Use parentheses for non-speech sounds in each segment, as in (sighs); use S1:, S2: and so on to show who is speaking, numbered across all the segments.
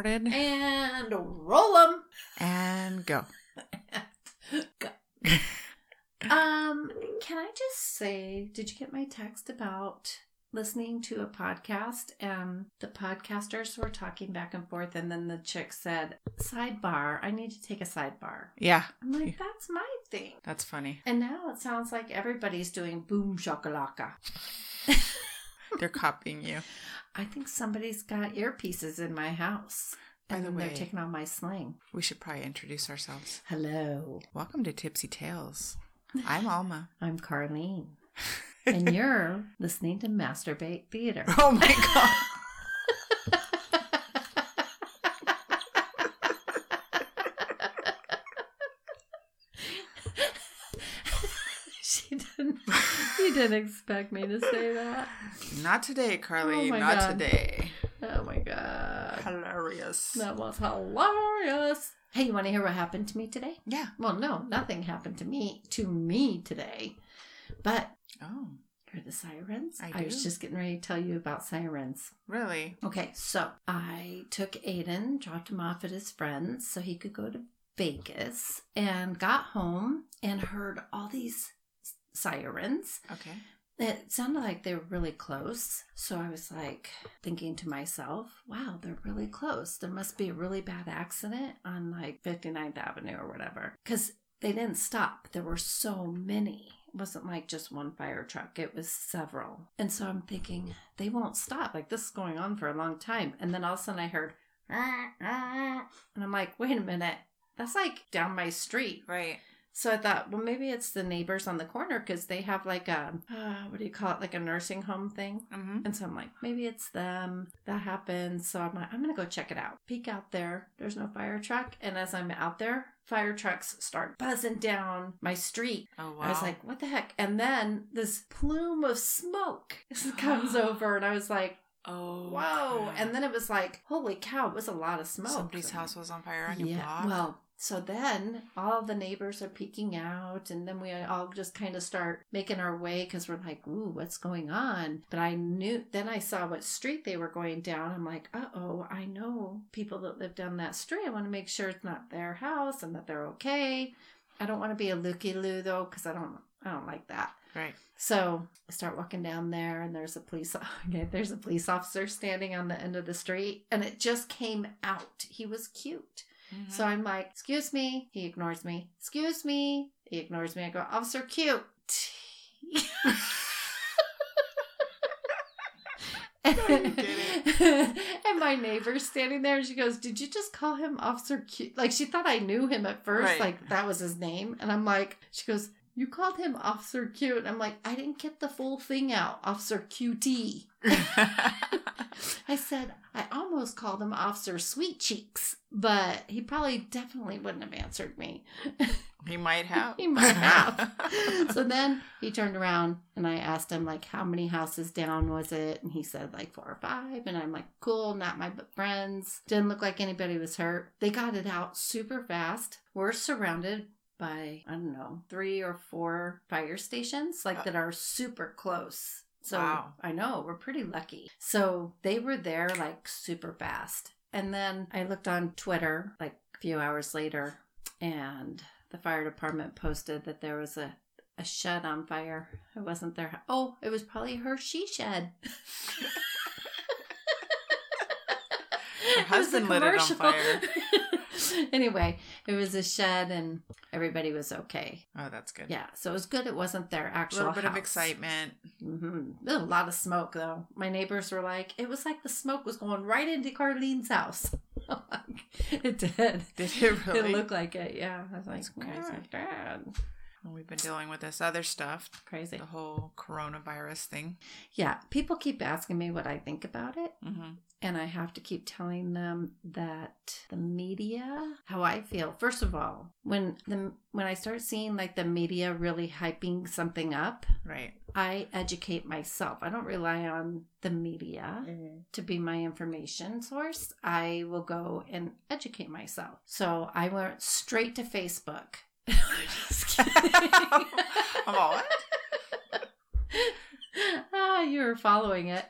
S1: started And roll them.
S2: and (laughs) go.
S1: Um, can I just say, did you get my text about listening to a podcast and the podcasters were talking back and forth and then the chick said, sidebar, I need to take a sidebar.
S2: Yeah,
S1: I'm like, that's my thing.
S2: that's funny.
S1: And now it sounds like everybody's doing boom shakalaka. (laughs)
S2: They're copying you. (laughs)
S1: I think somebody's got earpieces in my house.
S2: By the way-
S1: they're taking on my slang.
S2: We should probably introduce ourselves.
S1: Hello,
S2: Welcome to Tipsy Tales. I'm Alma. (laughs)
S1: I'm Carlene. and you're listening to Masturbate Theater. (laughs)
S2: Oh my god. (laughs)
S1: she didn't. You didn't expect me to say that.
S2: Not today, Carly.
S1: Oh my
S2: Not
S1: God.
S2: today.
S1: Oh my god,
S2: Hilarious.
S1: that was hilarious. Hey, you want to hear what happened to me today?
S2: Yeah.
S1: Well, no, nothing happened to me to me today, but
S2: Oh,
S1: hear the sirens.
S2: I
S1: I
S2: was
S1: just getting ready to tell you about sirens.
S2: really?
S1: Okay, so I took Aiden, dropped him off at his friend's so he could go to Vegas, and got home and heard all these s- sirens.
S2: Okay.
S1: It sounded like they were really close. So I was like thinking to myself, wow, they're really close. There must be a really bad accident on like 59th Avenue or whatever. Because they didn't stop. There were so many. It wasn't like just one fire truck, it was several. And so I'm thinking, they won't stop. Like this is going on for a long time. And then all of a sudden I heard, (laughs) and I'm like, wait a minute. That's like down my street.
S2: Right.
S1: So I thought, well, maybe it's the neighbors on the corner because they have like a, uh, what do you call it, like a nursing home thing.
S2: Mm-hmm.
S1: And so I'm like, maybe it's them. That happened. So I'm like, I'm going to go check it out. Peek out there. There's no fire truck. And as I'm out there, fire trucks start buzzing down my street.
S2: Oh wow.
S1: I was like, what the heck? And then this plume of smoke (laughs) (gasps) comes over. And I was like,
S2: oh
S1: whoa. And then it was like, holy cow, it was a lot of smoke.
S2: somebody's house was on fire on your block.
S1: Well, so then all the neighbors are peeking out, and then we all just kind of start making our way because we're like, ooh, what's going on? But I knew, then I saw what street they were going down. I'm like, uh oh, I know people that live down that street. I want to make sure it's not their house and that they're okay. I don't want to be a looky loo though, because I don't, I don't like that.
S2: right.
S1: So I start walking down there, and there's a police. (laughs) Okay, there's a police officer standing on the end of the street, and it just came out. He was cute.
S2: Mhm.
S1: So I'm like, "Excuse me." He ignores me. "Excuse me." He ignores me. I go, "Officer, cute." (laughs) (laughs) and my neighbor's standing there and she goes, Did you just call him Officer Cute? Like she thought I knew him at first,
S2: Right.
S1: like that was his name. And I'm like, She goes, You called him Officer Cute. And I'm like, I didn't get the full thing out. Officer QT. (laughs) I said, I almost called him Officer Sweet Cheeks, but he probably definitely wouldn't have answered me.
S2: he might have.
S1: He might have. (laughs) so then he turned around and I asked him like how many houses down was it and he said like four or five and I'm like cool not my friends didn't look like anybody was hurt they got it out super fast we're surrounded by I don't know three or four fire stations like
S2: Uh,
S1: that are super close so
S2: Wow.
S1: I know we're pretty lucky so they were there like super fast and then I looked on Twitter like a few hours later and the fire department posted that there was a, a shed on fire. It wasn't their. Oh, it was probably her she shed. (laughs)
S2: Her husband lit it on fire. (laughs) (laughs)
S1: anyway, it was a shed and everybody was okay.
S2: Oh, that's good.
S1: Yeah, so it was good. It wasn't their actual.
S2: A little bit of excitement.
S1: Mm-hmm. A lot of smoke though. My neighbors were like, it was like the smoke was going right into Carlene's house. (laughs) it did.
S2: Did it (laughs) really?
S1: It looked like it. Yeah, I was like,
S2: That's crazy.
S1: God.
S2: We've been dealing with this other stuff,
S1: Crazy.
S2: the whole coronavirus thing.
S1: Yeah, people keep asking me what I think about it,
S2: hmm
S1: and I have to keep telling them that the media, how I feel. First of all, when the when I start seeing like the media really hyping something up,
S2: Right.
S1: I educate myself. I don't rely on the media to be my information source. I will go and educate myself. So I went straight to Facebook. Just kidding.
S2: I'm all, what? (laughs)
S1: ah, you were following it.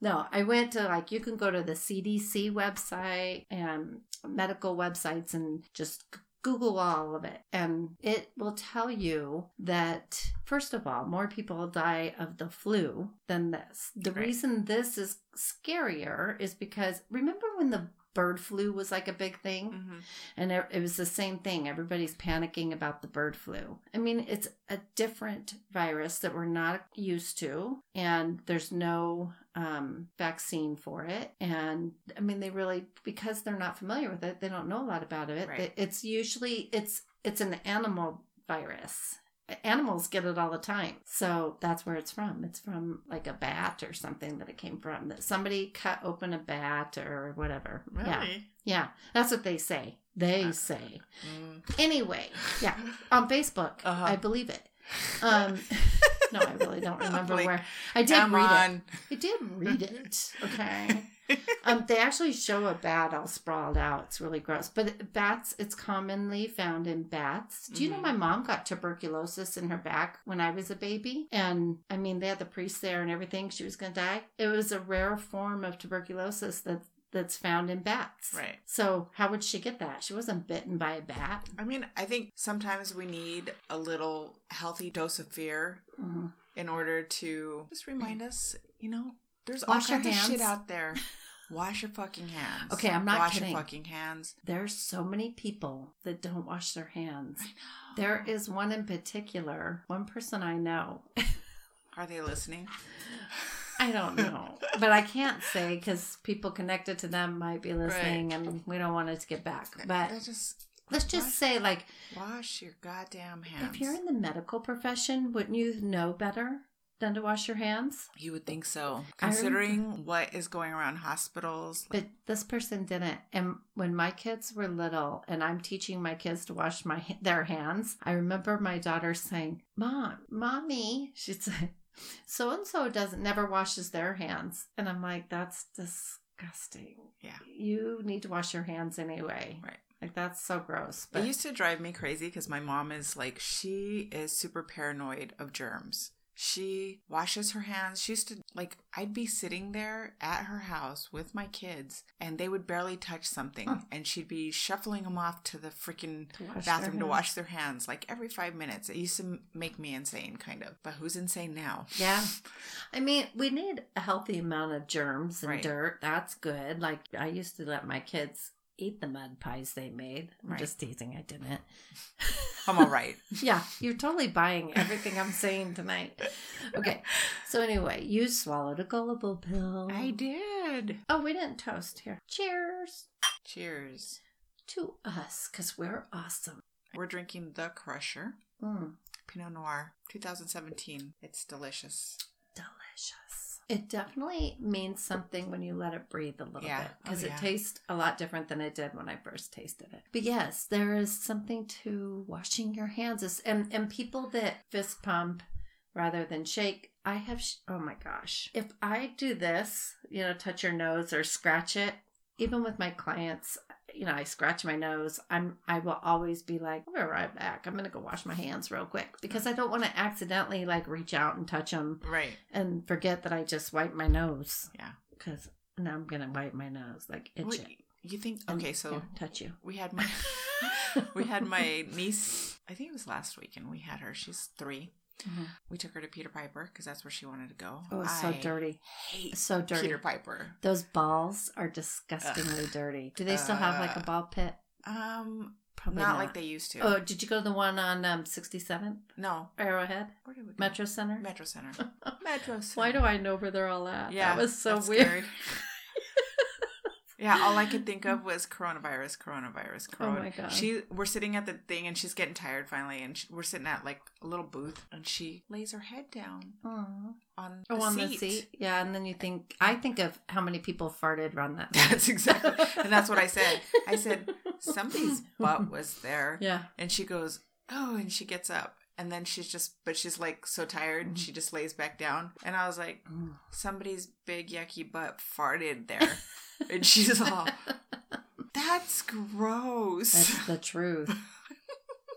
S1: No, I went to like you can go to the CDC website and medical websites and just Google all of it, and it will tell you that, first of all, more people die of the flu than this. The
S2: Right.
S1: reason this is scarier is because remember when the bird flu was like a big thing?
S2: Mhm.
S1: And it, it was the same thing. Everybody's panicking about the bird flu. I mean, it's a different virus that we're not used to, and there's no um, vaccine for it. And I mean, they really because they're not familiar with it, they don't know a lot about it.
S2: Right.
S1: It's usually it's it's an animal virus. Animals get it all the time. So that's where it's from. It's from like a bat or something that it came from. That somebody cut open a bat or whatever. Yeah.
S2: Really?
S1: Yeah, that's what they say. They say.
S2: Mm.
S1: Anyway, yeah, on Facebook,
S2: Uh-huh.
S1: I believe it. Um, (laughs) no, I really don't remember
S2: Like,
S1: where. I did read
S2: on.
S1: it. I did read it. Okay. (laughs) Um, they actually show a bat all sprawled out. It's really gross. But bats, it's commonly found in bats. Do you know
S2: Mhm.
S1: my mom got tuberculosis in her back when I was a baby? And I mean, they had the priest there and everything. She was going to die. It was a rare form of tuberculosis that that's found in bats.
S2: Right.
S1: So how would she get that? She wasn't bitten by a bat.
S2: I mean, I think sometimes we need a little healthy dose of fear
S1: Mhm.
S2: in order to just remind us, you know, there's all
S1: Wash your
S2: kinds of shit
S1: hands.
S2: out there. Wash your fucking hands.
S1: Okay, I'm not
S2: Wash
S1: kidding.
S2: your fucking hands.
S1: There's so many people that don't wash their hands.
S2: I know.
S1: There is one in particular, one person I know.
S2: Are they listening?
S1: I don't know, but I can't say because people connected to them might be listening, and we don't want it to get back. But
S2: just
S1: let's just say, like,
S2: wash your goddamn hands.
S1: if you're in the medical profession, wouldn't you know better than to wash your hands?
S2: you would think so, considering what is going around hospitals.
S1: But this person didn't. And when my kids were little, and I'm teaching my kids to wash my their hands, I remember my daughter saying, "Mom, mommy," she'd say, (laughs) "So and so doesn't never washes their hands," and I'm like, "That's disgusting.
S2: Yeah.
S1: you need to wash your hands anyway.
S2: Right.
S1: Like that's so gross." But
S2: it used to drive me crazy because my mom is like, she is super paranoid of germs. She washes her hands. She used to, like, I'd be sitting there at her house with my kids and they would barely touch something.
S1: Huh.
S2: And she'd be shuffling them off to the freaking bathroom to wash their hands like every five minutes. It used to make me insane, kind of. But who's insane now?
S1: Yeah. I mean, we need a healthy amount of germs and
S2: Right.
S1: dirt. That's good. Like, I used to let my kids eat the mud pies they made. I'm
S2: Right.
S1: just teasing. I didn't. (laughs)
S2: I'm all right. (laughs)
S1: yeah, you're totally buying everything I'm saying tonight. Okay. So, anyway, you swallowed a gullible pill.
S2: I did.
S1: Oh, we didn't toast here. Cheers
S2: Cheers.
S1: to us because we're awesome.
S2: We're drinking The Crusher
S1: Mm,
S2: Pinot Noir 2017. It's delicious.
S1: delicious. It definitely means something when you let it breathe a little
S2: Yeah.
S1: bit because
S2: Oh,
S1: it tastes a lot different than it did when I first tasted it. But yes, there is something to washing your hands. And and people that fist pump rather than shake. I have. Sh- oh my gosh! If I do this, you know, touch your nose or scratch it, even with my clients, you know, I scratch my nose. I'm. I will always be like, "I'll be right back. I'm gonna go wash my hands real quick because I don't want to accidentally like reach out and touch them
S2: Right.
S1: and forget that I just wiped my nose.
S2: Yeah.
S1: Because now I'm gonna wipe my nose, like itch
S2: Wait,
S1: it.
S2: you think? Okay, so
S1: yeah, touch you.
S2: we had my (laughs) we had my niece. I think it was last week, and we had her. She's 3
S1: Mhm.
S2: We took her to Peter Piper because that's where she wanted to go.
S1: Oh, it's so
S2: I
S1: dirty.
S2: Hate
S1: So dirty.
S2: Peter Piper.
S1: Those balls are disgustingly dirty. Do they still have like a
S2: Uh,
S1: ball pit?
S2: Um,
S1: Probably
S2: not,
S1: not.
S2: like they used to.
S1: Oh, did you go to the one on um, 67th
S2: no.
S1: Arrowhead
S2: Where did we go?
S1: Metro Center?
S2: Metro Center. (laughs) Metro Center.
S1: Why do I know where they're all at?
S2: Yeah,
S1: that was so weird. (laughs)
S2: Yeah, all I could think of (gasps) was coronavirus, coronavirus,
S1: Oh
S2: corona.
S1: my God.
S2: She, we're sitting at the thing, and she's getting tired finally, and she, we're sitting at like a little booth, and she lays her head down
S1: Aw.
S2: on
S1: Oh, on
S2: seat.
S1: the seat. Yeah, and then you think I think of how many people farted around that. (laughs)
S2: That's exactly, and that's what I said. I said (laughs) somebody's butt was there,
S1: Yeah.
S2: and she goes, oh, and she gets up, and then she's just, but she's like so tired, and she just lays back down, and I was like,
S1: Mm.
S2: somebody's big yucky butt farted there, (laughs) and she's all, that's gross.
S1: That's the truth. (laughs)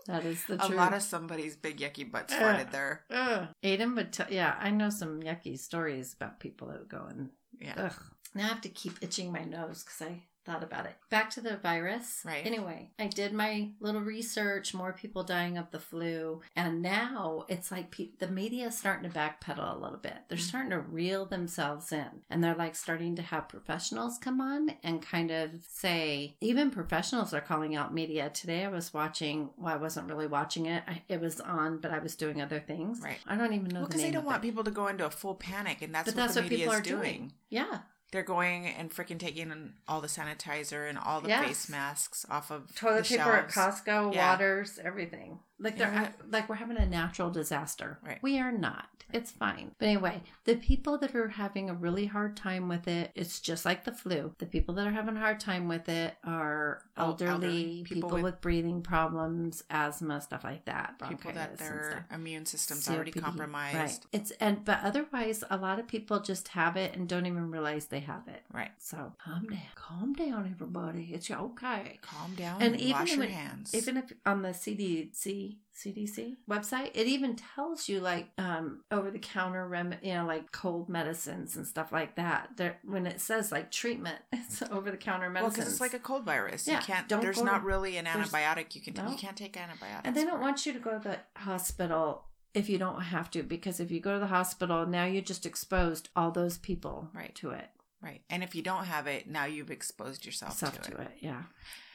S1: That is the
S2: a
S1: truth.
S2: A lot of somebody's big yucky butts farted there.
S1: Ugh. Aiden would tell, yeah, I know some yucky stories about people that would go and
S2: Yeah.
S1: Ugh. Now I have to keep itching my nose because I thought about it. Back to the virus.
S2: Right.
S1: Anyway, I did my little research, more people dying of the flu. And now it's like pe- the media is starting to backpedal a little bit. They're
S2: Mhm.
S1: starting to reel themselves in. And they're like starting to have professionals come on and kind of say, even professionals are calling out media. Today I was watching, well, I wasn't really watching it. I, it was on, but I was doing other things.
S2: Right.
S1: I don't even know
S2: Well,
S1: the
S2: because they don't
S1: of
S2: want
S1: it.
S2: people to go into a full panic, and that's
S1: but
S2: what
S1: that's
S2: the
S1: what
S2: media
S1: people
S2: is
S1: are doing.
S2: doing.
S1: Yeah.
S2: They're going and freaking taking all the sanitizer and all the
S1: Yes.
S2: face masks off of
S1: toilet paper at. Costco,
S2: Yeah.
S1: waters, everything. Like they're
S2: Yeah.
S1: like we're having a natural disaster.
S2: Right.
S1: We are not. It's fine. But anyway, the people that are having a really hard time with it, it's just like the flu. The people that are having a hard time with it are
S2: Oh,
S1: elderly,
S2: elderly,
S1: people,
S2: people
S1: with,
S2: with-
S1: breathing problems, asthma, stuff like that.
S2: People that their immune system's already compromised.
S1: Right. It's and but otherwise a lot of people just have it and don't even realize they have it.
S2: Right.
S1: So calm down. Calm down everybody. It's okay.
S2: Calm down
S1: And
S2: and,
S1: even
S2: wash your
S1: when-
S2: hands.
S1: even if on the CDC CDC website, it even tells you like um over the counter rem you know like cold medicines and stuff like that. There when it says like treatment, (laughs) it's over the counter
S2: well, because it's like a cold virus.
S1: Yeah,
S2: You can't.
S1: don't
S2: There's
S1: go
S2: not really an antibiotic you can.
S1: No.
S2: You can't take antibiotics.
S1: and they don't want you to go to the hospital if you don't have to because if you go to the hospital now you just exposed all those people
S2: Right.
S1: to it.
S2: Right. And if you don't have it, now you've exposed yourself
S1: Self
S2: to,
S1: to
S2: it.
S1: it. Yeah.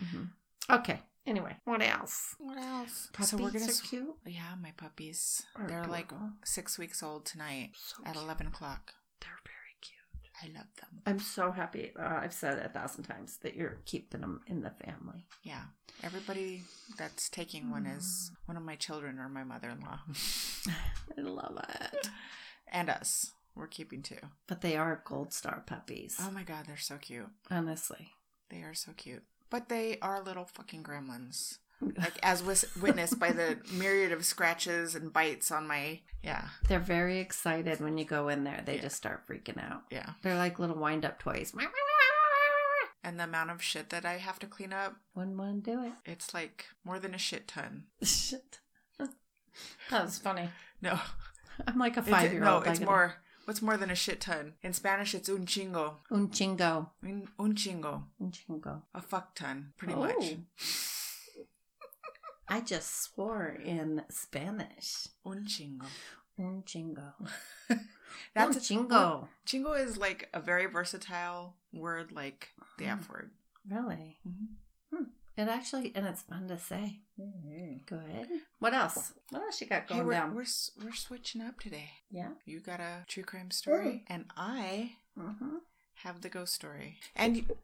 S1: Mhm. Okay. Anyway, what else?
S2: What else?
S1: Puppies
S2: so we're gonna.
S1: are cute.
S2: Yeah, my puppies.
S1: Are
S2: They're like six weeks old tonight
S1: So
S2: at
S1: cute.
S2: eleven o'clock.
S1: They're very cute.
S2: I love them.
S1: I'm so happy. Uh, I've said it a thousand times that you're keeping them in the family.
S2: Yeah. Everybody that's taking one is
S1: Mm.
S2: one of my children or my mother-in-law, (laughs)
S1: I love it. (laughs)
S2: and us. We're keeping two.
S1: But they are gold star puppies.
S2: Oh my god, they're so cute.
S1: honestly.
S2: They are so cute. But they are little fucking gremlins. Like as was witnessed by the myriad of scratches and bites on my yeah
S1: They're very excited when you go in there. They
S2: Yeah.
S1: just start freaking out.
S2: yeah
S1: They're like little wind up toys.
S2: and the amount of shit that I have to clean up
S1: Wouldn't want to do it.
S2: it's like more than a shit ton.
S1: Shit. (laughs) That was funny.
S2: No,
S1: I'm like a five year old.
S2: no, it's more. What's more than a shit ton? In Spanish, it's un chingo.
S1: Un chingo.
S2: Un, un chingo.
S1: Un chingo.
S2: A fuck ton, pretty
S1: Oh.
S2: much.
S1: I just swore in Spanish.
S2: Un chingo.
S1: Un chingo. (laughs)
S2: That's
S1: un chingo.
S2: Chingo is like a very versatile word, like the F word.
S1: Really?
S2: Mhm.
S1: It actually, and it's fun to say. Good. What else? What else you got
S2: Hey,
S1: going
S2: we're,
S1: down?
S2: we're we're switching up today.
S1: Yeah.
S2: You got a true crime story, and I
S1: Mm-hmm.
S2: have the ghost story. And you-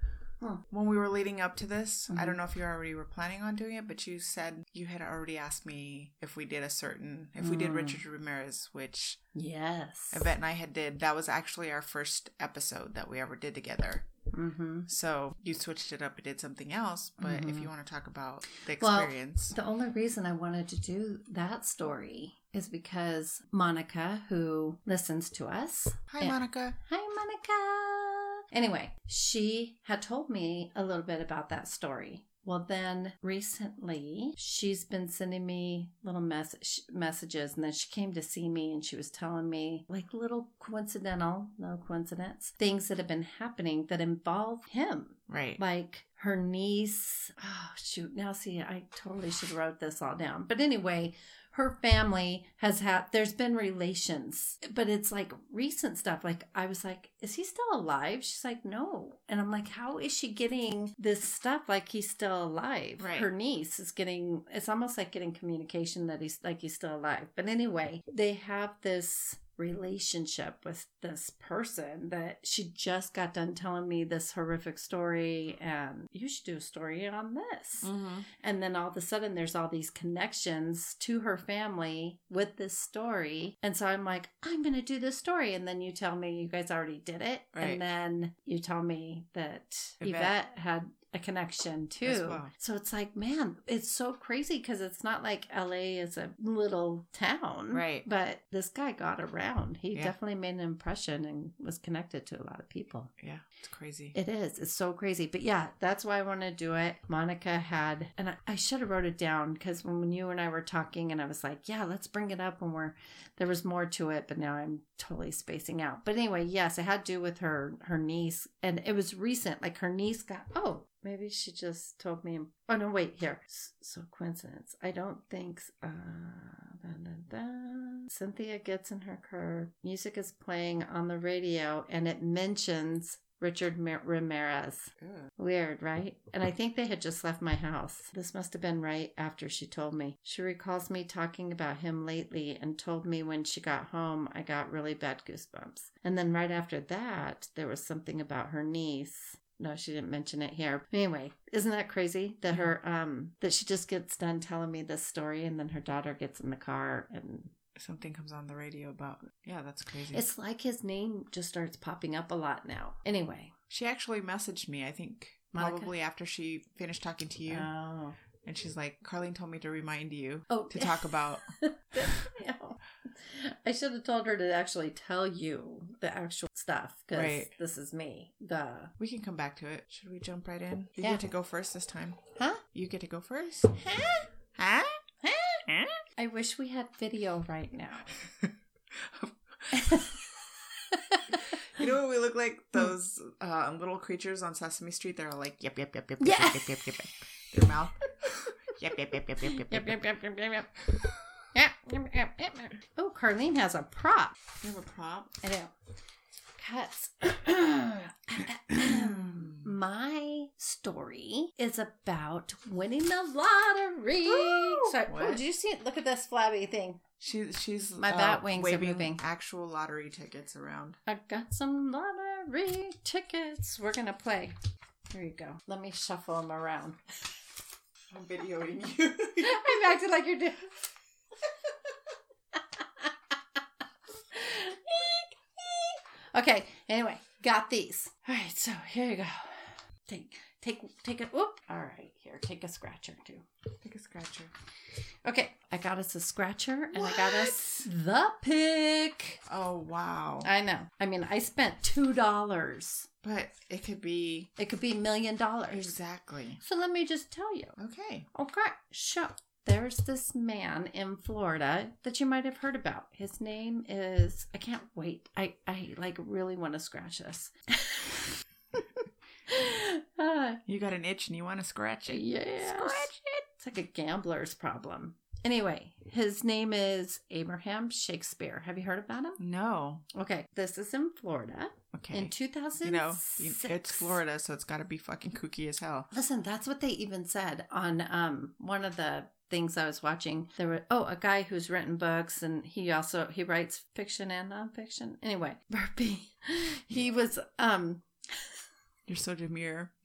S2: when we were leading up to this, I don't know if you already were planning on doing it, but you said you had already asked me if we did a certain, if we did
S1: Mm.
S2: Richard Ramirez, which
S1: Yes.
S2: Yvette and I had did. That was actually our first episode that we ever did together.
S1: Mm-hmm.
S2: So you switched it up and did something else. But if
S1: Mhm.
S2: you want to talk about the
S1: Well,
S2: experience,
S1: The only reason I wanted to do that story is because Monica, who listens to us,
S2: hi. Monica.
S1: Hi, Monica. Anyway, she had told me a little bit about that story. Well, then recently, she's been sending me little mess- messages, and then she came to see me and she was telling me, like, little coincidental, no coincidence, things that have been happening that involve him.
S2: Right.
S1: Like her niece. Oh, shoot. Now, see, I totally should have wrote this all down. But anyway, her family has had there's been relations but it's like recent stuff. Like i was like is he still alive? She's like no. And i'm like how is she getting this stuff like he's still alive?
S2: Right.
S1: her niece is getting it's almost like getting communication that he's like he's still alive. But anyway they have this relationship with this person that she just got done telling me this horrific story and you should do a story on this
S2: Mm-hmm.
S1: and then all of a sudden, there's all these connections to her family with this story. And so I'm like, I'm going to do this story. And then you tell me you guys already did it.
S2: Right.
S1: And then you tell me that
S2: Yvette.
S1: Yvette, had a connection too.
S2: Well.
S1: So it's like, man, it's so crazy because it's not like LA is a little town.
S2: Right.
S1: But this guy got around. He
S2: Yeah.
S1: definitely made an impression and was connected to a lot of people.
S2: Yeah, it's crazy.
S1: It is. It's so crazy. But yeah, that's why I want to do it. Monica had, and I, I should have wrote it down because when, you and I were talking, and I was like, yeah, let's bring it up when we're, there was more to it, but now I'm totally spacing out. But anyway, yes, it had to do with her, her niece. And it was recent. Like her niece got, oh, maybe she just told me. Oh, no, wait, here. S- So coincidence. I don't think, uh, dun, dun, dun. Cynthia gets in her car. Music is playing on the radio and it mentions Richard Mer- Ramirez.
S2: Ugh.
S1: Weird, right? And I think they had just left my house. This must have been right after she told me. She recalls me talking about him lately and told me when she got home I got really bad goosebumps. And then right after that, there was something about her niece. No, she didn't mention it here. Anyway, isn't that crazy that her um that she just gets done telling me this story and then her daughter gets in the car and
S2: Something comes on the radio about. Yeah, that's crazy.
S1: it's like his name just starts popping up a lot now. Anyway.
S2: she actually messaged me. I think
S1: Monica?
S2: probably after she finished talking to you,
S1: Oh.
S2: and she's like, "Carlene told me to remind you
S1: Oh,
S2: to talk about." (laughs)
S1: I should have told her to actually tell you the actual stuff because
S2: Right.
S1: this is me. The
S2: We can come back to it. Should we jump right in? You
S1: Yeah.
S2: get to go first this time.
S1: huh?
S2: You get to go first.
S1: Huh?
S2: Huh?
S1: Huh?
S2: Huh?
S1: I wish we had video right now.
S2: You know what we look like? Those uh, little creatures on Sesame Street. They're like, yep, yep, yep, yep, yep,
S1: Yeah.
S2: yep, yep, yep, yep, yep. Their mouth. yep, yep, yep, yep, yep, yep,
S1: Yep,
S2: yep.
S1: yep, yep, yep, yep, yep. Oh, Carlene has a prop.
S2: You have a prop?
S1: I know. Cuts. (clears throat) (clears throat) My story is about winning the lottery. So, oh, did you see? Look at this flabby thing.
S2: She's she's
S1: My
S2: uh,
S1: bat wings are
S2: waving
S1: moving.
S2: actual lottery tickets around.
S1: I got some lottery tickets. We're gonna play. Here you go. Let me shuffle them around. (laughs)
S2: I'm videoing you. (laughs)
S1: I'm acting like you're doing. (laughs) okay. Anyway, got these. All right. So here you go. Take, take, take it. Whoop. All right. Here, take a scratcher too.
S2: Take a scratcher.
S1: Okay. I got us a scratcher, and I got us the pick.
S2: Oh wow!
S1: I know. I mean, I spent two dollars.
S2: But it could be
S1: It could be a million dollars.
S2: exactly
S1: So let me just tell you.
S2: okay.
S1: Okay, so there's this man in Florida that you might have heard about. His name is I can't wait. I I like really want to scratch this. (laughs) uh,
S2: You got an itch and you want to scratch it.
S1: yeah,
S2: Scratch it.
S1: It's like a gambler's problem. Anyway, his name is Abraham Shakespeare. Have you heard about him?
S2: No.
S1: Okay, this is in Florida
S2: Okay.
S1: in 2006.
S2: you know, it's Florida, so it's got to be fucking kooky as hell.
S1: Listen, that's what they even said on um one of the things I was watching. There were oh a guy who's written books and he also he writes fiction and nonfiction. Anyway, (laughs) Burpee, he was um
S2: You're so demure. (laughs)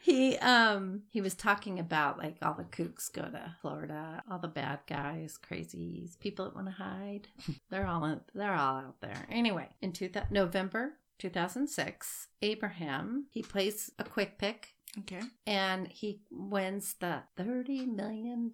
S1: he um he was talking about like all the kooks go to Florida, all the bad guys, crazies, people that want to hide. (laughs) they're all in, they're all out there. Anyway, in two November 2006, Abraham he plays a quick pick
S2: Okay.
S1: and he wins the $30 million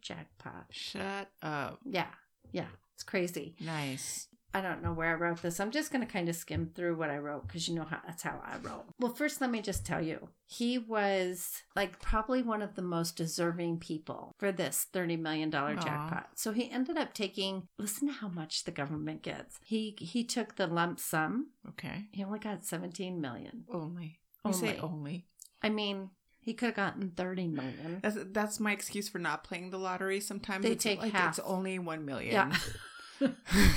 S1: jackpot.
S2: Shut up.
S1: Yeah, yeah, it's crazy.
S2: Nice.
S1: I don't know where I wrote this. I'm just going to kind of skim through what I wrote because you know how that's how I wrote. Well, first, let me just tell you, he was like probably one of the most deserving people for this $30 million jackpot. So he ended up taking, listen to how much the government gets. He, he took the lump sum.
S2: Okay.
S1: He only got 17 million.
S2: Only. You say only.
S1: I mean, he could have gotten 30 million.
S2: That's that's my excuse for not playing the lottery. Sometimes
S1: They
S2: it's
S1: take
S2: like
S1: half.
S2: it's only one million.
S1: Yeah. (laughs)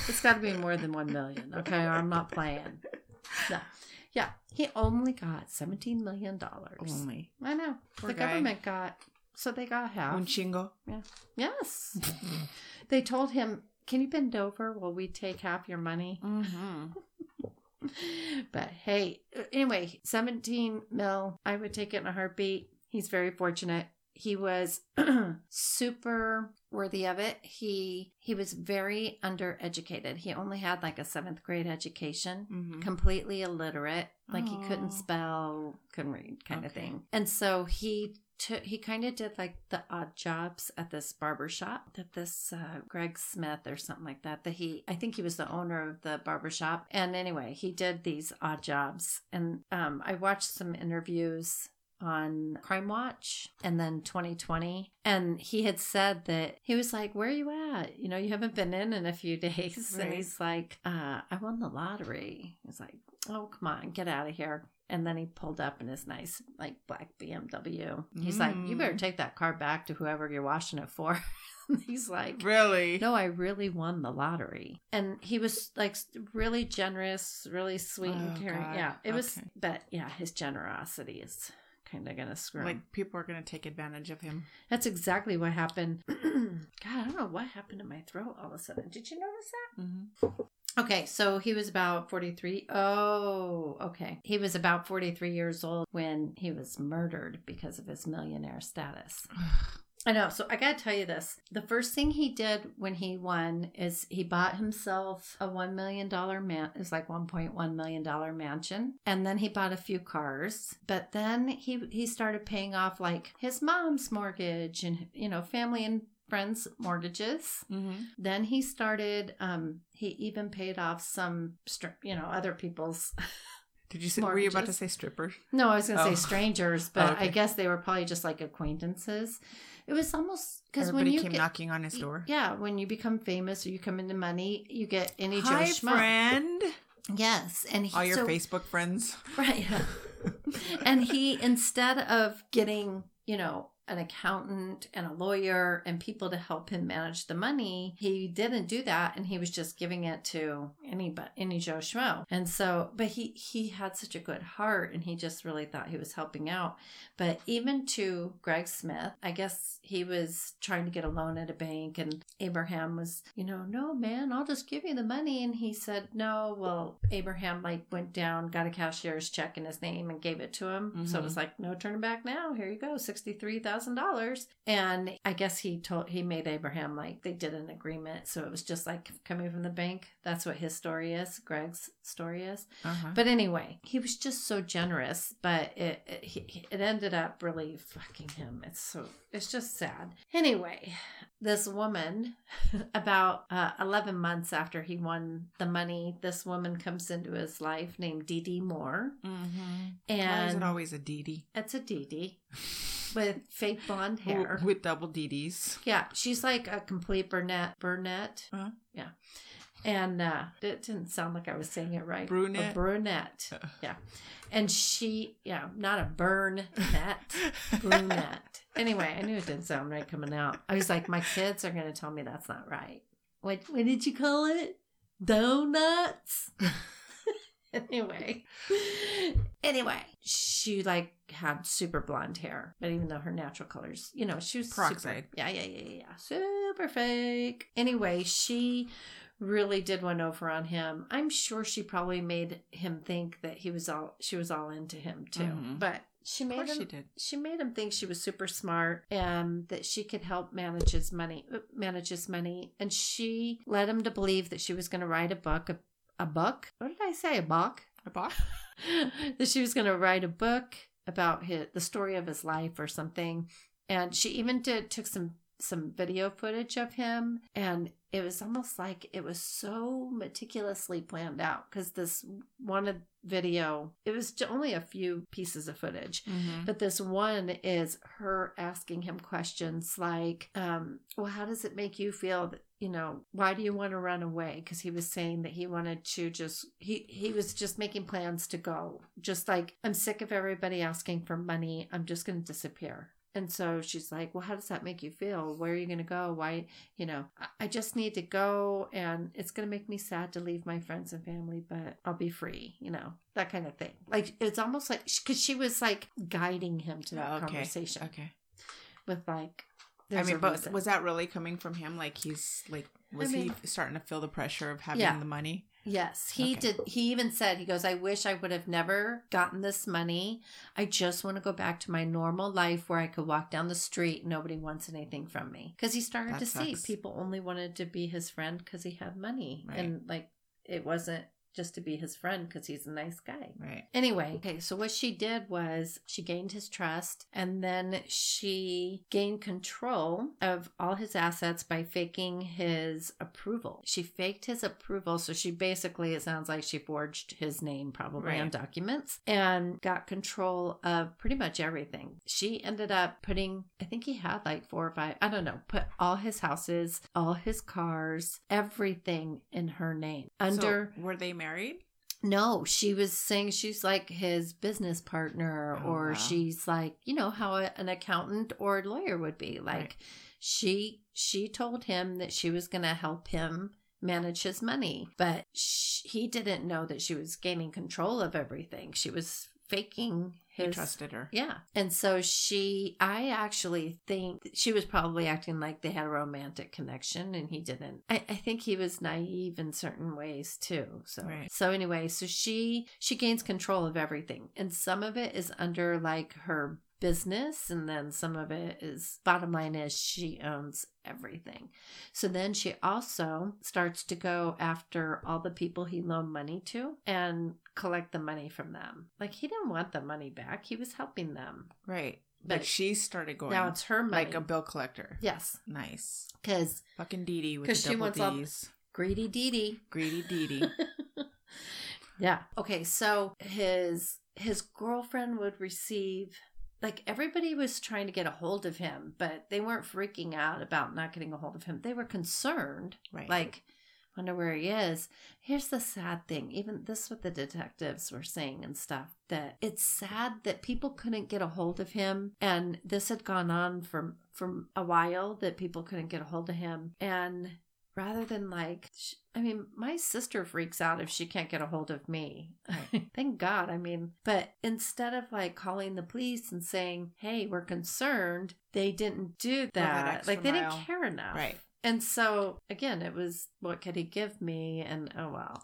S1: it's got to be more than 1 million, okay? I'm not playing. No. Yeah, he only got 17 million dollars.
S2: only.
S1: I know.
S2: Poor
S1: the
S2: guy.
S1: government got so they got half.
S2: Un chingo.
S1: yes. (laughs) they told him, "Can you bend over while we take half your money?"
S2: Mm-hmm. (laughs) (laughs)
S1: but hey, anyway, 17 mil, I would take it in a heartbeat. He's very fortunate. he was (clears throat) super worthy of it. He he was very undereducated. He only had like a seventh grade education,
S2: Mhm.
S1: completely illiterate. Like he
S2: Oh.
S1: couldn't spell, couldn't read, kind of thing. And so he took he kind of did like the odd jobs at this barber shop that this uh, Greg Smith or something like that that he I think he was the owner of the barber shop. And anyway he did these odd jobs. And um, I watched some interviews on Crime Watch and then 2020 and he had said that he was like where are you at? You know you haven't been in in a few (laughs) days. And he's like uh, I won the lottery. He's like oh come on get out of here and then he pulled up in his nice like black BMW. He's like, "You better
S2: Mm.
S1: take that car back to whoever you're washing it for." (laughs) He's like,
S2: Really?
S1: "No, I really won the lottery." And he was like really generous, really sweet and
S2: Oh,
S1: caring.
S2: God.
S1: Yeah, it was. But yeah, his generosity is kind of gonna screw him.
S2: Like people are gonna take advantage of him.
S1: That's exactly what happened. (clears throat) God, I don't know what happened to my throat all of a sudden. Did you notice that?
S2: Mm-hmm.
S1: Okay, so he was about 43. Oh, okay. He was about 43 years old when he was murdered because of his millionaire status. (sighs) I know. So I got to tell you this. The first thing he did when he won is he bought himself a $1 million man. It was like $1.1 million mansion. And then he bought a few cars. But then he, he started paying off like his mom's mortgage and, you know, family and friends' mortgages.
S2: Mm-hmm.
S1: Then he started. Um, he even paid off some, str- you know, other people's. (laughs)
S2: Did you say? Were you about to say strippers?
S1: No, I was gonna
S2: Oh.
S1: say (laughs) strangers, but
S2: Oh, okay.
S1: I guess they were probably just like acquaintances. It was almost because when you
S2: came
S1: get,
S2: knocking on his door.
S1: yeah, when you become famous or you come into money, you get any
S2: Hi,
S1: Joe Schmo.
S2: friend.
S1: Yes, and he,
S2: All your
S1: so-
S2: Facebook friends.
S1: right? Yeah. (laughs) and he instead of getting you know an accountant and a lawyer and people to help him manage the money he didn't do that and he was just giving it to any any joe schmo. And so but he he had such a good heart and he just really thought he was helping out. But even to greg smith i guess he was trying to get a loan at a bank and abraham was you know no man i'll just give you the money. And he said no well abraham like went down got a cashier's check in his name and gave it to him. So it mm-hmm. was like no turning back now. Here you go $63000 and i guess he told he made abraham like they did an agreement so it was just like coming from the bank that's what his story is greg's story is
S2: Uh-huh.
S1: but anyway, he was just so generous, but it it, he- it ended up really fucking him. It's so it's just sad. Anyway, this woman, (laughs) about uh, eleven months after he won the money, this woman comes into his life named Dee Dee Moore,
S2: mm-hmm. Why is
S1: and
S2: it always a Dee Dee?
S1: it's a Dee Dee (laughs) with fake blonde hair.
S2: With double Dees.
S1: Yeah, she's like a complete brunette. Brunette.
S2: Uh-huh.
S1: Yeah. And uh, it didn't sound like I was saying it right.
S2: Brunette?
S1: A brunette.
S2: Uh.
S1: Yeah. And she, yeah, not a burn net, (laughs) brunette. Anyway, I knew it didn't sound right coming out. I was like, my kids are going to tell me that's not right. What, what did you call it? Donuts? (laughs) (laughs) anyway. (laughs) Anyway, she like had super blonde hair, but even though her natural colors, you know, she was super-
S2: Peroxide.
S1: yeah, yeah, yeah, yeah, yeah. Super fake. Anyway, she really did one over on him. I'm sure she probably made him think that he was all she was all into him too.
S2: Mhm.
S1: But she made him
S2: she did.
S1: she made him think she was super smart and that she could help manage his money manage his money and she led him to believe that she was going to write a book a, a book. What did i say? A book?
S2: I bought. (laughs)
S1: that she was going to write a book about his, the story of his life or something. And she even did took some some video footage of him and it was almost like it was so meticulously planned out because this one video it was only a few pieces of footage
S2: Mm-hmm.
S1: but this one is her asking him questions like, um, well, how does it make you feel that, you know, why do you want to run away? Because he was saying that he wanted to just, he, he was just making plans to go. Just like, I'm sick of everybody asking for money. I'm just going to disappear. And so she's like, well, how does that make you feel? Where are you going to go? Why, you know, I- I just need to go and it's going to make me sad to leave my friends and family, but I'll be free, you know, that kind of thing. Like, it's almost like, because she was like guiding him to that
S2: Oh, okay.
S1: conversation
S2: Okay.
S1: with like,
S2: I mean, but
S1: reason.
S2: was that really coming from him? Like he's like, was
S1: mean-
S2: he starting to feel the pressure of having
S1: Yeah.
S2: the money?
S1: Yes, he
S2: Okay.
S1: did. He even said, he goes, I wish I would have never gotten this money. I just want to go back to my normal life where I could walk down the street. Nobody wants anything from me. Because he started
S2: That
S1: to see people only wanted to be his friend because he had money.
S2: Right.
S1: And like, it wasn't just to be his friend because he's a nice guy.
S2: Right.
S1: Anyway, okay, so what she did was she gained his trust and then she gained control of all his assets by faking his approval. She faked his approval. So she basically, it sounds like she forged his name probably on documents and got control of pretty much everything. She ended up putting, I think he had like four or five, I don't know, put all his houses, all his cars, everything in her name under.
S2: So, were they married?
S1: No, she was saying she's like his business partner,
S2: Oh,
S1: or
S2: wow.
S1: she's like, you know, how a, an accountant or a lawyer would be. Like,
S2: Right.
S1: she she told him that she was going to help him manage his money, but sh- he didn't know that she was gaining control of everything. She was faking
S2: He trusted her.
S1: yeah. And so she, I actually think she was probably acting like they had a romantic connection and he didn't. I, I think he was naive in certain ways too. So,
S2: Right.
S1: so anyway, so she, she gains control of everything and some of it is under like her business and then some of it is bottom line is she owns everything so then she also starts to go after all the people he loaned money to and collect the money from them like he didn't want the money back he was helping them
S2: Right.
S1: But
S2: But she started going
S1: now it's her money
S2: like a bill collector.
S1: yes
S2: Nice.
S1: because
S2: Fucking Dee Dee with the
S1: she
S2: double
S1: wants
S2: D's.
S1: greedy Dee Dee
S2: Greedy Dee Dee. (laughs)
S1: yeah. Okay, so his his girlfriend would receive like everybody was trying to get a hold of him, but they weren't freaking out about not getting a hold of him. They were concerned,
S2: Right.
S1: like wonder where he is. Here's the sad thing. Even this is what the detectives were saying and stuff that it's sad that people couldn't get a hold of him and this had gone on for for a while that people couldn't get a hold of him and rather than like i mean my sister freaks out if she can't get a hold of me. (laughs) Thank god i mean but instead of like calling the police and saying hey we're concerned they didn't do that.
S2: Extra
S1: like they
S2: mile.
S1: didn't care enough.
S2: Right.
S1: and so again it was what could he give me? And oh well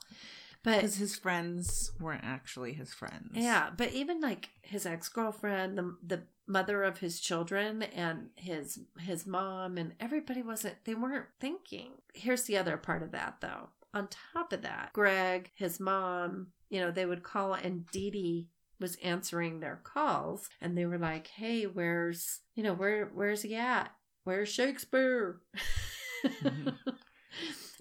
S1: but
S2: Because his friends weren't actually his friends.
S1: yeah, but even like his ex girlfriend, the the mother of his children, and his his mom, and everybody wasn't. They weren't thinking. Here's the other part of that, though. On top of that, Greg, his mom, you know, they would call, and Dee Dee was answering their calls, and they were like, "Hey, where's you know where where's he at? Where's Shakespeare?"
S2: Mhm. (laughs)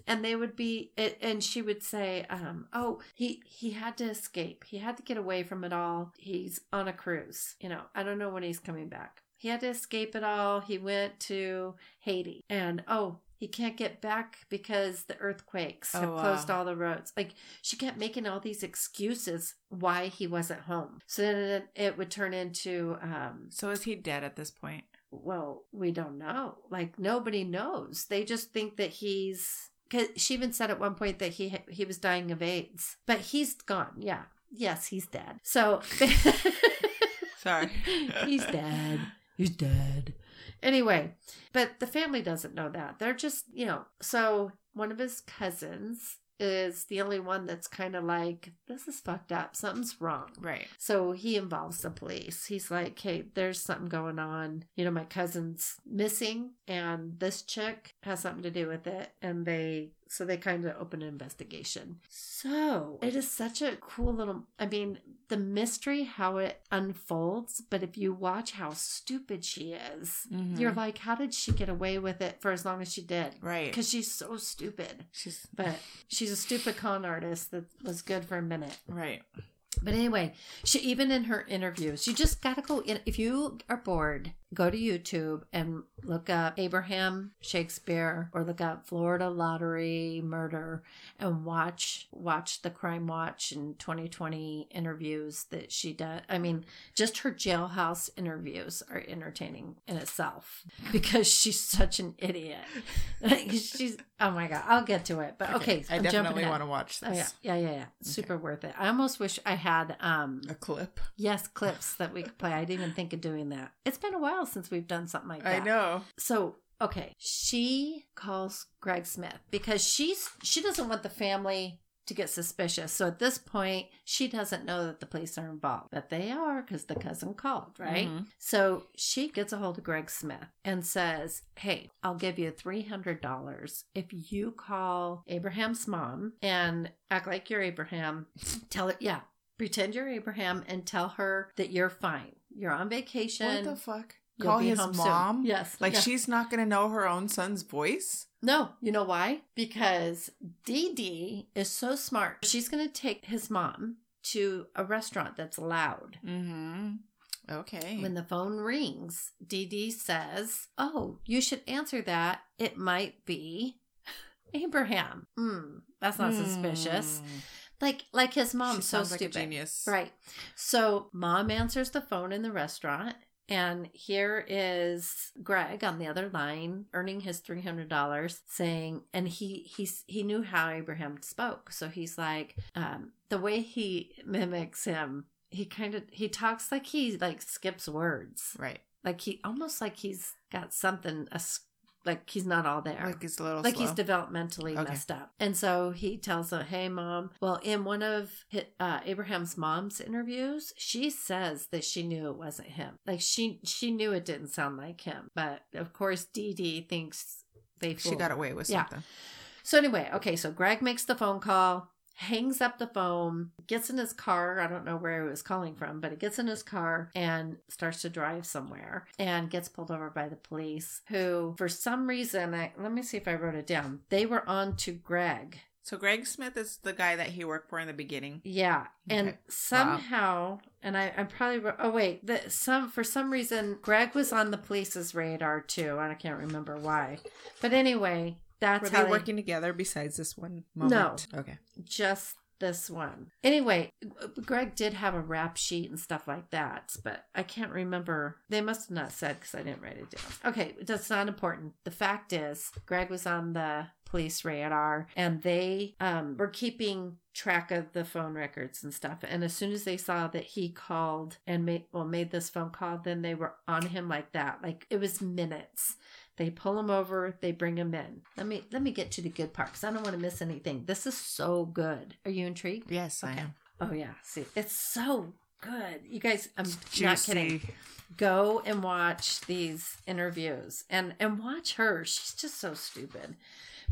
S1: and they would be it, and she would say um oh he he had to escape he had to get away from it all he's on a cruise you know i don't know when he's coming back he had to escape it all he went to haiti and oh he can't get back because the earthquakes have
S2: Oh, wow.
S1: closed all the roads. Like she kept making all these excuses why he wasn't home. So then it, it would turn into um,
S2: So is he dead at this point?
S1: well, we don't know. Like nobody knows. They just think that he's. Cause she even said at one point that he he was dying of AIDS, but he's gone. Yeah, yes, he's dead. So (laughs)
S2: Sorry.
S1: he's dead. He's dead. Anyway, but the family doesn't know that. They're just you know. So one of his cousins is the only one that's kind of like this is fucked up. Something's wrong.
S2: Right.
S1: So he involves the police. He's like, hey, there's something going on. You know, my cousin's missing, and this chick has something to do with it. And they, so they kind of open an investigation. So it is such a cool little, I mean, the mystery, how it unfolds. But if you watch how stupid she is,
S2: Mhm.
S1: you're like, how did she get away with it for as long as she did?
S2: Right.
S1: Because she's so stupid.
S2: She's
S1: But she's a stupid con artist that was good for a minute.
S2: right.
S1: But anyway, she even in her interviews, you just gotta go in. If you are bored, go to YouTube and look up Abraham Shakespeare or look up Florida Lottery Murder and watch watch the Crime Watch and 2020 interviews that she does. I mean, just her jailhouse interviews are entertaining in itself (laughs) because she's such an idiot. (laughs) she's oh my god, I'll get to it. But okay,
S2: I
S1: I'm jumping
S2: definitely want to watch
S1: Oh
S2: this.
S1: yeah, yeah, yeah, yeah. Super worth it. I almost wish I had um
S2: A clip.
S1: yes clips that we could play. I didn't even think of doing that. It's been a while since we've done something like that.
S2: I know.
S1: So okay, she calls Greg Smith because she's she doesn't want the family to get suspicious. So at this point, she doesn't know that the police are involved, but they are because the cousin called, right?
S2: Mhm.
S1: So she gets a hold of Greg Smith and says, Hey, I'll give you $300 if you call Abraham's mom and act like you're Abraham. (laughs) Tell her, yeah, pretend you're Abraham and tell her that you're fine. You're on vacation.
S2: What the fuck?
S1: You'll
S2: Call his
S1: home soon.
S2: mom?
S1: Yes.
S2: Like
S1: Yeah.
S2: she's not going to know her own son's voice?
S1: No, you know why? Because Dee Dee is so smart. She's going to take his mom to a restaurant that's loud.
S2: Mm-hmm. Okay.
S1: When the phone rings, Dee Dee says, Oh, you should answer that. It might be (laughs) Abraham. Hmm, that's not suspicious.
S2: Hmm.
S1: Like like his
S2: She
S1: mom's so
S2: sounds like a
S1: stupid.
S2: genius.
S1: Right. So mom answers the phone in the restaurant. And here is Greg on the other line earning his three hundred dollars, saying, and he he's he knew how Abraham spoke, so he's like, um, the way he mimics him, he kind of he talks like he like skips words,
S2: Right.
S1: like he almost like he's got something, a like he's not all there,
S2: Like he's a little
S1: like
S2: slow.
S1: he's developmentally
S2: Okay.
S1: messed up. And so he tells her, "Hey, mom." Well, in one of hi- uh, Abraham's mom's interviews, she says that she knew it wasn't him. Like she she knew it didn't sound like him, but of course, Dee Dee thinks they
S2: she got away with
S1: Yeah.
S2: something.
S1: So anyway, okay, so Greg makes the phone call, hangs up the phone, gets in his car. I don't know where he was calling from, but he gets in his car and starts to drive somewhere and gets pulled over by the police who, for some reason, I, let me see if I wrote it down. They were on to Greg.
S2: So Greg Smith is the guy that he worked for in the beginning.
S1: Yeah, and
S2: Okay.
S1: somehow, and I, I'm probably oh wait, the, some for some reason Greg was on the police's radar too, and I can't remember why. But anyway, that's
S2: Were
S1: how
S2: they working together besides this one moment? No. Okay.
S1: just this one. Anyway, Greg did have a rap sheet and stuff like that, but I can't remember. They must have not said because I didn't write it down. Okay, that's not important. The fact is, Greg was on the police radar and they um, were keeping track of the phone records and stuff and as soon as they saw that he called and made well made this phone call then they were on him like that like it was minutes they pull him over they bring him in. Let me let me get to the good part because i don't want to miss anything. This is so good. Are you intrigued?
S2: Yes, I am.
S1: oh yeah. See it's so good. You guys i'm not kidding. Go and watch these interviews and and watch her. She's just so stupid.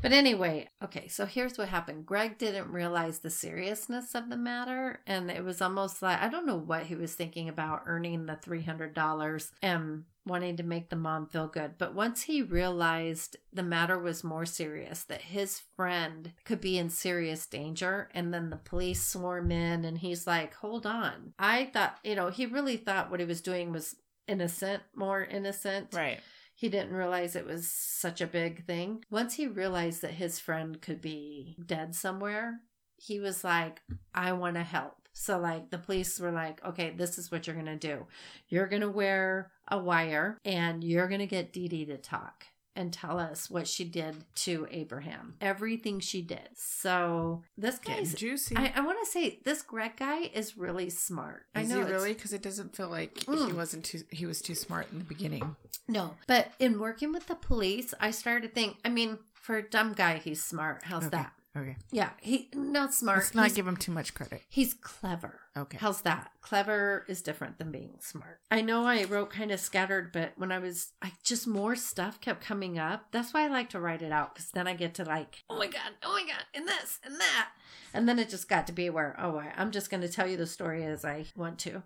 S1: But anyway okay so here's what happened. Greg didn't realize the seriousness of the matter and it was almost like i don't know what he was thinking about earning the $300 and wanting to make the mom feel good but once he realized the matter was more serious that his friend could be in serious danger and then the police swarm in and he's like hold on i thought you know he really thought what he was doing was innocent, more innocent.
S2: Right.
S1: He didn't realize it was such a big thing. Once he realized that his friend could be dead somewhere, he was like, I want to help. So, like, the police were like, okay, this is what you're going to do. You're going to wear a wire and you're going to get Dee Dee to talk and tell us what she did to Abraham. Everything she did. So, this
S2: Getting
S1: guy's.
S2: juicy.
S1: I, I want to say this Greg guy is really smart. I
S2: Is
S1: know
S2: he really? Because it doesn't feel like he
S1: Mm.
S2: wasn't too. He was too smart in the beginning.
S1: No, but in working with the police, I started to think. I mean, for a dumb guy, he's smart. How's
S2: Okay.
S1: that?
S2: Okay.
S1: Yeah, he not smart.
S2: Let's not
S1: he's,
S2: give him too much credit.
S1: he's clever.
S2: Okay.
S1: How's that? Clever is different than being smart. I know I wrote kind of scattered, but when I was, I just more stuff kept coming up. That's why I like to write it out because then I get to like, oh my god, oh my god, and this and that, and then it just got to be where, oh, I, I'm just going to tell you the story as I want to.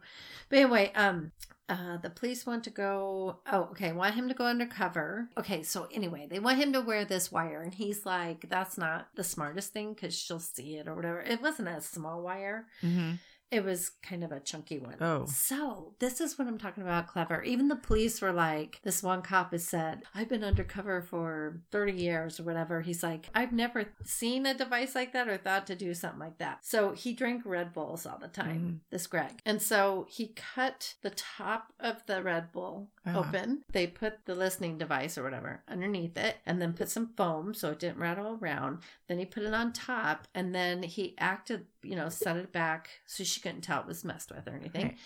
S1: But anyway, um, uh, the police want to go. Oh, okay. Want him to go undercover. Okay. So anyway, they want him to wear this wire, and he's like, "That's not the smartest thing because she'll see it or whatever." It wasn't a small wire.
S2: Mm-hmm.
S1: It was kind of a chunky one.
S2: Oh.
S1: So, this is what I'm talking about clever. Even the police were like, this one cop has said, I've been undercover for 30 years or whatever. He's like, I've never seen a device like that or thought to do something like that. So, he drank Red Bulls all the time,
S2: Mhm.
S1: this Greg. And so, he cut the top of the Red Bull
S2: Uh-huh.
S1: open. They put the listening device or whatever underneath it and then put some foam so it didn't rattle around. Then he put it on top and then he acted you know, set it back so she couldn't tell it was messed with or anything.
S2: Right.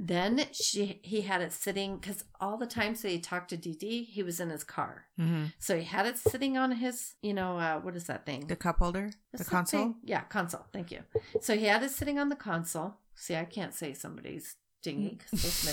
S1: Then she he had it sitting because all the times that he talked to Dee, he was in his car.
S2: Mm-hmm.
S1: So he had it sitting on his, you know, uh, what is that thing?
S2: The cup holder,
S1: What's
S2: the console.
S1: thing? Yeah, console. Thank you. So he had it sitting on the console. See, I can't say somebody's dingy because it's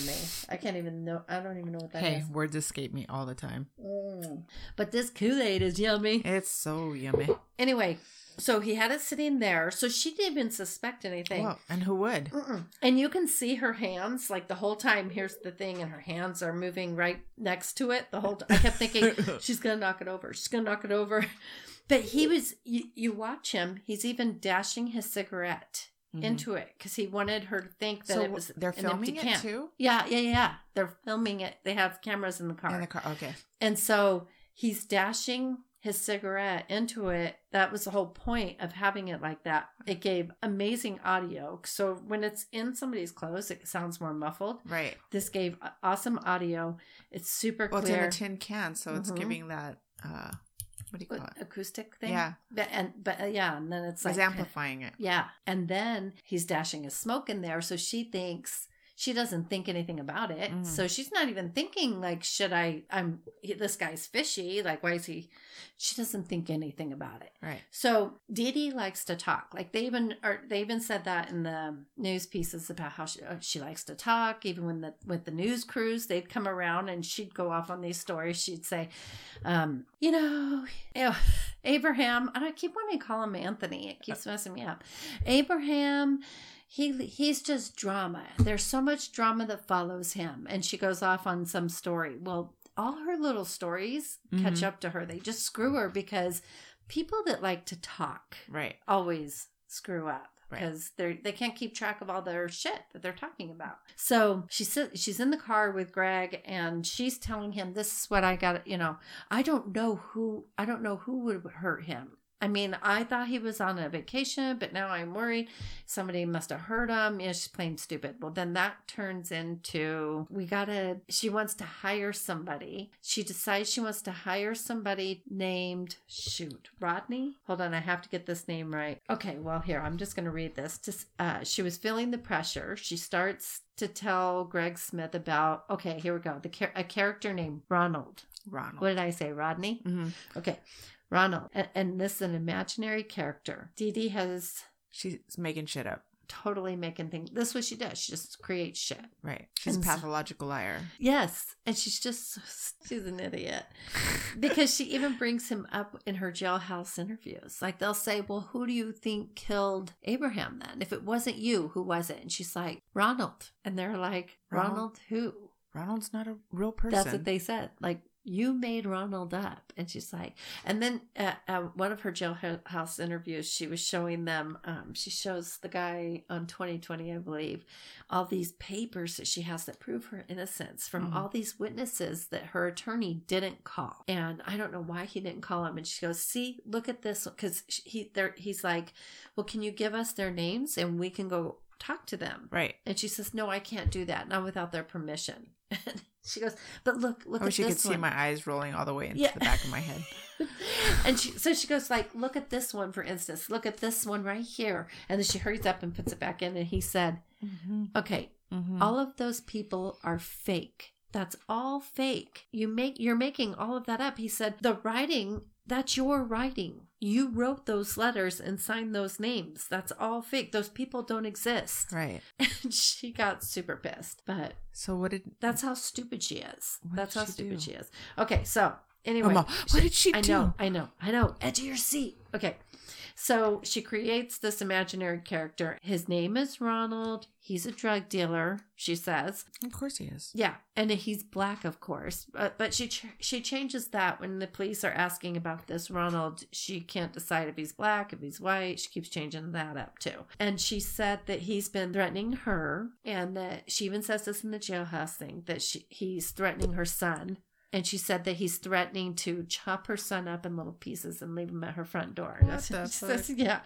S1: my. I can't even know. I don't even know what that is.
S2: Hey, words escape me all the time.
S1: Mm. But this Kool Aid is yummy.
S2: It's so yummy.
S1: Anyway, so he had it sitting there. So she didn't even suspect anything.
S2: Well, and who would?
S1: Mm-mm. And you can see her hands like the whole time. Here's the thing, and her hands are moving right next to it the whole time. I kept thinking (laughs) she's gonna knock it over. She's gonna knock it over. But he was. You, you watch him. He's even dashing his cigarette
S2: Mhm.
S1: into it because he wanted her to think that
S2: so
S1: it was
S2: they're
S1: an
S2: filming
S1: empty
S2: it
S1: can.
S2: too
S1: Yeah, yeah, yeah. They're filming it. They have cameras in the car.
S2: in the car. Okay.
S1: And so he's dashing his cigarette into it. That was the whole point of having it like that. It gave amazing audio. So when it's in somebody's clothes, it sounds more muffled.
S2: Right.
S1: This gave awesome audio. It's super
S2: Well, it's in a tin can, so it's
S1: Mhm.
S2: giving that. uh What do you call it?
S1: acoustic thing.
S2: Yeah.
S1: But and but uh, yeah, and then it's like
S2: It's amplifying it.
S1: Yeah. And then he's dashing his smoke in there. So she thinks she doesn't think anything about it.
S2: Mm.
S1: So she's not even thinking like, should I, I'm, this guy's fishy. Like, why is he, she doesn't think anything about it.
S2: Right.
S1: So Dee likes to talk. Like they even, or they even said that in the news pieces about how she, uh, she likes to talk. Even when the, with the news crews, they'd come around and she'd go off on these stories. She'd say, um, you know, you know, Abraham, I keep wanting to call him Anthony. It keeps (laughs) messing me up. Abraham, he he's just drama. There's so much drama that follows him, and she goes off on some story. Well, all her little stories catch
S2: Mhm.
S1: up to her. They just screw her because people that like to talk
S2: Right.
S1: always screw up
S2: Right.
S1: because they're they can't keep track of all their shit that they're talking about. So she sit, she's in the car with Greg and she's telling him this is what I got. You know, I don't know who I don't know who would hurt him. I mean, I thought he was on a vacation, but now I'm worried somebody must have hurt him. Yeah, she's playing stupid. Well, then that turns into we gotta. She wants to hire somebody. She decides she wants to hire somebody named shoot Rodney. Hold on, I have to get this name right. Okay, well here I'm just gonna read this. Just uh, she was feeling the pressure. She starts to tell Greg Smith about. Okay, here we go. The a character named Ronald.
S2: Ronald.
S1: What did I say, Rodney?
S2: hmm
S1: Okay, Ronald. And, and this is an imaginary character. Dee Dee has
S2: She's making shit up.
S1: totally making things. This is what she does. She just creates shit.
S2: Right. She's a
S1: And so-
S2: pathological liar.
S1: Yes, and she's just she's an idiot (laughs) because she even brings him up in her jailhouse interviews. Like they'll say, "Well, who do you think killed Abraham then? If it wasn't you, who was it?" And she's like, "Ronald." And they're like,
S2: Ronald?
S1: "Ronald who?"
S2: Ronald's not a real person.
S1: That's what they said. Like you made Ronald up, and she's like, and then at, one of her jailhouse interviews, she was showing them. Um, she shows the guy on 2020, I believe, all these papers that she has that prove her innocence from
S2: Mhm.
S1: all these witnesses that her attorney didn't call, and I don't know why he didn't call him. And she goes, "See, look at this," because he there. He's like, "Well, can you give us their names and we can go talk to them?"
S2: Right.
S1: And she says, "No, I can't do that, not without their permission." (laughs) And she goes, "But look, look
S2: I
S1: at
S2: wish you
S1: this
S2: could see my eyes rolling all the way into
S1: Yeah.
S2: the back of my head. (laughs)
S1: and she, so she goes like, "Look at this one, for instance. Look at this one right here." And then she hurries up and puts it back in. And he said,
S2: Mm-hmm.
S1: "Okay,
S2: Mm-hmm.
S1: all of those people are fake. That's all fake. You make you're making all of that up." He said, "The writing." That's your writing. You wrote those letters and signed those names. That's all fake. Those people don't exist.
S2: Right. (laughs)
S1: And she got super pissed. But
S2: So what did
S1: That's how stupid she is. That's how
S2: she
S1: stupid
S2: do?
S1: she is. Okay, so anyway,
S2: Mama, what did she
S1: I
S2: do?
S1: know, I know, I know. Edge of your seat. Okay, so she creates this imaginary character. His name is Ronald. He's a drug dealer. She says,
S2: Of course he is.
S1: yeah, and he's black, of course. But but she ch- she changes that when the police are asking about this Ronald. She can't decide if he's black, if he's white. She keeps changing that up too. And she said that he's been threatening her, and that she even says this in the jailhouse thing that she he's threatening her son. And she said that he's threatening to chop her son up in little pieces and leave him at her front door.
S2: What
S1: That's she says, (laughs) yeah.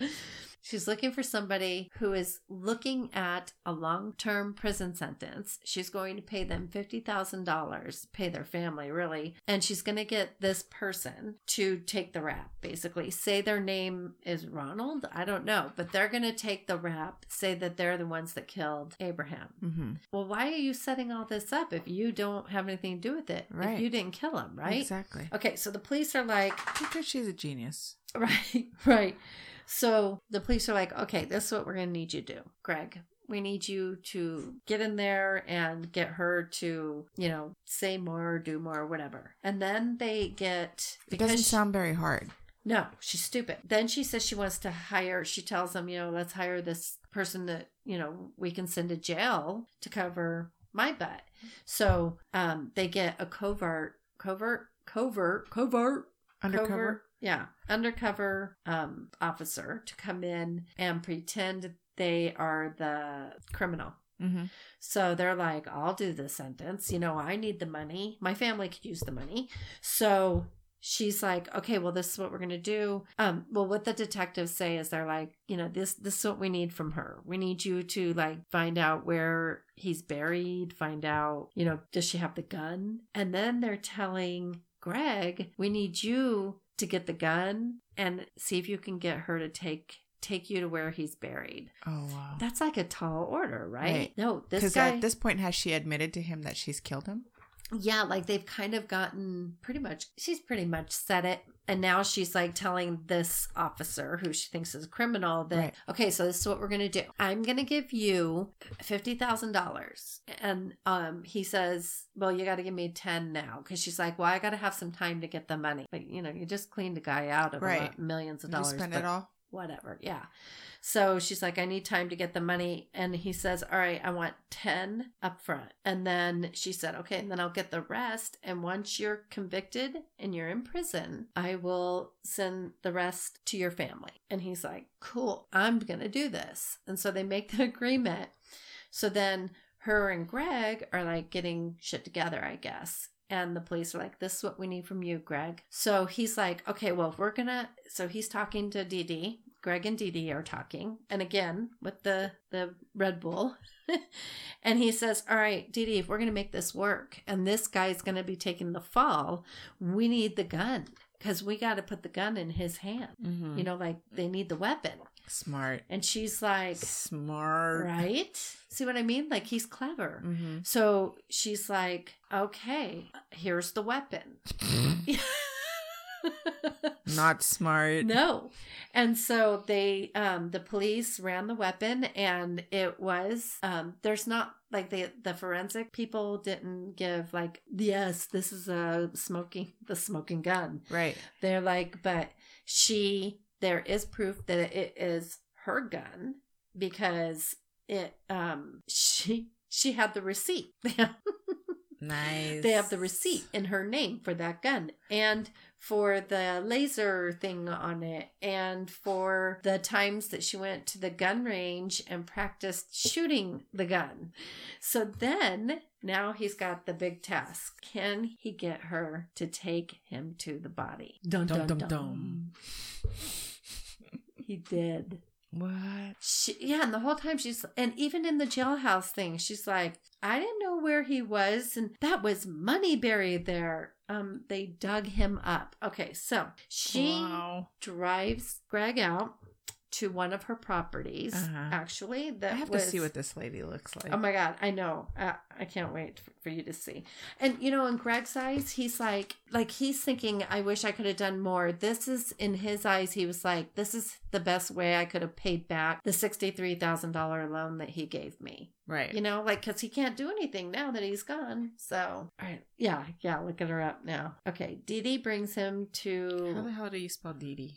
S1: She's looking for somebody who is looking at a long term prison sentence. She's going to pay them $50,000, pay their family, really. And she's going to get this person to take the rap, basically. Say their name is Ronald. I don't know, but they're going to take the rap, say that they're the ones that killed Abraham.
S2: Mm-hmm.
S1: Well, why are you setting all this up if you don't have anything to do with it?
S2: Right.
S1: If you didn't kill him, right?
S2: Exactly.
S1: Okay, so the police are like,
S2: Because she's a genius. (laughs)
S1: Right, right. So the police are like, okay, this is what we're going to need you to do, Greg. We need you to get in there and get her to, you know, say more, or do more, or whatever. And then they get
S2: It doesn't
S1: she-
S2: sound very hard.
S1: no, she's stupid. Then she says she wants to hire, she tells them, you know, let's hire this person that, you know, we can send to jail to cover my butt. So um, they get a covert, covert, covert, covert,
S2: Undercover.
S1: covert- yeah, undercover um, officer to come in and pretend they are the criminal.
S2: Mm-hmm.
S1: So they're like, I'll do the sentence. You know, I need the money. My family could use the money. So she's like, okay, well, this is what we're gonna do. Um, well, what the detectives say is they're like, you know, this this is what we need from her. We need you to like find out where he's buried, find out, you know, does she have the gun? And then they're telling Greg, we need you to get the gun and see if you can get her to take take you to where he's buried.
S2: Oh wow.
S1: That's like a tall order, right?
S2: Right.
S1: No, this
S2: Because
S1: guy.
S2: at this point, has she admitted to him that she's killed him?
S1: Yeah, like they've kind of gotten pretty much. She's pretty much said it, and now she's like telling this officer who she thinks is a criminal that
S2: Right.
S1: okay, so this is what we're gonna do. I'm gonna give you fifty thousand dollars, and um, he says, well, you got to give me ten now, because she's like, well, I got to have some time to get the money. But you know, you just cleaned a guy out of
S2: Right.
S1: millions of
S2: Did you
S1: dollars.
S2: spend
S1: but-
S2: it all?
S1: Whatever. Yeah. So she's like, I need time to get the money. And he says, All right, I want 10 up front. And then she said, Okay, and then I'll get the rest. And once you're convicted and you're in prison, I will send the rest to your family. And he's like, Cool, I'm going to do this. And so they make (laughs) the agreement. So then her and Greg are like getting shit together, I guess. And the police are like, this is what we need from you, Greg. So he's like, okay, well, if we're gonna. So he's talking to Dee Dee. Greg and Dee Dee are talking. And again, with the, the Red Bull. (laughs) and he says, all right, Dee Dee, if we're gonna make this work and this guy's gonna be taking the fall, we need the gun because we got to put the gun in his hand.
S2: Mm-hmm.
S1: You know, like they need the weapon.
S2: Smart.
S1: And she's like,
S2: Smart.
S1: right? See what I mean? Like he's clever.
S2: Mm-hmm.
S1: So she's like, okay, here's the weapon. (laughs)
S2: Not smart.
S1: no. And so they, um, the police ran the weapon and it was, um, there's not like the, the forensic people didn't give like, yes, this is a smoking, the smoking gun.
S2: Right.
S1: They're like, but she, there is proof that it is her gun because it, um, she, she had the receipt. (laughs)
S2: Nice.
S1: They have the receipt in her name for that gun and for the laser thing on it and for the times that she went to the gun range and practiced shooting the gun. So then now he's got the big task. Can he get her to take him to the body? Dun
S2: Dum,
S1: dun
S2: dum,
S1: dun.
S2: dum.
S1: He did.
S2: What?
S1: She, yeah, and the whole time she's, and even in the jailhouse thing, she's like, I didn't know where he was, and that was money buried there. Um, they dug him up. Okay, so she
S2: Wow.
S1: drives Greg out to one of her properties.
S2: Uh-huh.
S1: Actually, that
S2: I have
S1: was,
S2: to see what this lady looks like.
S1: Oh my god, I know. Uh, I can't wait for you to see. And you know, in Greg's eyes, he's like, like he's thinking, I wish I could have done more. This is in his eyes. He was like, this is the best way I could have paid back the sixty-three thousand dollar loan that he gave me.
S2: right.
S1: You know, like because he can't do anything now that he's gone. So, all right, yeah, yeah. Looking her up now. Okay, Dee Dee brings him to How
S2: the hell do you spell Dee Dee?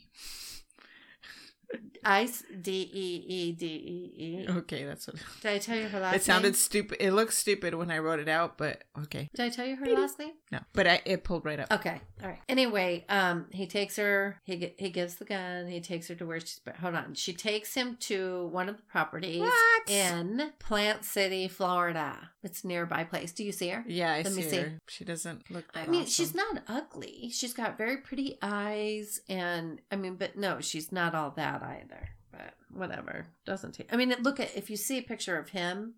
S1: Ice D E E D E E.
S2: Okay, that's what.
S1: Did I tell you her last
S2: It sounded
S1: name?
S2: stupid. It looked stupid when I wrote it out, but okay.
S1: Did I tell you her last name?
S2: No, but I, it pulled right up.
S1: Okay. All right. Anyway, um, he takes her. He he gives the gun. He takes her to where she's. Hold on. She takes him to one of the properties
S2: What?
S1: in Plant City, Florida. It's nearby place. Do you see her?
S2: Yeah, I
S1: Let me
S2: see,
S1: see.
S2: her. She doesn't look.
S1: I
S2: that
S1: mean,
S2: awesome.
S1: she's not ugly. She's got very pretty eyes, and I mean, but no, she's not all that either. but whatever. Doesn't take. I mean, look at if you see a picture of him,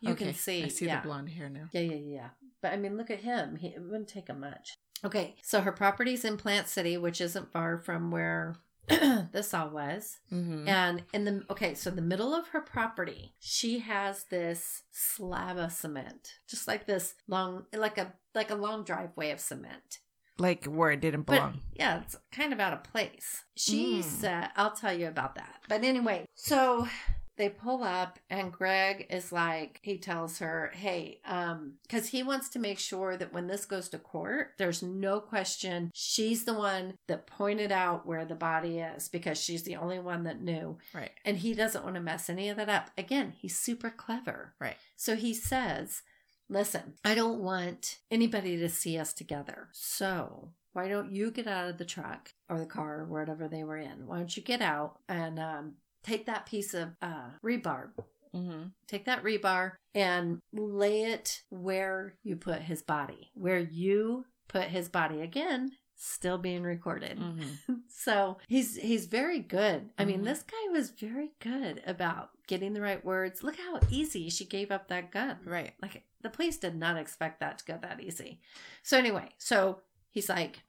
S1: you
S2: Okay,
S1: can see.
S2: I see
S1: yeah.
S2: the blonde hair now.
S1: Yeah, yeah, yeah. But I mean, look at him. He, it wouldn't take him much. Okay, so her property's in Plant City, which isn't far from where (clears throat) this all was.
S2: Mm-hmm.
S1: And in the okay, so the middle of her property, she has this slab of cement, just like this long, like a like a long driveway of cement.
S2: Like where it didn't
S1: But
S2: belong.
S1: yeah, it's kind of out of place. She
S2: Mm.
S1: said, I'll tell you about that. But anyway, so they pull up and Greg is like, he tells her, hey, um, because he wants to make sure that when this goes to court, there's no question she's the one that pointed out where the body is because she's the only one that knew.
S2: right.
S1: And he doesn't want to mess any of that up. Again, he's super clever.
S2: Right.
S1: So he says, Listen, I don't want anybody to see us together. So why don't you get out of the truck or the car or whatever they were in? Why don't you get out and um, take that piece of uh, rebar,
S2: Mm-hmm.
S1: take that rebar and lay it where you put his body, where you put his body. Again, still being recorded.
S2: Mm-hmm. (laughs)
S1: So he's he's very good. I mean,
S2: Mhm.
S1: this guy was very good about getting the right words. Look how easy she gave up that gun.
S2: Right.
S1: Like the police did not expect that to go that easy. So anyway, so he's like,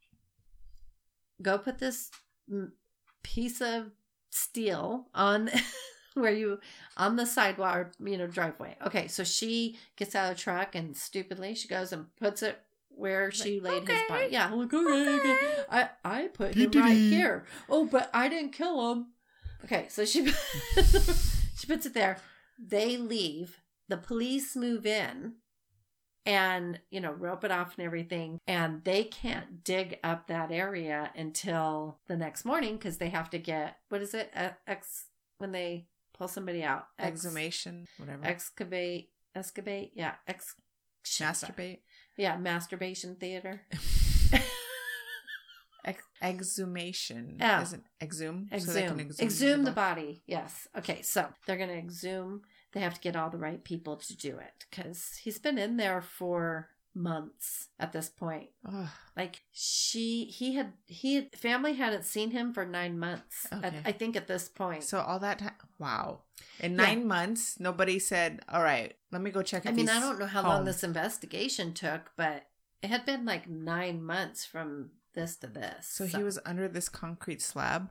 S1: "Go put this piece of steel on (laughs) where you on the sidewalk, or, you know, driveway." Okay, so she gets out of the truck and stupidly she goes and puts it where she laid his body. Yeah, like, okay, okay.
S2: okay.
S1: I I put him right here. Oh, but I didn't kill him. Okay, so she (laughs) she puts it there. They leave. The police move in and, you know, rope it off and everything. And they can't dig up that area until the next morning because they have to get, what is it? Ex, when they pull somebody out. Ex-
S2: Exhumation, whatever.
S1: Excavate, excavate. Yeah. Ex,
S2: Masturbate.
S1: Yeah. Masturbation theater. (laughs)
S2: Ex- exhumation.
S1: Yeah.
S2: Isn't exhume? So they
S1: Exhume.
S2: can
S1: exhume, the
S2: body.
S1: body. Yes. Okay. So they're to exhume. They have to get all the right people to do it because he's been in there for months at this point.
S2: Ugh.
S1: Like she, he had, he had, family hadn't seen him for nine months. at- I think at this point.
S2: So all that time. Wow. In
S1: Yeah.
S2: nine months, nobody said, "All right, let me go check."
S1: I mean, I don't know how long this investigation took, but it had been like nine months from this to this.
S2: So he was under this concrete slab.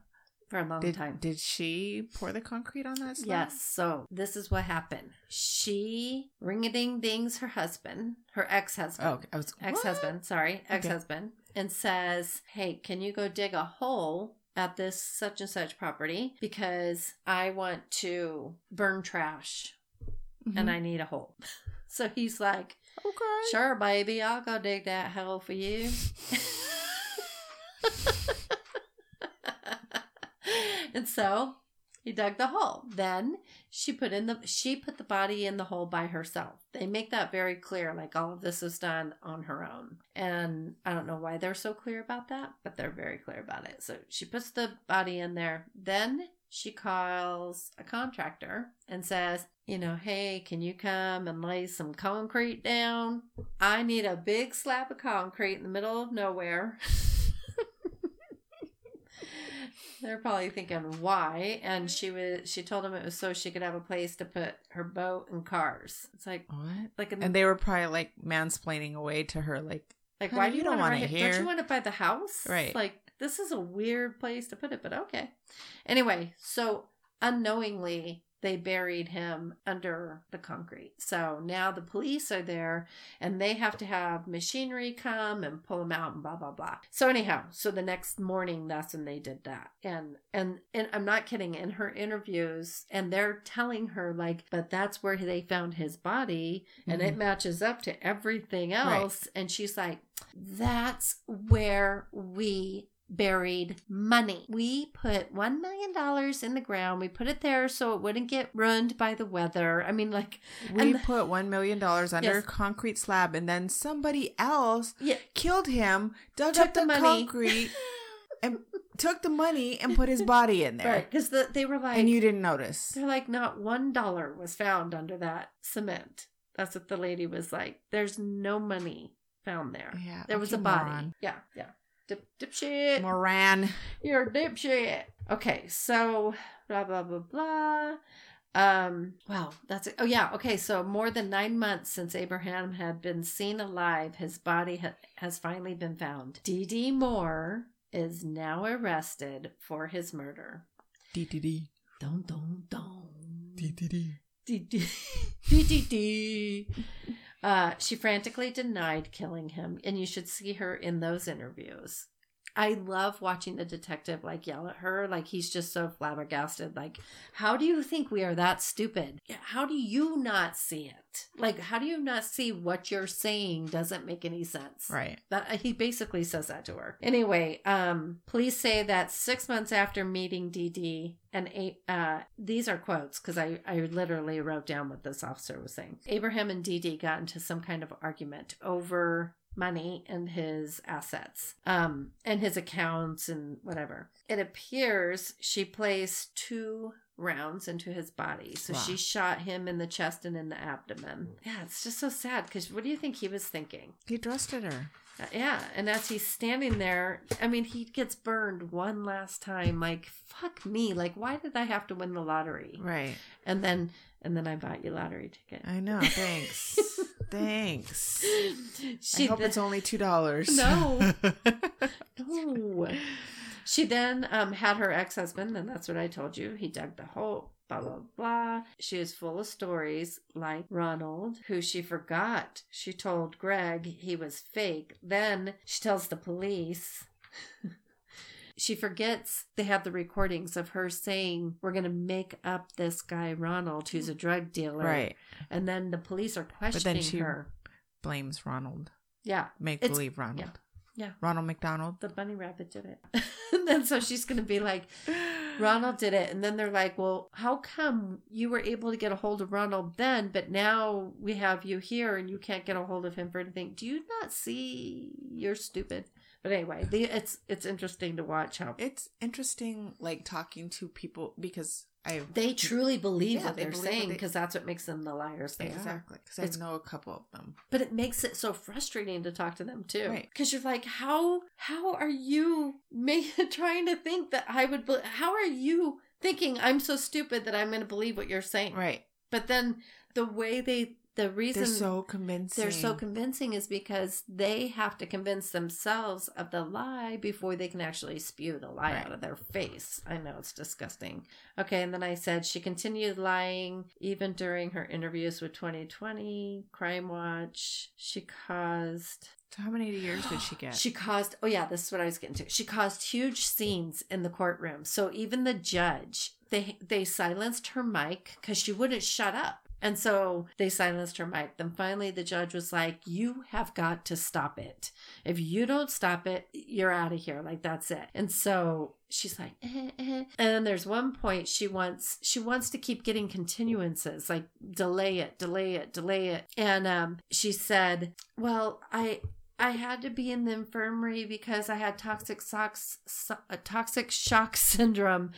S1: For a long
S2: Did
S1: time.
S2: did she pour the concrete on that slab?
S1: Yes. So this is what happened. She ring a ding dings her husband, her ex husband.
S2: Oh, okay. I was
S1: ex husband, sorry, ex husband, and says, Hey, can you go dig a hole at this such and such property? Because I want to burn trash
S2: What?
S1: and I need a hole. (laughs) So he's like,
S2: Mm-hmm. okay.
S1: Sure, baby, I'll go dig that hole for you. (laughs) (laughs) (laughs) and so he dug the hole. Then she put in the she put the body in the hole by herself. They make that very clear, like all of this is done on her own. And I don't know why they're so clear about that, but they're very clear about it. So she puts the body in there. Then she calls a contractor and says, you know, hey, can you come and lay some concrete down? I need a big slab of concrete in the middle of nowhere. (laughs) They're probably thinking why, and she was. She told him it was so she could have a place to put her boat and cars. It's like,
S2: What?
S1: like,
S2: And they were probably like mansplaining away to her, like,
S1: like why do
S2: you don't
S1: want to
S2: it
S1: Don't you want it by the house?
S2: Right.
S1: Like this is a weird place to put it, but okay. Anyway, so unknowingly they buried him under the concrete. So now the police are there and they have to have machinery come and pull him out and blah blah blah. So anyhow, so the next morning that's when they did that. And and and I'm not kidding, in her interviews and they're telling her like, but that's where they found his body and it matches up to everything
S2: Mm-hmm. Right.
S1: else. And she's like, that's where we buried money. We put $1 million in the ground. We put it there so it wouldn't get ruined by the weather. I mean, like,
S2: we
S1: the-
S2: put one million dollars (laughs) under
S1: Yes.
S2: a concrete slab, and then somebody else
S1: yeah,
S2: killed him, dug
S1: Took
S2: up
S1: the
S2: the, concrete, and (laughs) took the money and put his body in there,
S1: right. Because the, they were like,
S2: and you didn't notice.
S1: they're like, not $1 was found under that cement. That's what the lady was like. There's no money found there.
S2: Yeah,
S1: There was a body. Yeah, yeah. Dip, dipshit.
S2: Moran.
S1: You're a dipshit. Okay, so blah blah blah blah. Um, wow, that's it. Oh yeah, okay. So more than nine months since Abraham had been seen alive, his body ha- has finally been found. Dee Dee Moore is now arrested for his murder.
S2: DDD.
S1: Dun dun dun.
S2: DDD.
S1: D- D- D- D- D. (laughs) Uh, she frantically denied killing him, and you should see her in those interviews. I love watching the detective like yell at her, like he's just so flabbergasted. Like, how do you think we are that stupid? How do you not see it? Like, how do you not see what you're saying doesn't make any sense?
S2: Right.
S1: That he basically says that to her. Anyway, um, police say that six months after meeting Dee Dee, and uh, these are quotes because I I literally wrote down what this officer was saying. Abraham and Dee Dee got into some kind of argument over money and his assets, um, and his accounts and whatever. It appears she placed two rounds into his body. So
S2: Wow.
S1: she shot him in the chest and in the abdomen. Yeah, it's just so sad because what do you think he was thinking?
S2: He trusted her.
S1: Uh, Yeah, and as he's standing there, I mean, he gets burned one last time. Like, fuck me. Like, why did I have to win the lottery?
S2: Right.
S1: And then, and then I bought you lottery ticket.
S2: I know. Thanks. (laughs) Thanks.
S1: She
S2: I hope
S1: then-
S2: it's only two dollars.
S1: No. (laughs) no. She then um, had her ex husband, and that's what I told you. He dug the hole. Blah blah blah. She is full of stories like Ronald, who she forgot. She told Greg he was fake. Then she tells the police. (laughs) She forgets they have the recordings of her saying, We're going to make up this guy, Ronald, who's a drug dealer.
S2: right.
S1: And then the police are
S2: then
S1: questioning
S2: she-
S1: her.
S2: Blames Ronald.
S1: Yeah.
S2: Make believe Ronald.
S1: yeah. Yeah.
S2: Ronald McDonald.
S1: The bunny rabbit did it. (laughs) and then so she's going to be like, Ronald did it. And then they're like, Well, how come you were able to get a hold of Ronald then, but now we have you here and you can't get a hold of him for anything? Do you not see you're stupid? But anyway, the, it's it's interesting to watch how
S2: It's interesting, like talking to people because I
S1: they truly believe
S2: Yeah,
S1: what
S2: they what
S1: saying
S2: they-
S1: because that's what makes them the liars they
S2: exactly because I know a couple of them.
S1: But it makes it so frustrating to talk to them too,
S2: Right.
S1: Because you're like, how how are you ma- (laughs) trying to think that I would? Be- how are you thinking I'm so stupid that I'm going to believe what you're saying?
S2: Right.
S1: But then the way they, the reason
S2: They're so convincing.
S1: they're so convincing is because they have to convince themselves of the lie before they can actually spew the lie
S2: Right.
S1: out of their face. I know it's disgusting. Okay, and then I said she continued lying even during her interviews with 2020, Crime Watch. She caused
S2: So how many years did (gasps) she get?
S1: she caused, oh yeah, this is what I was getting to. She caused huge scenes in the courtroom. So even the judge, they they silenced her mic because she wouldn't shut up. And so they silenced her mic. Then finally the judge was like, You have got to stop it. If you don't stop it, you're out of here. Like that's it. And so she's like, eh, eh. and then there's one point she wants she wants to keep getting continuances, like delay it, delay it, delay it. And um she said, Well, I I had to be in the infirmary because I had toxic socks, so, uh, toxic shock (laughs) syndrome.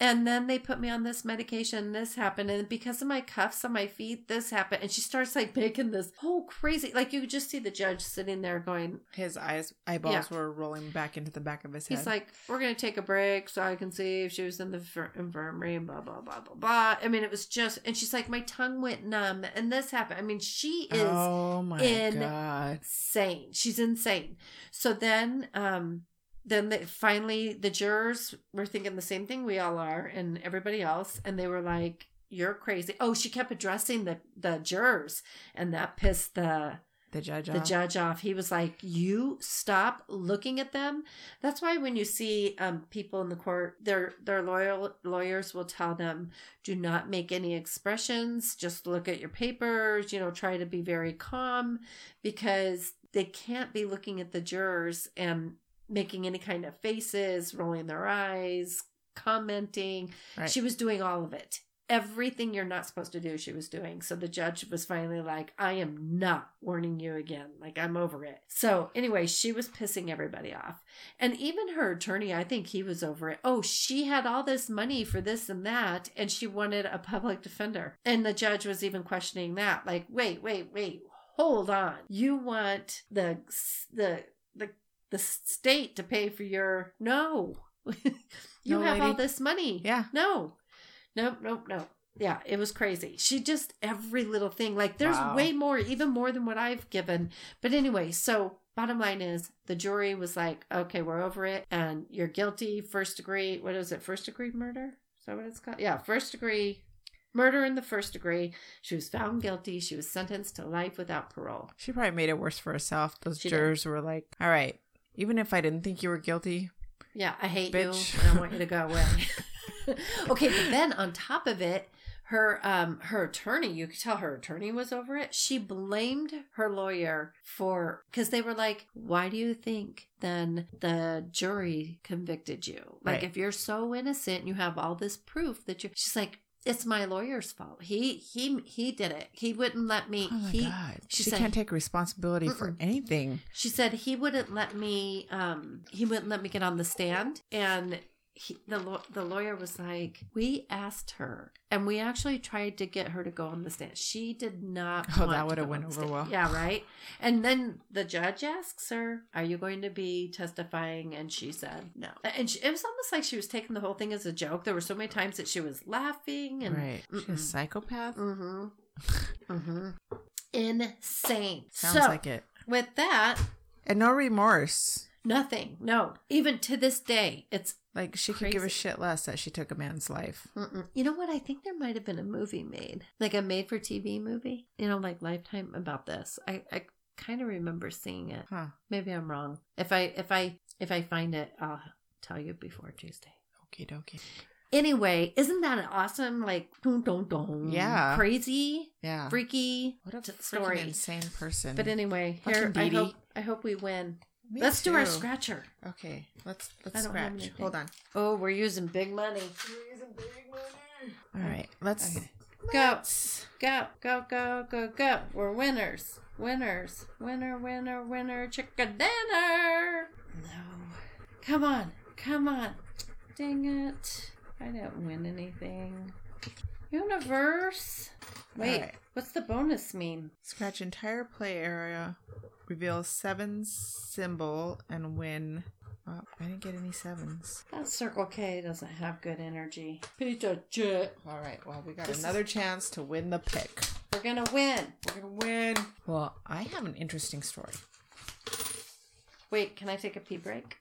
S1: And then they put me on this medication. This happened, and because of my cuffs on my feet, this happened. And she starts like making this whole crazy, like you just see the judge sitting there going,
S2: His eyes eyeballs were rolling back into the back of his head.
S1: He's like, we're gonna take a break so I can see if she was in the fir- infirmary. Blah blah blah blah blah. I mean, it was just, and she's like, my tongue went numb, and this happened. I mean, she is
S2: oh my
S1: in-
S2: god.
S1: insane. She's insane. So then, um, then they, finally the jurors were thinking the same thing we all are, and everybody else, and they were like, "You're crazy." Oh, she kept addressing the the jurors, and that pissed the
S2: The judge.
S1: the
S2: off.
S1: judge off. He was like, "You stop looking at them." That's why when you see um, people in the court, their their loyal lawyers will tell them, "Do not make any expressions. Just look at your papers. You know, try to be very calm, because they can't be looking at the jurors and making any kind of faces, rolling their eyes, commenting.
S2: Right.
S1: She was doing all of it." Everything you're not supposed to do, she was doing. So the judge was finally like, I am not warning you again. Like, I'm over it. So, anyway, she was pissing everybody off. And even her attorney, I think he was over it. Oh, she had all this money for this and that, and she wanted a public defender. And the judge was even questioning that. Like, wait, wait, wait, hold on. You want the, the, the, state to pay for your no. (laughs) you
S2: No,
S1: have all this money.
S2: Yeah.
S1: No. Nope, nope, no. Yeah, it was crazy. She just every little thing. Like there's
S2: Wow.
S1: way more, even more than what I've given. But anyway, so bottom line is the jury was like, okay, we're over it, and you're guilty, first degree. What is it? First degree murder? Is that what it's called? Yeah, first degree murder in the first degree. She was found guilty. She was sentenced to life without parole.
S2: She probably made it worse for herself. Those
S1: She did.
S2: jurors were like, "All right, even if I didn't think you were guilty,
S1: Yeah, I hate
S2: Bitch.
S1: you. and I want you to go away. (laughs) okay, but then on top of it, her um her attorney, you could tell her attorney was over it. She blamed her lawyer for because they were like, "Why do you think then the jury convicted you? Like
S2: Right.
S1: if you're so innocent, you have all this proof that you." She's like, "It's my lawyer's fault. He he he did it. He wouldn't let me.
S2: oh my
S1: he
S2: god,
S1: she
S2: she,
S1: said-
S2: can't take responsibility for
S1: Mm-mm.
S2: anything."
S1: she said he wouldn't let me um he wouldn't let me get on the stand and he, the the lawyer was like we asked her and we actually tried to get her to go on the stand. She did not
S2: Oh, that would've went over
S1: stand.
S2: well.
S1: yeah right? And then the judge asks her are you going to be testifying? And she said no. And she, it was almost like she was taking the whole thing as a joke. There were so many times that she was laughing and
S2: right, she's a psychopath.
S1: mm-hmm. (laughs) Mm-hmm. Insane.
S2: Sounds
S1: so
S2: like it,
S1: with that
S2: and no remorse.
S1: Nothing. No. Even to this day, it's.
S2: Like she could give a shit less that she took a man's life.
S1: Mm-mm. You know what? I think there might have been a movie made, like a made-for-TV movie. You know, like Lifetime about this. I I kind of remember seeing it.
S2: Huh?
S1: Maybe I'm wrong. If I if I if I find it, I'll tell you before Tuesday.
S2: Okie dokie.
S1: Anyway, isn't that an awesome like dun, dun, dun,
S2: Yeah.
S1: crazy,
S2: Yeah.
S1: freaky
S2: What a
S1: t-
S2: story. insane person.
S1: But anyway, here I hope I hope we win.
S2: Me
S1: Let's do our scratcher.
S2: Okay, let's let's scratch. Hold on.
S1: Oh, we're using big money. We're using big money.
S2: All right, let's.
S1: Okay. Go.
S2: let's-
S1: Go, go, go, go, go. We're winners. Winners. Winner, winner, winner, chicken dinner. No. Come on. Come on. Dang it. I didn't win anything. Universe. Wait,
S2: Alright.
S1: what's the bonus mean?
S2: Scratch entire play area, reveal seven symbol, and win. Oh, I didn't get any sevens.
S1: That Circle K doesn't have good energy. Pizza jet.
S2: All right, well, we got
S1: This is-
S2: another chance to win the pick.
S1: We're gonna win.
S2: We're gonna win. Well, I have an interesting story.
S1: Wait, can I take a pee break?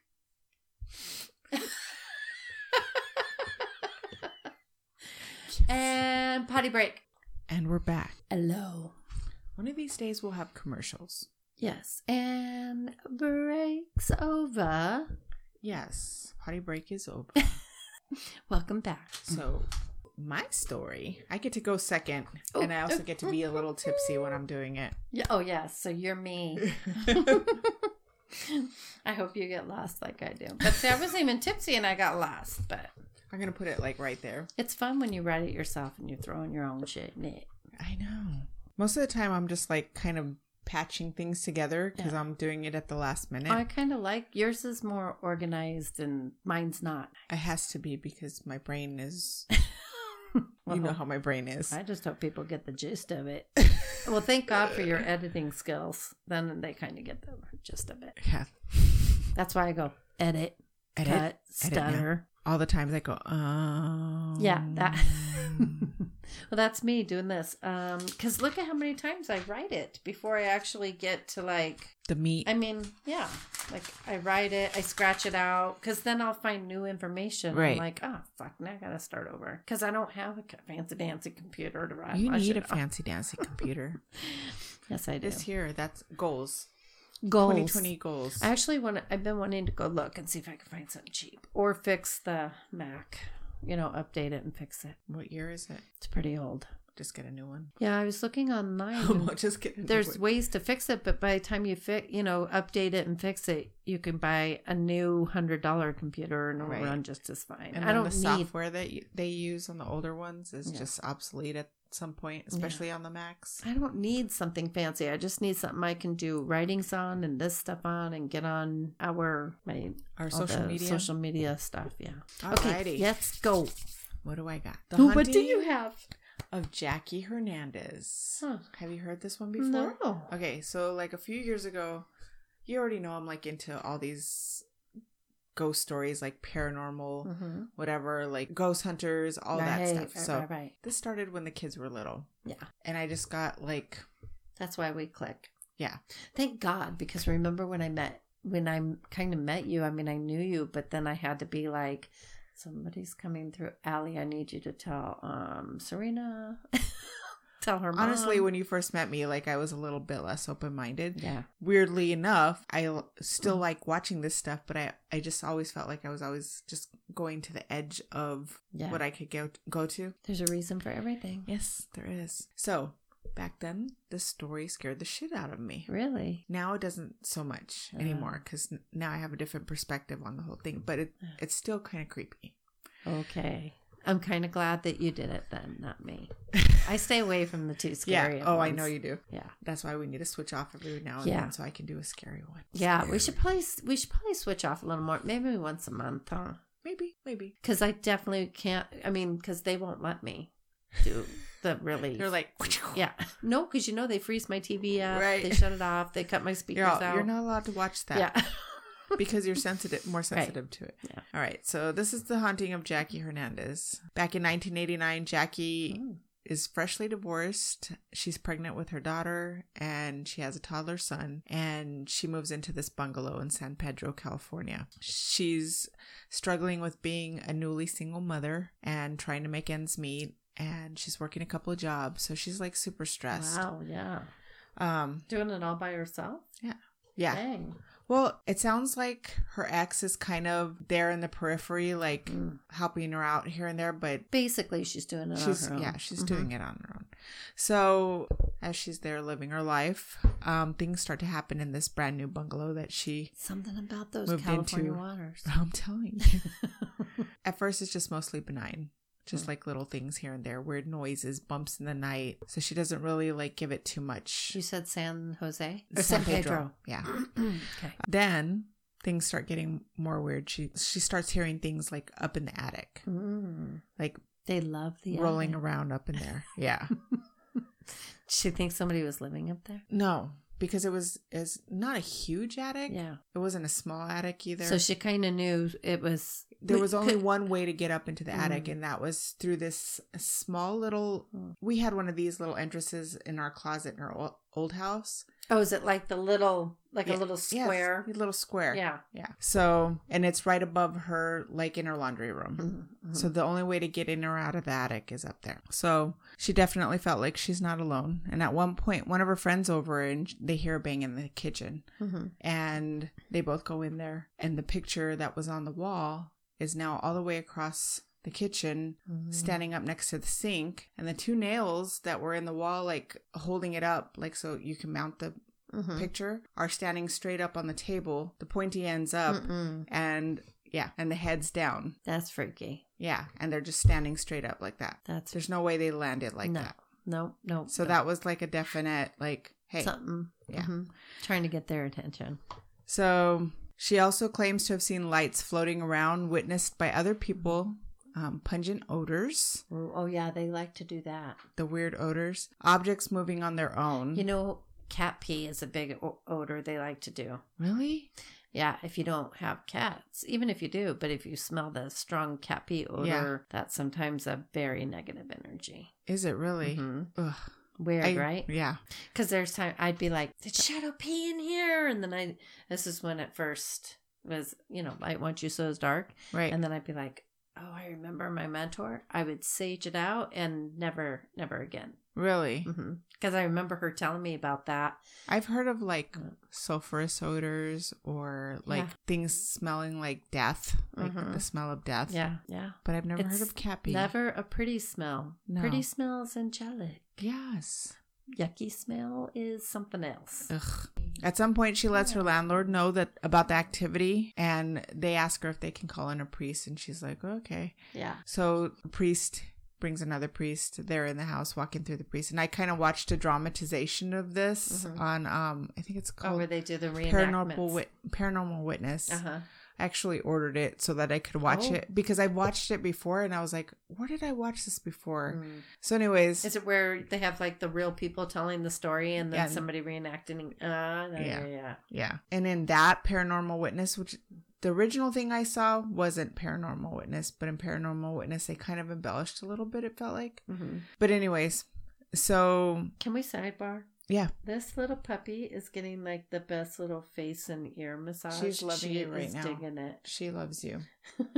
S1: and potty break.
S2: And we're back.
S1: Hello.
S2: One of these days we'll have commercials.
S1: Yes. And breaks over.
S2: Yes, potty break is over. (laughs)
S1: Welcome back.
S2: so, my story, I get to go second,
S1: Oh,
S2: and I also get to be a little tipsy when I'm doing it.
S1: Yeah, oh, yes. So you're me. (laughs) (laughs) I hope you get lost like I do. But see, I wasn't even tipsy and I got lost. But
S2: I'm gonna put it like right there.
S1: it's fun when you write it yourself and you're throwing your own shit in it.
S2: I know. Most of the time, I'm just like kind of patching things together because
S1: Yeah.
S2: I'm doing it at the last minute.
S1: I kind of like yours is more organized and mine's not.
S2: It has to be because my brain is.
S1: Well, (laughs)
S2: you know how my brain is.
S1: I just hope people get the gist of it. (laughs) well, thank God for your editing skills. Then they kind of get the gist of it.
S2: Yeah.
S1: That's why I go edit,
S2: Edit.
S1: cut,
S2: edit
S1: stutter.
S2: All the times I go, oh.
S1: Yeah, that. (laughs) well, that's me doing this. Um, because look at how many times I write it before I actually get to like.
S2: the meat.
S1: I mean, yeah, like I write it, I scratch it out, because then I'll find new information. I'm
S2: Right.
S1: like, oh fuck, now I gotta start over because I don't have a fancy dancy computer to write.
S2: you need a fancy dancy computer. (laughs)
S1: Yes, I do.
S2: this year, that's goals.
S1: Goals.
S2: 2020 goals.
S1: I actually want. To, I've been wanting to go look and see if I can find something cheap or fix the Mac. You know, update it and fix it.
S2: what year is it?
S1: It's pretty old.
S2: Just get a new one.
S1: Yeah, I was looking online. (laughs) Oh, and
S2: just get
S1: There's ways to fix it, but by the time you fix, you know, update it and fix it, you can buy a new hundred dollar computer and it'll
S2: Right.
S1: run just as fine.
S2: And
S1: I
S2: then
S1: don't
S2: the
S1: need.
S2: software that you, they use on the older ones is
S1: Yeah.
S2: just obsolete at some point, especially on the Macs.
S1: I don't need something fancy. I just need something I can do writings on and this stuff on and get on our my
S2: Our social media.
S1: social media stuff. Yeah.
S2: Alrighty.
S1: Okay, let's go.
S2: What do I got? The
S1: what do you have?
S2: of Jackie Hernandez.
S1: Huh.
S2: Have you heard this one before?
S1: No.
S2: Okay, so like a few years ago, you already know I'm like into all these ghost stories, like paranormal,
S1: Mm-hmm.
S2: whatever, like ghost hunters, all that stuff.
S1: right,
S2: so
S1: right, right.
S2: this started when the kids were little,
S1: Yeah.
S2: and I just got like,
S1: That's why we click.
S2: Yeah.
S1: Thank God, because remember when I met when I kind of met you, I mean I knew you, but then I had to be like, somebody's coming through. Allie, I need you to tell um Serena. (laughs) tell her mom.
S2: honestly, when you first met me, like I was a little bit less open minded.
S1: Yeah.
S2: Weirdly enough, I still like watching this stuff, but I I just always felt like I was always just going to the edge of
S1: Yeah.
S2: what I could go go to.
S1: There's a reason for everything.
S2: Yes, there is. So back then, the story scared the shit out of me.
S1: Really?
S2: Now it doesn't so much
S1: Uh.
S2: anymore because now I have a different perspective on the whole thing. But it
S1: Uh.
S2: it's still kind of creepy.
S1: Okay. I'm kind of glad that you did it then, not me. I stay away from the too (laughs)
S2: Yeah.
S1: scary.
S2: Oh, I know you do.
S1: Yeah.
S2: That's why we need to switch off every now and
S1: Yeah.
S2: then so I can do a scary one.
S1: Yeah, we should probably we should probably switch off a little more. Maybe once a month, huh?
S2: Maybe, maybe.
S1: Because I definitely can't. I mean, because they won't let me do the really.
S2: They're like, (laughs) (laughs)
S1: yeah, no, because you know they freeze my TV up.
S2: Right.
S1: They shut it off. They cut my speakers
S2: you're, all-
S1: out.
S2: you're not allowed to watch that.
S1: Yeah.
S2: Because you're sensitive, more sensitive to it.
S1: Yeah.
S2: All right. So this is the haunting of Jackie Hernandez. Back in 1989, Jackie
S1: Mm.
S2: is freshly divorced. She's pregnant with her daughter and she has a toddler son. And she moves into this bungalow in San Pedro, California. She's struggling with being a newly single mother and trying to make ends meet. And she's working a couple of jobs. So she's like super stressed.
S1: Wow. Yeah.
S2: Um,
S1: Doing it all by herself.
S2: yeah.
S1: Dang.
S2: Well, it sounds like her ex is kind of there in the periphery, like
S1: Mm.
S2: helping her out here and there, but
S1: Basically, she's doing it
S2: she's
S1: on her own.
S2: yeah, she's
S1: Mhm.
S2: doing it on her own. So as she's there living her life, um, things start to happen in this brand new bungalow that she.
S1: Something about those California
S2: into-
S1: waters. (laughs)
S2: I'm telling you. (laughs) At first, it's just mostly benign. Just
S1: Mm.
S2: like little things here and there, weird noises, bumps in the night. So she doesn't really like give it too much.
S1: you said San Jose or
S2: San
S1: San Pedro.
S2: Yeah. (clears throat)
S1: okay.
S2: Then things start getting more weird. She she starts hearing things like up in the attic,
S1: Mm.
S2: like
S1: They love the
S2: rolling
S1: attic.
S2: around up in there. (laughs) Yeah.
S1: She thinks somebody was living up there.
S2: no, because it was is not a huge attic.
S1: Yeah.
S2: It wasn't a small attic either.
S1: So she kind of knew it was.
S2: There was only one way to get up into the attic,
S1: Mm.
S2: and that was through this small little.
S1: Mm.
S2: We had one of these little entrances in our closet in our old house.
S1: Oh, is it like the little, like
S2: Yeah,
S1: a little
S2: Yes,
S1: square?
S2: a little square.
S1: Yeah.
S2: Yeah. So, and it's right above her, like in her laundry room.
S1: Mhm, mhm.
S2: So the only way to get in or out of the attic is up there. So she definitely felt like she's not alone. And at one point, one of her friends over and they hear a bang in the kitchen,
S1: Mhm.
S2: and they both go in there. And the picture that was on the wall is now all the way across the kitchen,
S1: Mhm.
S2: standing up next to the sink, and the two nails that were in the wall, like holding it up, like so you can mount the
S1: Mhm.
S2: picture, are standing straight up on the table. The pointy ends up,
S1: Mm-mm.
S2: and yeah, and the head's down.
S1: That's freaky.
S2: Yeah, and they're just standing straight up like that.
S1: That's
S2: There's no way they landed like
S1: no,
S2: that.
S1: no, no.
S2: So
S1: no.
S2: that was like a definite like, hey.
S1: something.
S2: Yeah.
S1: Mhm. Trying to get their attention.
S2: So she also claims to have seen lights floating around, witnessed by other people, um, pungent odors,
S1: Oh, yeah, they like to do that.
S2: the weird odors, objects moving on their own.
S1: You know, cat pee is a big o- odor they like to do.
S2: really?
S1: Yeah, if you don't have cats, even if you do, but if you smell the strong cat pee odor, that's sometimes a very negative energy.
S2: Is it really?
S1: Mhm.
S2: Ugh.
S1: Weird,
S2: I-
S1: right?
S2: Yeah.
S1: Because there's time I'd be like, "Did Shadow pee in here?" And then I, this is when it first was, you know, light once you so is dark,
S2: Right.
S1: and then I'd be like, "Oh, I remember my mentor." I would sage it out and never, never again.
S2: really?
S1: Because I remember her telling me about that.
S2: I've heard of like sulfurous odors or like
S1: Yeah.
S2: things smelling like death, like
S1: Mhm.
S2: the smell of death.
S1: Yeah, yeah.
S2: But I've never heard of cat pee.
S1: Never a pretty smell.
S2: No.
S1: Pretty smells angelic.
S2: Yes.
S1: Yucky smell is something else.
S2: Ugh. At some point, she lets her landlord know that about the activity, and they ask her if they can call in a priest, and she's like, "Okay."
S1: Yeah.
S2: So, the priest brings another priest. They're in the house, walking through the priest, and I kind of watched a dramatization of this
S1: Mhm.
S2: on, um, I think it's
S1: Oh,
S2: called
S1: where they do the
S2: Paranormal. Wit- Paranormal Witness.
S1: Uh huh.
S2: I actually ordered it so that I could watch
S1: Oh.
S2: it because I watched it before and I was like, where did I watch this before?
S1: Mm.
S2: So, anyways,
S1: Is it where they have like the real people telling the story and then
S2: Yeah.
S1: somebody reenacting? Uh, yeah,
S2: Yeah.
S1: yeah.
S2: And in that Paranormal Witness, which the original thing I saw wasn't Paranormal Witness, but in Paranormal Witness, they kind of embellished a little bit, it felt like.
S1: hmm
S2: But, anyways, so
S1: Can we sidebar?
S2: Yeah,
S1: This little puppy is getting like the best little face and ear massage.
S2: She's
S1: loving
S2: she
S1: it,
S2: right now.
S1: digging it.
S2: she loves you.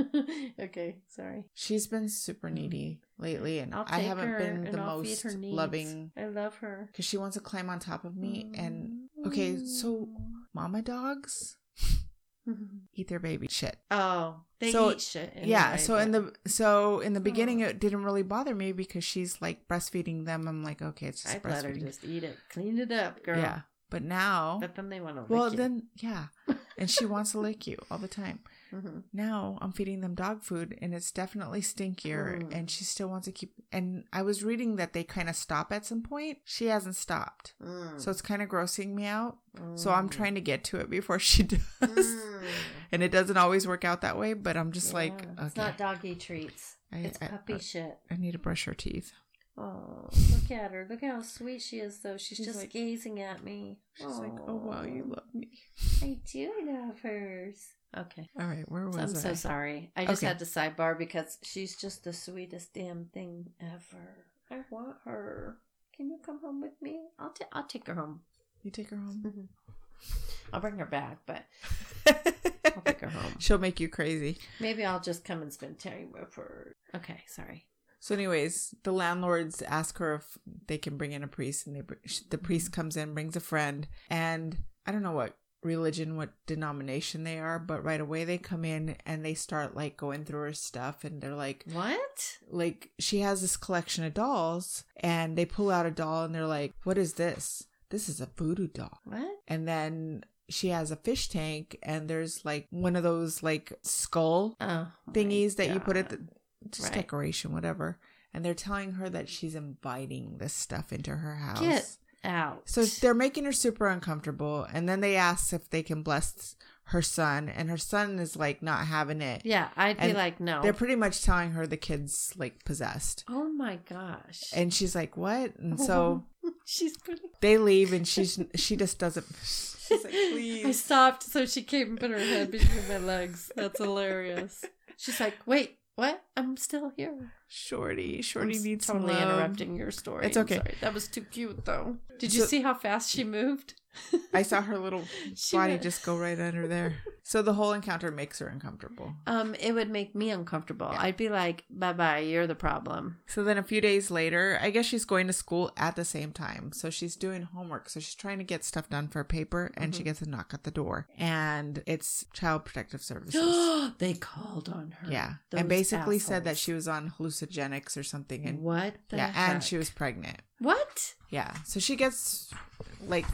S2: (laughs)
S1: okay, sorry.
S2: She's been super needy lately, and I haven't been the most loving
S1: I love her.
S2: because she wants to climb on top of me. And okay, so mm. mama dogs Mm-hmm. eat their baby shit.
S1: oh, they
S2: So,
S1: eat shit.
S2: yeah.
S1: anyway,
S2: So in the so in the beginning,
S1: Oh.
S2: it didn't really bother me because she's like breastfeeding them. I'm like, okay, it's just
S1: I'd let her just eat it, clean it up, girl.
S2: Yeah. But now,
S1: But then they want to. Lick you.
S2: Well, then yeah, and she wants to (laughs) lick you all the time.
S1: Hmm
S2: Now I'm feeding them dog food and it's definitely stinkier
S1: Mm.
S2: and she still wants to keep and I was reading that they kind of stop at some point. She hasn't stopped.
S1: Mm.
S2: So it's kind of grossing me out. So I'm trying to get to it before (laughs) she does.
S1: Mm.
S2: And it doesn't always work out that way, but I'm just like, okay.
S1: It's not doggy treats.
S2: I,
S1: It's puppy
S2: I-
S1: shit.
S2: I need to brush her teeth.
S1: Oh, look at her. Look how sweet she is, though. She's,
S2: She's
S1: just
S2: like-
S1: gazing at me.
S2: She's like, oh wow, you love me.
S1: I do love hers. Okay.
S2: All right, where was
S1: I'm
S2: I?
S1: so sorry. I just
S2: Okay.
S1: had to sidebar because she's just the sweetest damn thing ever. I want her. Can you come home with me? I'll, I'll take her home.
S2: You take her home. Mm-hmm.
S1: I'll bring her back, but (laughs) I'll take her home.
S2: She'll make you crazy.
S1: Maybe I'll just come and spend time with her. Okay, sorry.
S2: So, anyways, the landlords ask her if they can bring in a priest, and they br- the priest comes in, brings a friend, and I don't know what religion, what denomination they are, but right away they come in and they start like going through her stuff, and they're like,
S1: What?
S2: like she has this collection of dolls, and they pull out a doll, and they're like, "What is this? This is a voodoo doll."
S1: What?
S2: And then she has a fish tank, and there's like one of those like skull
S1: Oh,
S2: thingies that you put at the just
S1: Right.
S2: decoration, whatever. And they're telling her that she's inviting this stuff into her house.
S1: Get out.
S2: So they're making her super uncomfortable. And then they ask if they can bless her son, and her son is like not having it.
S1: yeah, I'd be like, no.
S2: They're pretty much telling her the kid's like possessed.
S1: oh my gosh.
S2: And she's like, "What?" And so (laughs)
S1: she's pretty. (laughs)
S2: they leave, and she's she just doesn't. She's like, (laughs) please.
S1: I stopped so she came and put her head between my legs. That's hilarious. She's like, wait, what? I'm still here.
S2: Shorty, Shorty
S1: I'm
S2: needs
S1: totally
S2: some love.
S1: interrupting your story.
S2: It's
S1: I'm
S2: okay.
S1: sorry. That was too cute, though. Did you
S2: So-
S1: see how fast she moved?
S2: I saw her little (laughs) body
S1: went-
S2: just go right under there. (laughs) So the whole encounter makes her uncomfortable.
S1: Um, it would make me uncomfortable. I'd be like, bye bye, you're the problem.
S2: So then a few days later, I guess she's going to school at the same time. So she's doing homework. So she's trying to get stuff done for a paper and
S1: Mm-hmm.
S2: she gets a knock at the door. And it's Child Protective Services. (gasps)
S1: they called on her.
S2: yeah. And basically said that she was on hallucinogenics or something. And
S1: What
S2: yeah,
S1: heck?
S2: and she was pregnant.
S1: What?
S2: Yeah. So she gets like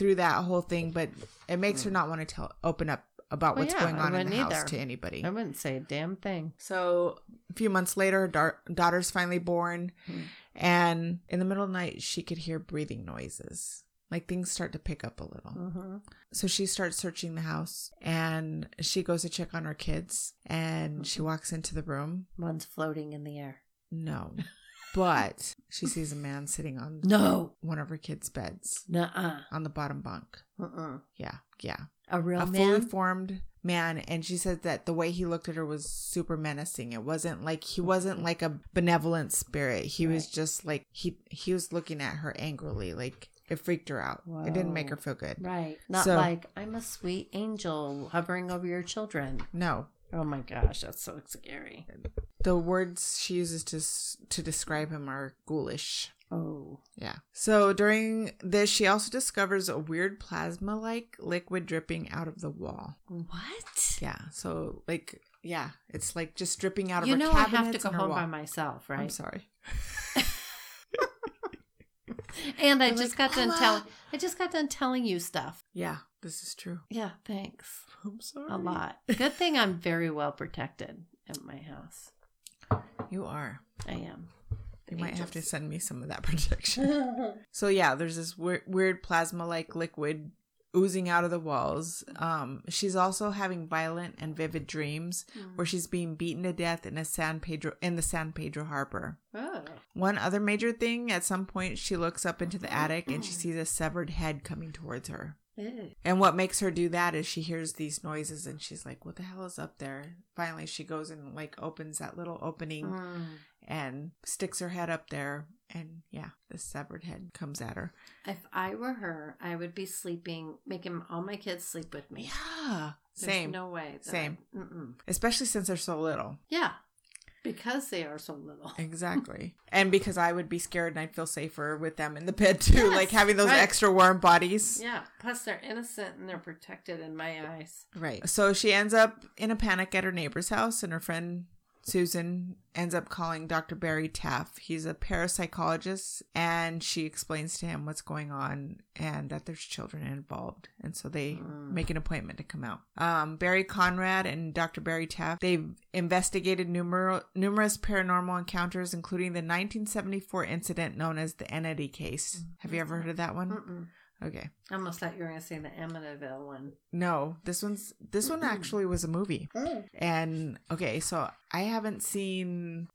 S2: through that whole thing, but it makes her not want to tell open up about
S1: Well,
S2: what's
S1: Mm. Yeah,
S2: going on in the
S1: wouldn't
S2: house to anybody.
S1: I wouldn't say a damn thing.
S2: So a few months later, her dar- daughter's finally born,
S1: Hmm.
S2: and in the middle of the night, she could hear breathing noises. Like things start to pick up a little.
S1: Mm-hmm.
S2: So she starts searching the house, and she goes to check on her kids, and she walks into the room.
S1: One's floating in the air.
S2: No, (laughs) but she sees a man sitting on
S1: No.
S2: one of her kids' beds
S1: Nuh-uh.
S2: on the bottom bunk.
S1: Uh-uh.
S2: Yeah, yeah,
S1: A real
S2: a fully
S1: man?
S2: formed man and she said that the way he looked at her was super menacing it wasn't like he wasn't like a benevolent spirit he was just like he he was looking at her angrily like it freaked her out it didn't make her feel good
S1: Right. Not
S2: So-
S1: like, I'm a sweet angel hovering over your children.
S2: no
S1: Oh my gosh, that's so scary.
S2: The words she uses to to describe him are ghoulish
S1: Oh.
S2: yeah so during this she also discovers a weird plasma like liquid dripping out of the wall
S1: What?
S2: yeah so like yeah it's like just dripping out of
S1: You
S2: her
S1: know I have to go home
S2: wall.
S1: by myself, right?
S2: i'm sorry (laughs)
S1: And I just
S2: like,
S1: got done telling I just got done telling you stuff.
S2: Yeah, this is true.
S1: Yeah, thanks.
S2: I'm sorry.
S1: A lot. Good thing I'm very well protected at my house.
S2: You are.
S1: I am.
S2: You might have to send me some of that (laughs) protection. (laughs) so yeah, there's this weird, weird plasma-like liquid oozing out of the walls. Um, she's also having violent and vivid dreams
S1: Mm.
S2: where she's being beaten to death in a San Pedro in the San Pedro Harbor.
S1: Oh.
S2: One other major thing, at some point she looks up into the attic and she sees a severed head coming towards her. And what makes her do that is she hears these noises and she's like, "What the hell is up there?" Finally, she goes and like opens that little opening
S1: Mm.
S2: and sticks her head up there and yeah, the severed head comes at her.
S1: If I were her, I would be sleeping, making all my kids sleep with me.
S2: Yeah.
S1: There's
S2: Same.
S1: no way.
S2: Same.
S1: I-
S2: Especially since they're so little.
S1: Yeah, because they are so little.
S2: Exactly. (laughs) and because I would be scared and I'd feel safer with them in the bed too,
S1: Yes,
S2: like having those
S1: right.
S2: extra warm bodies.
S1: Yeah. Plus, they're innocent and they're protected in my eyes.
S2: Right. So she ends up in a panic at her neighbor's house, and her friend Susan ends up calling Dr. Barry Taff. He's a parapsychologist, and she explains to him what's going on and that there's children involved. And so they
S1: Mm.
S2: make an appointment to come out. Um, Barry Conrad and Dr. Barry Taff, they've investigated numer- numerous paranormal encounters, including the 1974 incident known as the Entity case. Have you ever heard of that one?
S1: Mm-mm.
S2: Okay.
S1: I almost thought you were going to say the Amityville one.
S2: No, this one's this one actually was a movie. Oh. And okay, so I haven't seen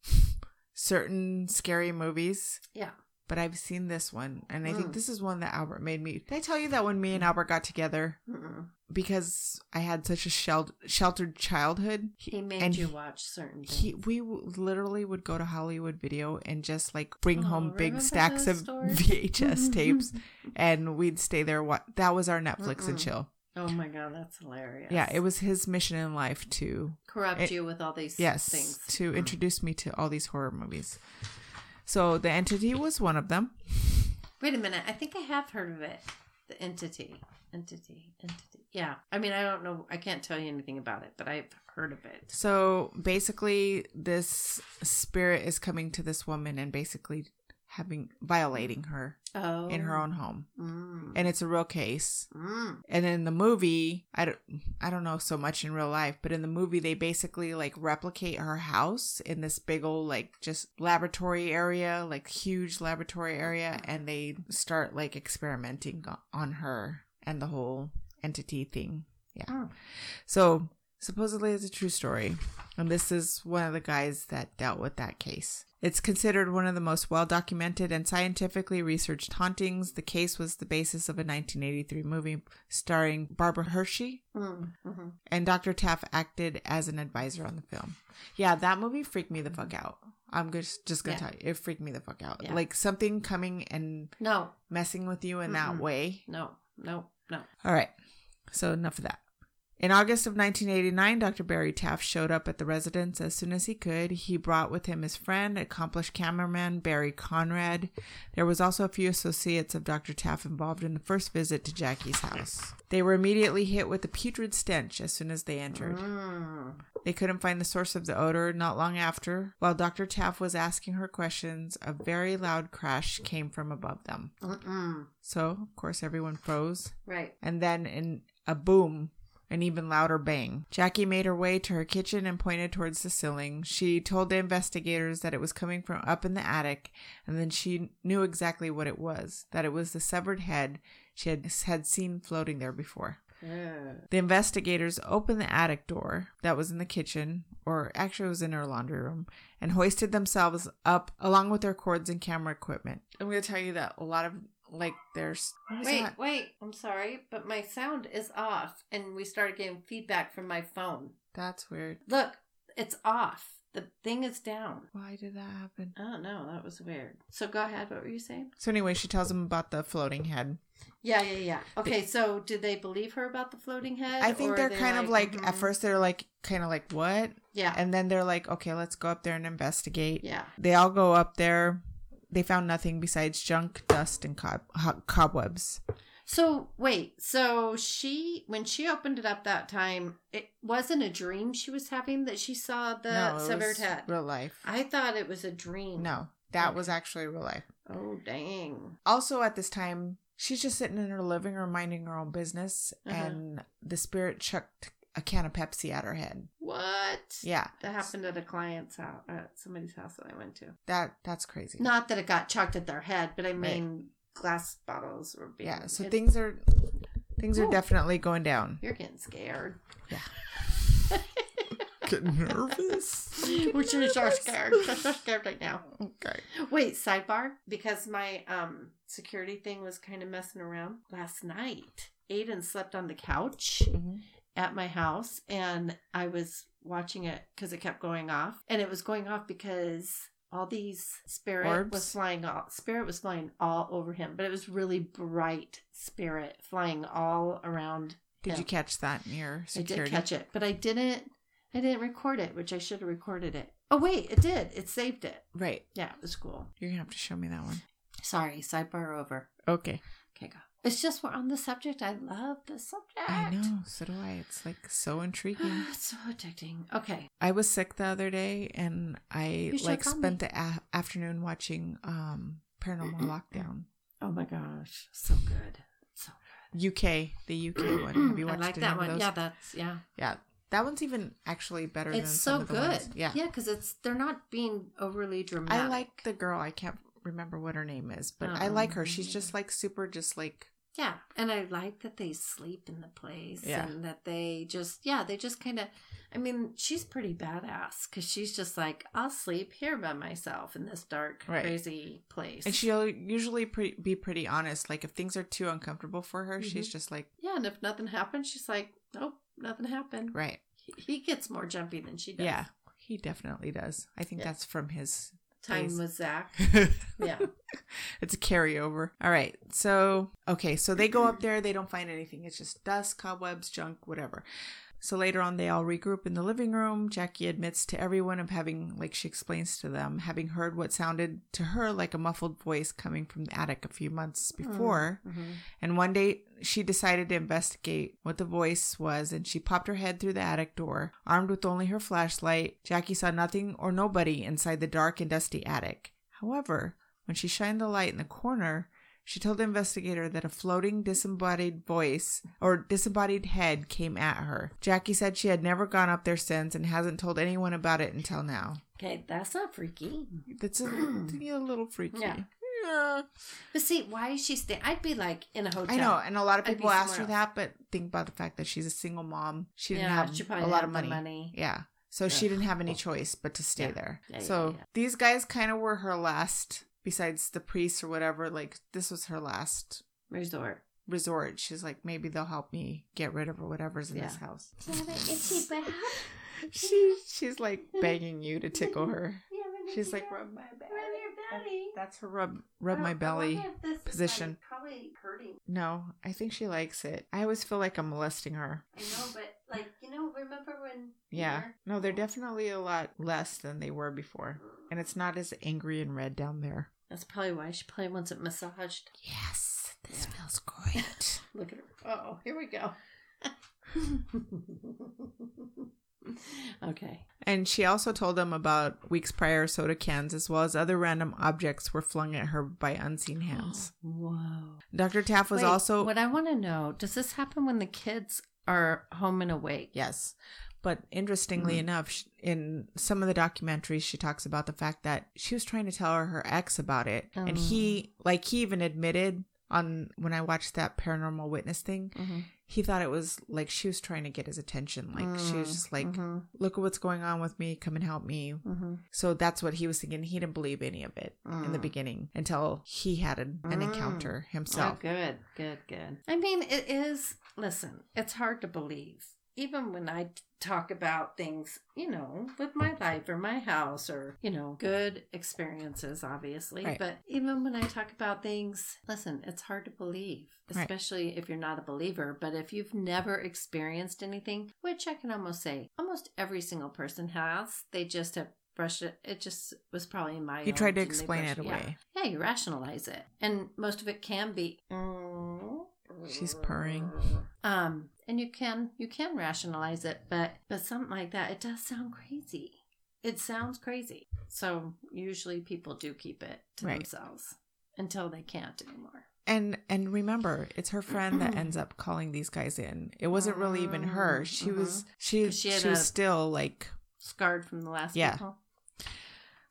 S2: certain scary movies,
S1: Yeah.
S2: But I've seen this one, and I think
S1: Mm.
S2: this is one that Albert made me. Did I tell you that when me and Albert got together
S1: Mm-mm.
S2: because I had such a shel- sheltered childhood?
S1: He made
S2: and
S1: you
S2: he-
S1: watch certain things.
S2: He, we literally would go to Hollywood Video and just like bring
S1: Oh,
S2: home big stacks of? (laughs) VHS (laughs) tapes, and we'd stay there. Wa- that was our Netflix and
S1: Mm-mm.
S2: chill.
S1: oh my god, that's hilarious.
S2: Yeah, it was his mission in life to
S1: corrupt
S2: it-
S1: you with all these
S2: yes
S1: things.
S2: to introduce me to all these horror movies so the entity was one of them
S1: Wait a minute, I think I have heard of it. The entity, entity, entity. Yeah, I mean, I don't know. I can't tell you anything about it, but I've heard of it.
S2: so basically this spirit is coming to this woman and basically having violating her
S1: Oh,
S2: in her own home.
S1: Mm.
S2: and it's a real case.
S1: Mm.
S2: and in the movie i don't i don't know so much in real life but in the movie they basically like replicate her house in this big old like just laboratory area like huge laboratory area and they start like experimenting on her and the whole entity thing. Yeah.
S1: Oh.
S2: so supposedly it's a true story and this is one of the guys that dealt with that case it's considered one of the most well documented and scientifically researched hauntings. The case was the basis of a 1983 movie starring Barbara Hershey,
S1: Mm. Mhm.
S2: and Dr. Taff acted as an advisor on the film. Yeah, that movie freaked me the fuck out. I'm just just gonna
S1: Yeah.
S2: tell you, it freaked me the fuck out.
S1: Yeah.
S2: Like something coming and
S1: No,
S2: messing with you in that
S1: Mm-mm.
S2: way.
S1: no, no, no.
S2: All right. So enough of that. In August of 1989, Dr. Barry Taff showed up at the residence as soon as he could. He brought with him his friend, accomplished cameraman Barry Conrad. There was also a few associates of Dr. Taff involved in the first visit to Jackie's house. They were immediately hit with a putrid stench as soon as they entered.
S1: Mm.
S2: They couldn't find the source of the odor not long after. While Dr. Taff was asking her questions, a very loud crash came from above them.
S1: Mm-mm.
S2: So, of course, everyone froze
S1: Right.
S2: and then in a boom, an even louder bang. Jackie made her way to her kitchen and pointed towards the ceiling. She told the investigators that it was coming from up in the attic, and then she knew exactly what it was that it was the severed head she had, had seen floating there before.
S1: Ugh.
S2: The investigators opened the attic door that was in the kitchen, or actually it was in her laundry room, and hoisted themselves up along with their cords and camera equipment. I'm going to tell you that a lot of, like, there's.
S1: Wait,
S2: that?
S1: wait. I'm sorry, but my sound is off, and we started getting feedback from my phone.
S2: That's weird.
S1: Look, it's off. The thing is down.
S2: Why did that happen?
S1: I don't know. That was weird. So go ahead. What were you saying?
S2: So anyway, she tells him about the floating head.
S1: Yeah, yeah, yeah. Okay, so did they believe her about the floating head?
S2: I think they're kind of like at
S1: mhm.
S2: first they're like kind of like what,
S1: Yeah,
S2: and then they're like okay, let's go up there and investigate.
S1: yeah.
S2: They all go up there. They found nothing besides junk, dust, and cob- cobwebs.
S1: So wait, so she when she opened it up that time, it wasn't a dream she was having that she saw the
S2: no,
S1: severed head.
S2: real life.
S1: I thought it was a dream.
S2: No, that
S1: Okay.
S2: was actually real life.
S1: Oh dang.
S2: Also, at this time, she's just sitting in her living room minding her own business,
S1: Uh-huh.
S2: and the spirit chucked a can of Pepsi at her head.
S1: What?
S2: Yeah,
S1: That happened at a client's house, at somebody's house that I went to.
S2: that that's crazy.
S1: Not that it got chucked at their head, but I mean glass bottles were being.
S2: yeah, so things are things are definitely going down.
S1: You're getting scared. Yeah. (laughs)
S2: Get nervous.
S1: Which is so scared. So scared right now.
S2: Okay.
S1: Wait, sidebar. Because my um security thing was kind of messing around last night. Aiden slept on the couch
S2: Mhm.
S1: At my house, and I was watching it because it kept going off, and it was going off because all these spirit
S2: Orbs?
S1: was flying all spirit was flying all over him, but it was really bright spirit flying all around.
S2: Did
S1: him.
S2: you catch that in your
S1: I did catch it, but I didn't. I didn't record it, which I should have recorded it. Oh wait, it did. It saved it.
S2: Right.
S1: Yeah, it was cool.
S2: You're gonna have to show me that one.
S1: Sorry, sidebar over.
S2: Okay.
S1: It's just we're on the subject. I love the subject.
S2: I know. So do I. It's like so intriguing. (sighs)
S1: it's so addicting. Okay.
S2: I was sick the other day, and I like spent
S1: me.
S2: the a- afternoon watching um Paranormal (clears throat) Lockdown.
S1: Oh my gosh, so good. So
S2: UK, the UK (clears throat) one. Have you
S1: I
S2: watched
S1: like that one. Yeah, that's yeah.
S2: Yeah, that one's even actually better than
S1: It's so good.
S2: ones. Yeah.
S1: yeah, because it's they're not being overly dramatic.
S2: I like the girl. I can't remember what her name is, but I
S1: Um,
S2: like her. She's just like super, just like
S1: Yeah, and I like that they sleep in the place
S2: Yeah.
S1: and that they just yeah they just kind of. I mean, she's pretty badass because she's just like I'll sleep here by myself in this dark,
S2: Right.
S1: crazy place.
S2: And she'll usually pre- be pretty honest. Like if things are too uncomfortable for her, she's
S1: Mhm.
S2: just like,
S1: yeah, and if nothing happens, she's like, nope, nothing happened.
S2: right,
S1: He, he gets more jumpy than she does.
S2: yeah, he definitely does. I think
S1: Yeah.
S2: that's from his.
S1: Time with Zach. (laughs) Yeah. (laughs)
S2: it's a carryover. All right. So, okay. So they go up there. They don't find anything. It's just dust, cobwebs, junk, whatever. So later on, they all regroup in the living room. Jackie admits to everyone of having, like she explains to them, having heard what sounded to her like a muffled voice coming from the attic a few months before.
S1: Mhm.
S2: And one day she decided to investigate what the voice was and she popped her head through the attic door. Armed with only her flashlight, Jackie saw nothing or nobody inside the dark and dusty attic. However, when she shined the light in the corner, she told the investigator that a floating disembodied voice or disembodied head came at her. Jackie said she had never gone up there since and hasn't told anyone about it until now.
S1: Okay, that's not freaky.
S2: That's a, (clears throat) a little freaky.
S1: Yeah.
S2: Yeah.
S1: But see, why is she staying? I'd be like in a hotel.
S2: I know, and a lot of people ask her that, but think about the fact that she's a single mom. She didn't
S1: Yeah,
S2: have
S1: she
S2: a lot of money.
S1: money.
S2: Yeah. So she didn't have any choice but to stay
S1: Yeah.
S2: there.
S1: Yeah, yeah,
S2: so
S1: yeah.
S2: these guys kind of were her last, besides the priest or whatever, like this was her last
S1: Resort.
S2: resort. She's like, maybe they'll help me get rid of or whatever's in this house.
S1: Do you have an itchy back? (laughs)
S2: she she's like begging you to tickle her.
S1: Do you have an
S2: She's like, rub my belly.
S1: Rub your belly.
S2: That's her rub rub my belly.
S1: wonder if this is,
S2: position.
S1: like, probably hurting.
S2: No, I think she likes it. I always feel like I'm molesting her.
S1: I know, but like you know, remember when?
S2: Yeah. No, they're definitely a lot less than they were before. Mm. And it's not as angry and red down there.
S1: That's probably why she probably wants it massaged.
S2: Yes, this
S1: Yeah.
S2: feels great. (laughs)
S1: Look at her. Oh, here we go. (laughs) okay.
S2: and she also told them about weeks prior soda cans as well as other random objects were flung at her by unseen (gasps) hands.
S1: Whoa.
S2: Dr. Taff was
S1: Wait,
S2: also
S1: What I want to know: Does this happen when the kids are home and awake?
S2: Yes. But interestingly
S1: Mhm.
S2: enough, in some of the documentaries, she talks about the fact that she was trying to tell her, her ex about it. And he, like, he even admitted on when I watched that paranormal witness thing,
S1: Mm-hmm.
S2: he thought it was like she was trying to get his attention. Like, she was just like,
S1: mm-hmm.
S2: look at what's going on with me. Come and help me.
S1: Mm-hmm.
S2: So that's what he was thinking. He didn't believe any of it in the
S1: Mm.
S2: beginning until he had an, an
S1: Mm.
S2: encounter
S1: Oh,
S2: himself.
S1: good, good, good. I mean, it is. Listen, it's hard to believe. Even when I talk about things, you know, with my life or my house or, you know, good experiences, obviously.
S2: Right.
S1: But even when I talk about things, listen, it's hard to believe,
S2: Right.
S1: especially if you're not a believer. But if you've never experienced anything, which I can almost say almost every single person has, they just have brushed it. It just was probably in my.
S2: You tried to explain it away.
S1: Yeah, you rationalize it, and most of it can be.
S2: She's purring.
S1: Um, and you can you can rationalize it, but but something like that, it does sound crazy. It sounds crazy. So usually people do keep it to
S2: Right.
S1: themselves until they can't anymore.
S2: And and remember, it's her friend that (clears throat) ends up calling these guys in. It wasn't really even her. She mm-hmm. was she mm-hmm.
S1: 'Cause she
S2: she, was
S1: a-
S2: still like
S1: Scarred from the last
S2: Yeah.
S1: people.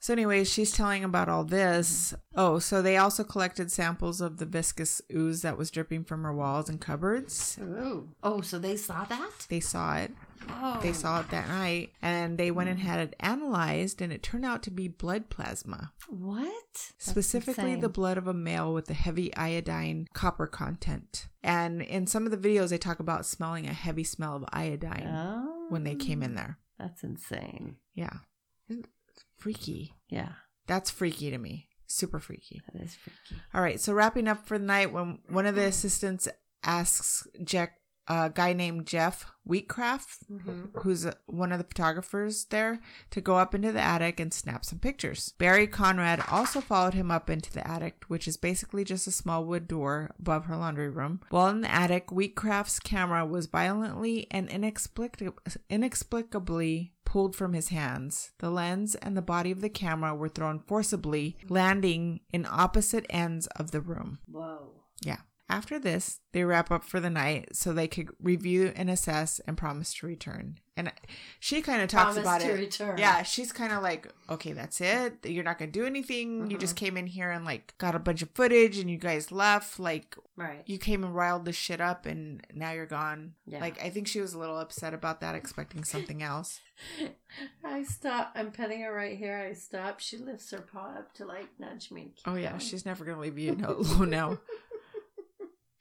S2: So, anyways, she's telling about all this. Oh, so they also collected samples of the viscous ooze that was dripping from her walls and cupboards.
S1: Oh, oh, so they saw that?
S2: They saw it.
S1: Oh,
S2: They saw it that night, and they went and had it analyzed, and it turned out to be blood plasma.
S1: what? That's
S2: specifically the blood of a male with a heavy iodine copper content. And in some of the videos, they talk about smelling a heavy smell of iodine
S1: Oh,
S2: when they came in oh. there.
S1: That's insane.
S2: Yeah. Freaky.
S1: Yeah,
S2: That's freaky to me. Super freaky.
S1: that is freaky.
S2: All right. So wrapping up for the night, when one of the assistants asks Jack, a guy named Jeff Wheatcraft,
S1: Mm-hmm.
S2: who's one of the photographers there, to go up into the attic and snap some pictures. Barry Conrad also followed him up into the attic, which is basically just a small wood door above her laundry room. While in the attic, Wheatcraft's camera was violently and inexplic- inexplicably pulled from his hands. The lens and the body of the camera were thrown forcibly, landing in opposite ends of the room.
S1: Whoa.
S2: Yeah. After this, they wrap up for the night so they could review and assess and promise to return. And she kind of talks
S1: Promise
S2: about
S1: to
S2: it.
S1: return.
S2: Yeah, she's kind of like, okay, that's it. You're not going to do anything. You
S1: Mhm.
S2: just came in here and like got a bunch of footage and you guys left. Like,
S1: Right.
S2: you came and riled this shit up and now you're gone.
S1: Yeah.
S2: Like, I think she was a little upset about that, expecting something else. (laughs)
S1: I stop. I'm petting her right here. I stop. She lifts her paw up to like nudge me.
S2: Oh, yeah, she's never going to leave you (laughs) alone now.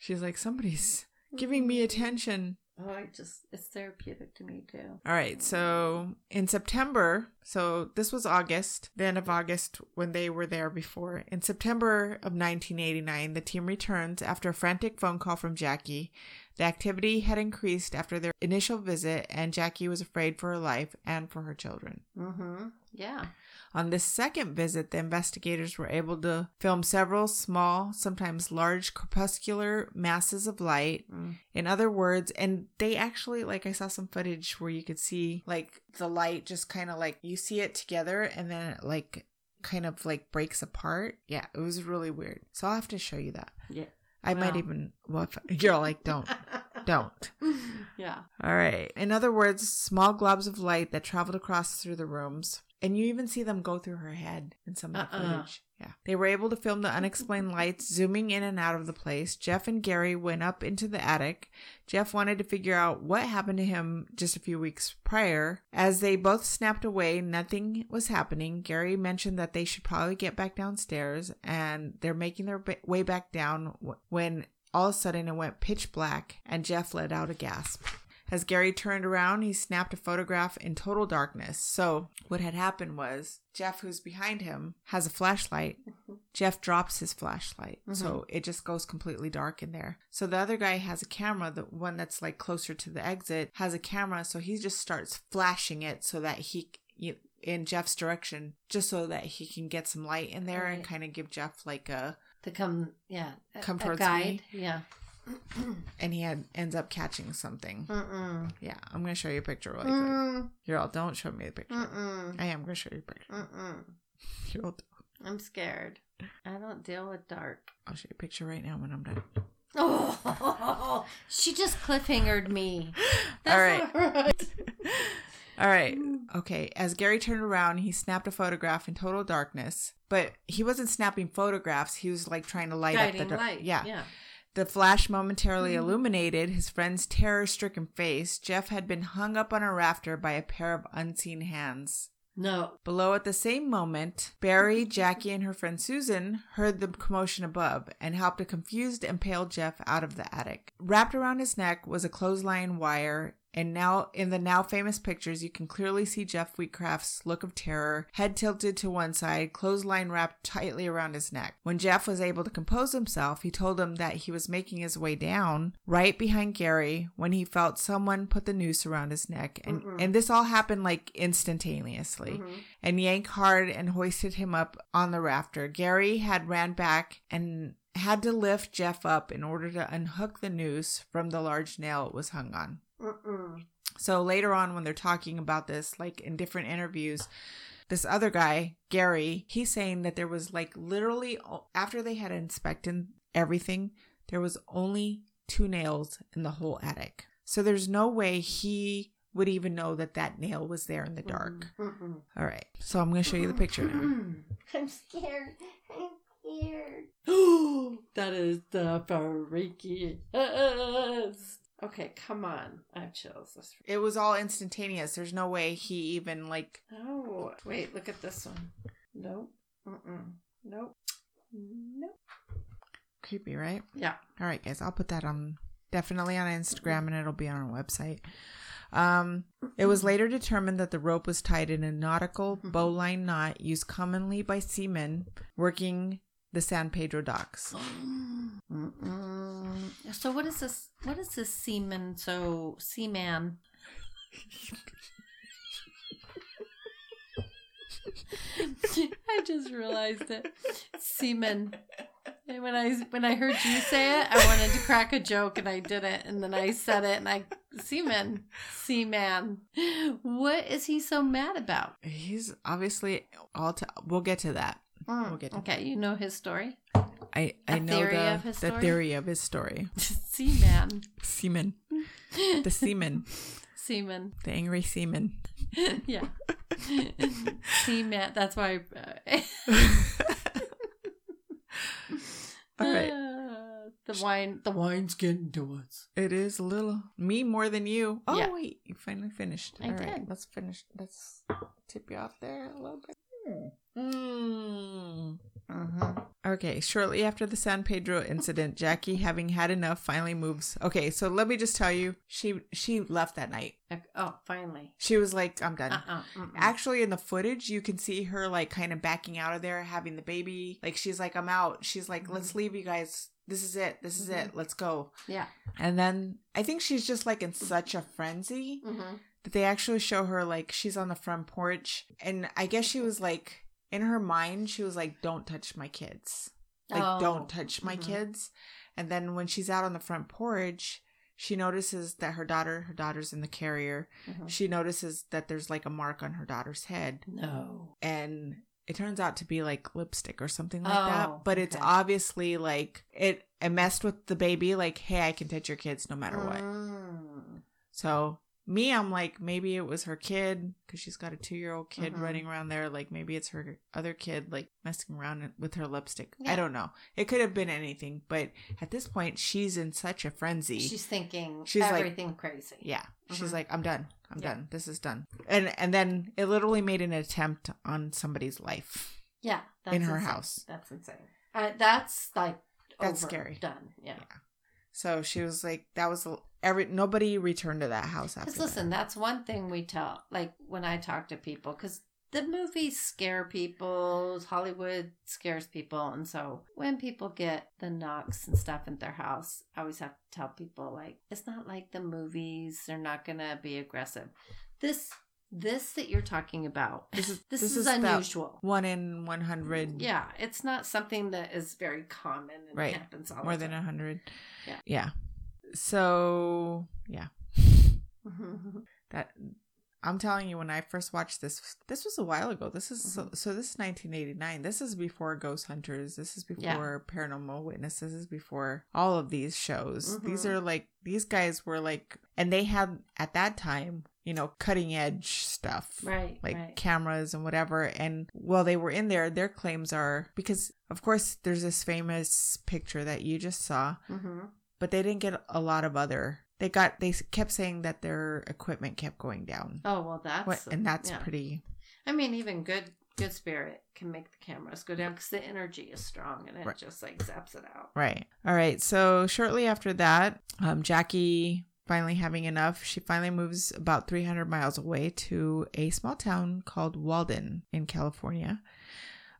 S2: She's like, somebody's giving me attention.
S1: Oh, I just, it's therapeutic to me too.
S2: All right. So in September, so this was August, the end of August when they were there before. In September of 1989, the team returns after a frantic phone call from Jackie. The activity had increased after their initial visit, and Jackie was afraid for her life and for her children.
S1: Mm-hmm. Yeah.
S2: On this second visit, the investigators were able to film several small, sometimes large crepuscular masses of light.
S1: Mm.
S2: In other words, and they actually, like, I saw some footage where you could see, like, the light just kind of like you see it together and then it, like, kind of like breaks apart. Yeah, it was really weird. So I'll have to show you that.
S1: Yeah.
S2: I might even, well, if, (laughs) you're like, don't, (laughs) don't.
S1: yeah.
S2: All right. In other words, small globs of light that traveled across through the rooms. And you even see them go through her head in some of the
S1: Uh-uh.
S2: footage. Yeah. They were able to film the unexplained lights zooming in and out of the place. Jeff and Gary went up into the attic. Jeff wanted to figure out what happened to him just a few weeks prior. As they both snapped away, nothing was happening. Gary mentioned that they should probably get back downstairs, and they're making their way back down when all of a sudden it went pitch black, and Jeff let out a gasp. As Gary turned around, he snapped a photograph in total darkness. So, what had happened was Jeff, who's behind him, has a flashlight. (laughs) Jeff drops his flashlight. So, mm-hmm. it just goes completely dark in there. So, the other guy has a camera, the one that's like closer to the exit, has a camera. So, he just starts flashing it so that he, you- in Jeff's direction, just so that he can get some light in there and kind of give Jeff like a,
S1: To come, yeah. a-
S2: Come
S1: a
S2: towards
S1: guide. Yeah.
S2: And he had, ends up catching something.
S1: Mm-mm.
S2: Yeah, I'm going to show you a picture really quick.
S1: Mm.
S2: You're all, don't show me the picture.
S1: Mm-mm.
S2: I am going to show you a picture.
S1: Mm-mm. (laughs)
S2: All,
S1: I'm scared. I don't deal with dark.
S2: I'll show you a picture right now when I'm done.
S1: Oh, (laughs) she just cliffhangered me. (laughs)
S2: All right.
S1: not right.
S2: All right. Okay. As Gary turned around, he snapped a photograph in total darkness. But he wasn't snapping photographs. He was like trying to light up the dark.
S1: light.
S2: Yeah.
S1: Yeah.
S2: The flash momentarily hmm. illuminated his friend's terror stricken face. Jeff had been hung up on a rafter by a pair of unseen hands.
S1: No.
S2: Below at the same moment, Barry, Jackie, and her friend Susan heard the commotion above and helped a confused and pale Jeff out of the attic. Wrapped around his neck was a clothesline wire, and now in the now famous pictures, you can clearly see Jeff Wheatcraft's look of terror, head tilted to one side, clothesline wrapped tightly around his neck. When Jeff was able to compose himself, he told him that he was making his way down right behind Gary when he felt someone put the noose around his neck, and mm-hmm. and this all happened like instantaneously mm-hmm. and yanked hard and hoisted him up on the rafter. Gary had ran back and had to lift Jeff up in order to unhook the noose from the large nail it was hung on.
S1: Mm-mm.
S2: So later on, when they're talking about this, like in different interviews, this other guy, Gary, he's saying that there was like literally, after they had inspected everything, there was only two nails in the whole attic. So there's no way he would even know that that nail was there in the dark.
S1: Mm-mm.
S2: All right. So I'm going to show you the picture now. (clears throat)
S1: I'm scared. I'm scared. (gasps) that is the freakiest. Okay, come on. I have chills.
S2: It was all instantaneous. There's no way he even like
S1: Oh, wait, look at this one. Nope. Mm-mm. Nope. Nope.
S2: creepy, right?
S1: Yeah.
S2: All right, guys. I'll put that on definitely on Instagram and it'll be on our website. Um, it was later determined that the rope was tied in a nautical bowline knot used commonly by seamen working the San Pedro docks. (gasps)
S1: Mm-mm. So what is this? What is this seaman? So seaman. (laughs) I just realized it. Seaman. And when I when I heard you say it, I wanted to crack a joke and I didn't. And then I said it and I seaman, seaman. What is he so mad about?
S2: He's obviously all. To, we'll get to that.
S1: Mm,
S2: We'll get
S1: okay, you know his story.
S2: I I
S1: A
S2: know
S1: theory
S2: the
S1: of his
S2: the
S1: story?
S2: theory of his story. (laughs)
S1: seaman,
S2: Seaman, (laughs) the seaman,
S1: seaman.
S2: the angry seaman. (laughs)
S1: yeah. seaman. That's why. Uh,
S2: All right.
S1: Uh, the wine. The wine's getting to us.
S2: It is a little me more than you. Oh
S1: Yeah.
S2: wait, you finally finished.
S1: I
S2: All right,
S1: did.
S2: let's finish. Let's tip you off there a little bit. Mm.
S1: Mm-hmm.
S2: Okay, shortly after the San Pedro incident, Jackie, having had enough, finally moves. Okay, so let me just tell you, she she left that night.
S1: Oh, finally.
S2: She was like, "I'm done."
S1: Uh-uh.
S2: Actually, in the footage, you can see her like kind of backing out of there, having the baby. Like she's like, "I'm out." She's like, "Let's leave, you guys. This is it. This is it. Let's go."
S1: Yeah.
S2: And then I think she's just like in such a frenzy
S1: Mm-hmm.
S2: that they actually show her like she's on the front porch, and I guess she was like in her mind, she was like, "Don't touch my kids. Like,
S1: Oh.
S2: don't touch my
S1: Mhm.
S2: kids." And then when she's out on the front porch, she notices that her daughter, her daughter's in the carrier.
S1: Mhm.
S2: She notices that there's like a mark on her daughter's head
S1: No.
S2: and it turns out to be like lipstick or something like
S1: Oh,
S2: that but it's
S1: okay.
S2: obviously like it it messed with the baby like hey i can touch your kids no matter what
S1: Mm.
S2: so me i'm like maybe it was her kid because she's got a two-year-old kid
S1: Mhm.
S2: running around there like maybe it's her other kid like messing around with her lipstick
S1: Yeah.
S2: i don't know it could have been anything but at this point she's in such a frenzy
S1: She's thinking
S2: She's like-
S1: everything crazy.
S2: yeah she's
S1: Mhm.
S2: like i'm done i'm
S1: Yeah.
S2: done this is done and and then it literally made an attempt on somebody's life
S1: Yeah.
S2: In her
S1: insane.
S2: house.
S1: That's insane. Uh, that's like
S2: That's
S1: over,
S2: scary.
S1: Done. Yeah.
S2: So she was like, that was every nobody returned to that house after.
S1: Because listen, that's one thing we tell, like when I talk to people, because the movies scare people, Hollywood scares people. And so when people get the knocks and stuff in their house, I always have to tell people, like, it's not like the movies, they're not going to be aggressive. This, this that you're talking about,
S2: This is-
S1: this,
S2: this
S1: is,
S2: is
S1: unusual.
S2: one in one hundred.
S1: Yeah, it's not something that is very common and
S2: Right.
S1: happens all
S2: more
S1: the
S2: than a hundred.
S1: Yeah.
S2: yeah. So yeah, (laughs) that I'm telling you, when I first watched this, this was a while ago. This is so,
S1: Mhm.
S2: so. This is 1989. This is before Ghost Hunters. This is
S1: Yeah.
S2: before Paranormal witnesses This is before all of these shows. These
S1: Mhm.
S2: are like these guys were like, and they had at that time, you know, cutting edge stuff.
S1: right,
S2: like
S1: right.
S2: cameras and whatever. And while they were in there, their claims are because, of course, there's this famous picture that you just saw,
S1: hmm
S2: but they didn't get a lot of other. They got they kept saying that their equipment kept going down,
S1: Oh well, that's
S2: what, and that's
S1: yeah.
S2: pretty
S1: I mean, even good good spirit can make the cameras go down because the energy is strong and it
S2: Right.
S1: just like zaps it out.
S2: right. All right. So shortly after that, um, Jackie. Finally having enough, she finally moves about 300 miles away to a small town called Walden in California.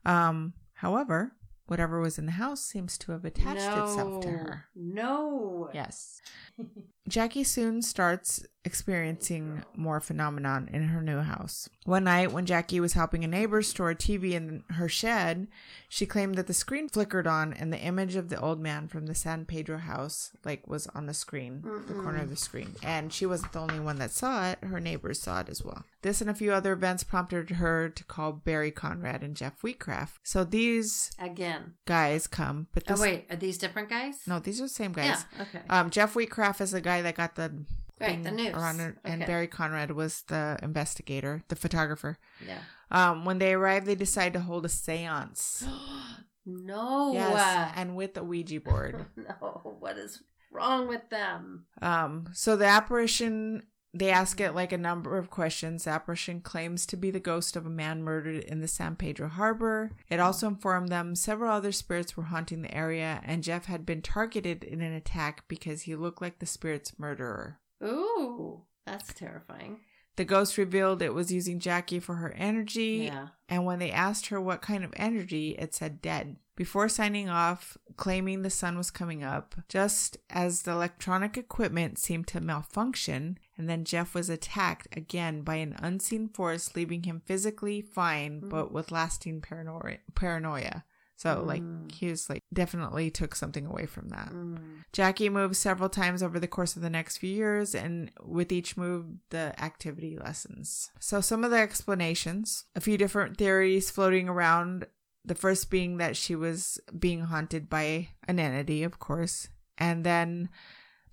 S2: Um, however, whatever was in the house seems to have attached itself to her.
S1: No.
S2: Yes. (laughs) Jackie soon starts experiencing more phenomenon in her new house. One night, when Jackie was helping a neighbor store a TV in her shed, she claimed that the screen flickered on and the image of the old man from the San Pedro house like was on the screen, the corner of the screen. And she wasn't the only one that saw it; her neighbors saw it as well. This and a few other events prompted her to call Barry Conrad and Jeff Wheatcraft. So these
S1: Again.
S2: guys come, but this
S1: oh wait, are these different guys?
S2: no, these are the same guys.
S1: Yeah. Okay.
S2: Um, Jeff Wheatcraft is the guy that got the
S1: Right, the news.
S2: around it, and Barry Conrad was the investigator, the photographer.
S1: Yeah.
S2: Um, when they arrived, they decided to hold a séance. (gasps)
S1: no.
S2: Yes, and with a Ouija board. (laughs)
S1: no. What is wrong with them?
S2: Um, so the apparition, they ask it like a number of questions. Apparition claims to be the ghost of a man murdered in the San Pedro harbor. It also informed them several other spirits were haunting the area, and Jeff had been targeted in an attack because he looked like the spirit's murderer.
S1: Ooh, that's terrifying.
S2: The ghost revealed it was using Jackie for her energy,
S1: Yeah.
S2: and when they asked her what kind of energy, it said dead. Before signing off, claiming the sun was coming up, just as the electronic equipment seemed to malfunction, and then Jeff was attacked again by an unseen force, leaving him physically fine
S1: Mm.
S2: but with lasting paranoia. paranoia. So, like,
S1: Mm.
S2: he was like, definitely took something away from that.
S1: Mm.
S2: Jackie moved several times over the course of the next few years, and with each move, the activity lessens. So, some of the explanations a few different theories floating around. The first being that she was being haunted by an entity, of course. And then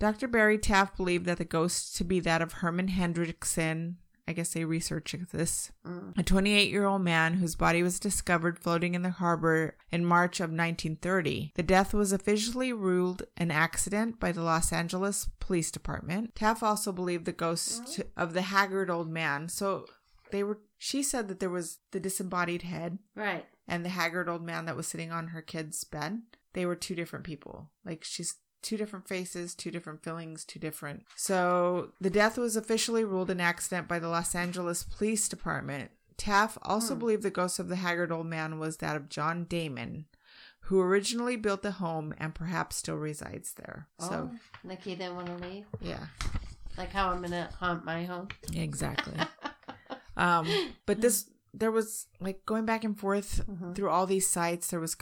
S2: Dr. Barry Taff believed that the ghost to be that of Herman Hendrickson. I guess they researched this
S1: Mm.
S2: a 28 year old man whose body was discovered floating in the harbor in March of 1930. The death was officially ruled an accident by the Los Angeles Police Department. Taff also believed the ghost of the haggard old man. So they were, she said that there was the disembodied head
S1: Right.
S2: and the haggard old man that was sitting on her kid's bed. They were two different people. Like she's two different faces, two different feelings, two different. So the death was officially ruled an accident by the Los Angeles Police Department. Taff also
S1: Hmm.
S2: believed the ghost of the haggard old man was that of John Damon, who originally built the home and perhaps still resides there. So,
S1: oh, like he didn't want to leave.
S2: yeah,
S1: Like how I'm gonna haunt my home.
S2: exactly. (laughs) um, but this, there was like going back and forth
S1: Mhm.
S2: through all these sites, there was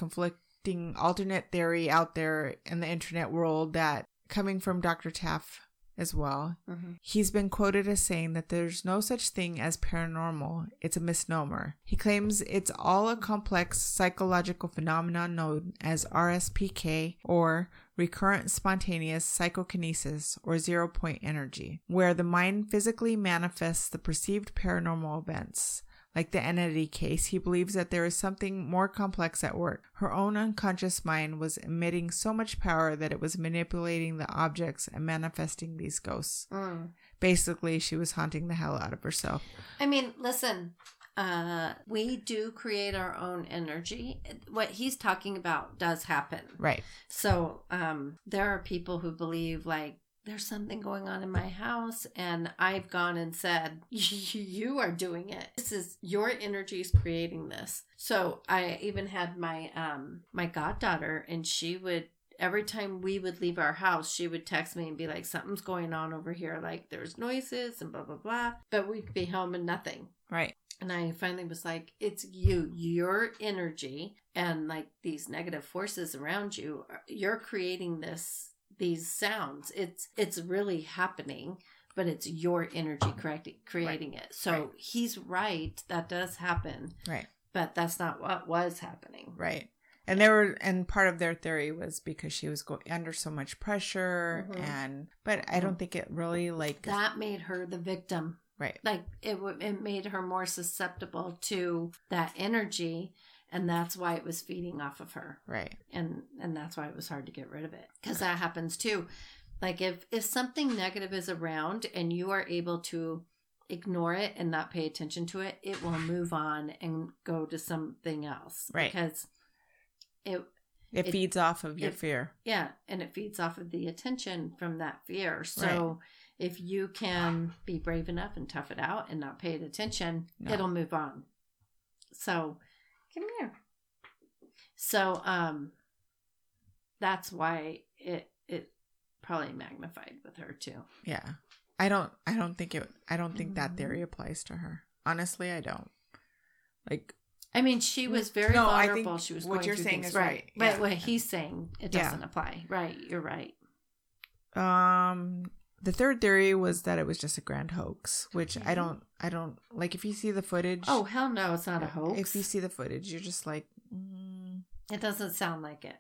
S2: conflicting alternate theory out there in the internet world that coming from Dr. Taff as well.
S1: Mhm.
S2: He's been quoted as saying that there's no such thing as paranormal. It's a misnomer. He claims it's all a complex psychological phenomenon known as RSPK or recurrent spontaneous psychokinesis or zero point energy, where the mind physically manifests the perceived paranormal events. Like the entity case, he believes that there is something more complex at work. Her own unconscious mind was emitting so much power that it was manipulating the objects and manifesting these ghosts.
S1: Mm.
S2: Basically, she was haunting the hell out of herself.
S1: I mean, listen, uh, we do create our own energy. What he's talking about does happen.
S2: Right.
S1: So, um, there are people who believe like there's something going on in my house, and I've gone and said, (laughs) "You are doing it. This is your energy is creating this." So, I even had my um my goddaughter, and she would every time we would leave our house, she would text me and be like, "Something's going on over here. Like there's noises and blah blah blah." But we'd be home and nothing.
S2: Right.
S1: And I finally was like, it's you, your energy, and like these negative forces around you. You're creating this, these sounds. It's it's really happening, but it's your energy correcting, creating it. So
S2: Right.
S1: he's right. That does happen,
S2: Right.
S1: but that's not what was happening.
S2: Right. And there were, and part of their theory was because she was going under so much pressure,
S1: Mhm.
S2: and but I don't think it really like
S1: That made her the victim.
S2: right,
S1: Like it, w- it made her more susceptible to that energy, and that's why it was feeding off of her.
S2: right,
S1: and and that's why it was hard to get rid of it because that happens too like if if something negative is around and you are able to ignore it and not pay attention to it it will move on and go to something else
S2: Right.
S1: because it
S2: it,
S1: It-
S2: feeds off of your
S1: it-
S2: fear.
S1: yeah and it feeds off of the attention from that fear so if you can be brave enough and tough it out and not pay it attention
S2: No.
S1: it'll move on so come here so um that's why it it probably magnified with her too
S2: Yeah, I don't, I don't think it, I don't think that
S1: Mhm.
S2: theory applies to her. Honestly, I don't. Like,
S1: i mean she was very
S2: No, I
S1: vulnerable
S2: think
S1: she was
S2: what
S1: going
S2: you're
S1: through
S2: saying
S1: things.
S2: is right.
S1: but
S2: Yeah.
S1: what he's saying it doesn't apply right you're right
S2: um, the third theory was that it was just a grand hoax, which I
S1: Mhm.
S2: don't, I don't like. If you see the footage,
S1: oh hell no it's not a hoax
S2: If you see the footage, you're just like, mm,
S1: it doesn't sound like it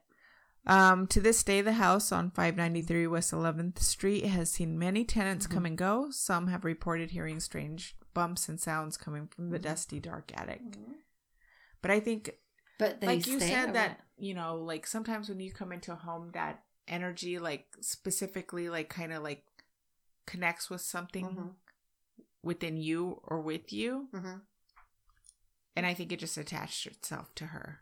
S2: Um, to this day, the house on 593 West 11th Street has seen many tenants
S1: Mhm.
S2: come and go. Some have reported hearing strange bumps and sounds coming from the
S1: Mhm.
S2: dusty, dark attic. But I think,
S1: But they
S2: like you said, that,
S1: what?
S2: you know, like sometimes when you come into a home, that energy, like specifically, like kind of like connects with something
S1: Mhm.
S2: within you or with you.
S1: Mhm.
S2: And I think it just attached itself to her.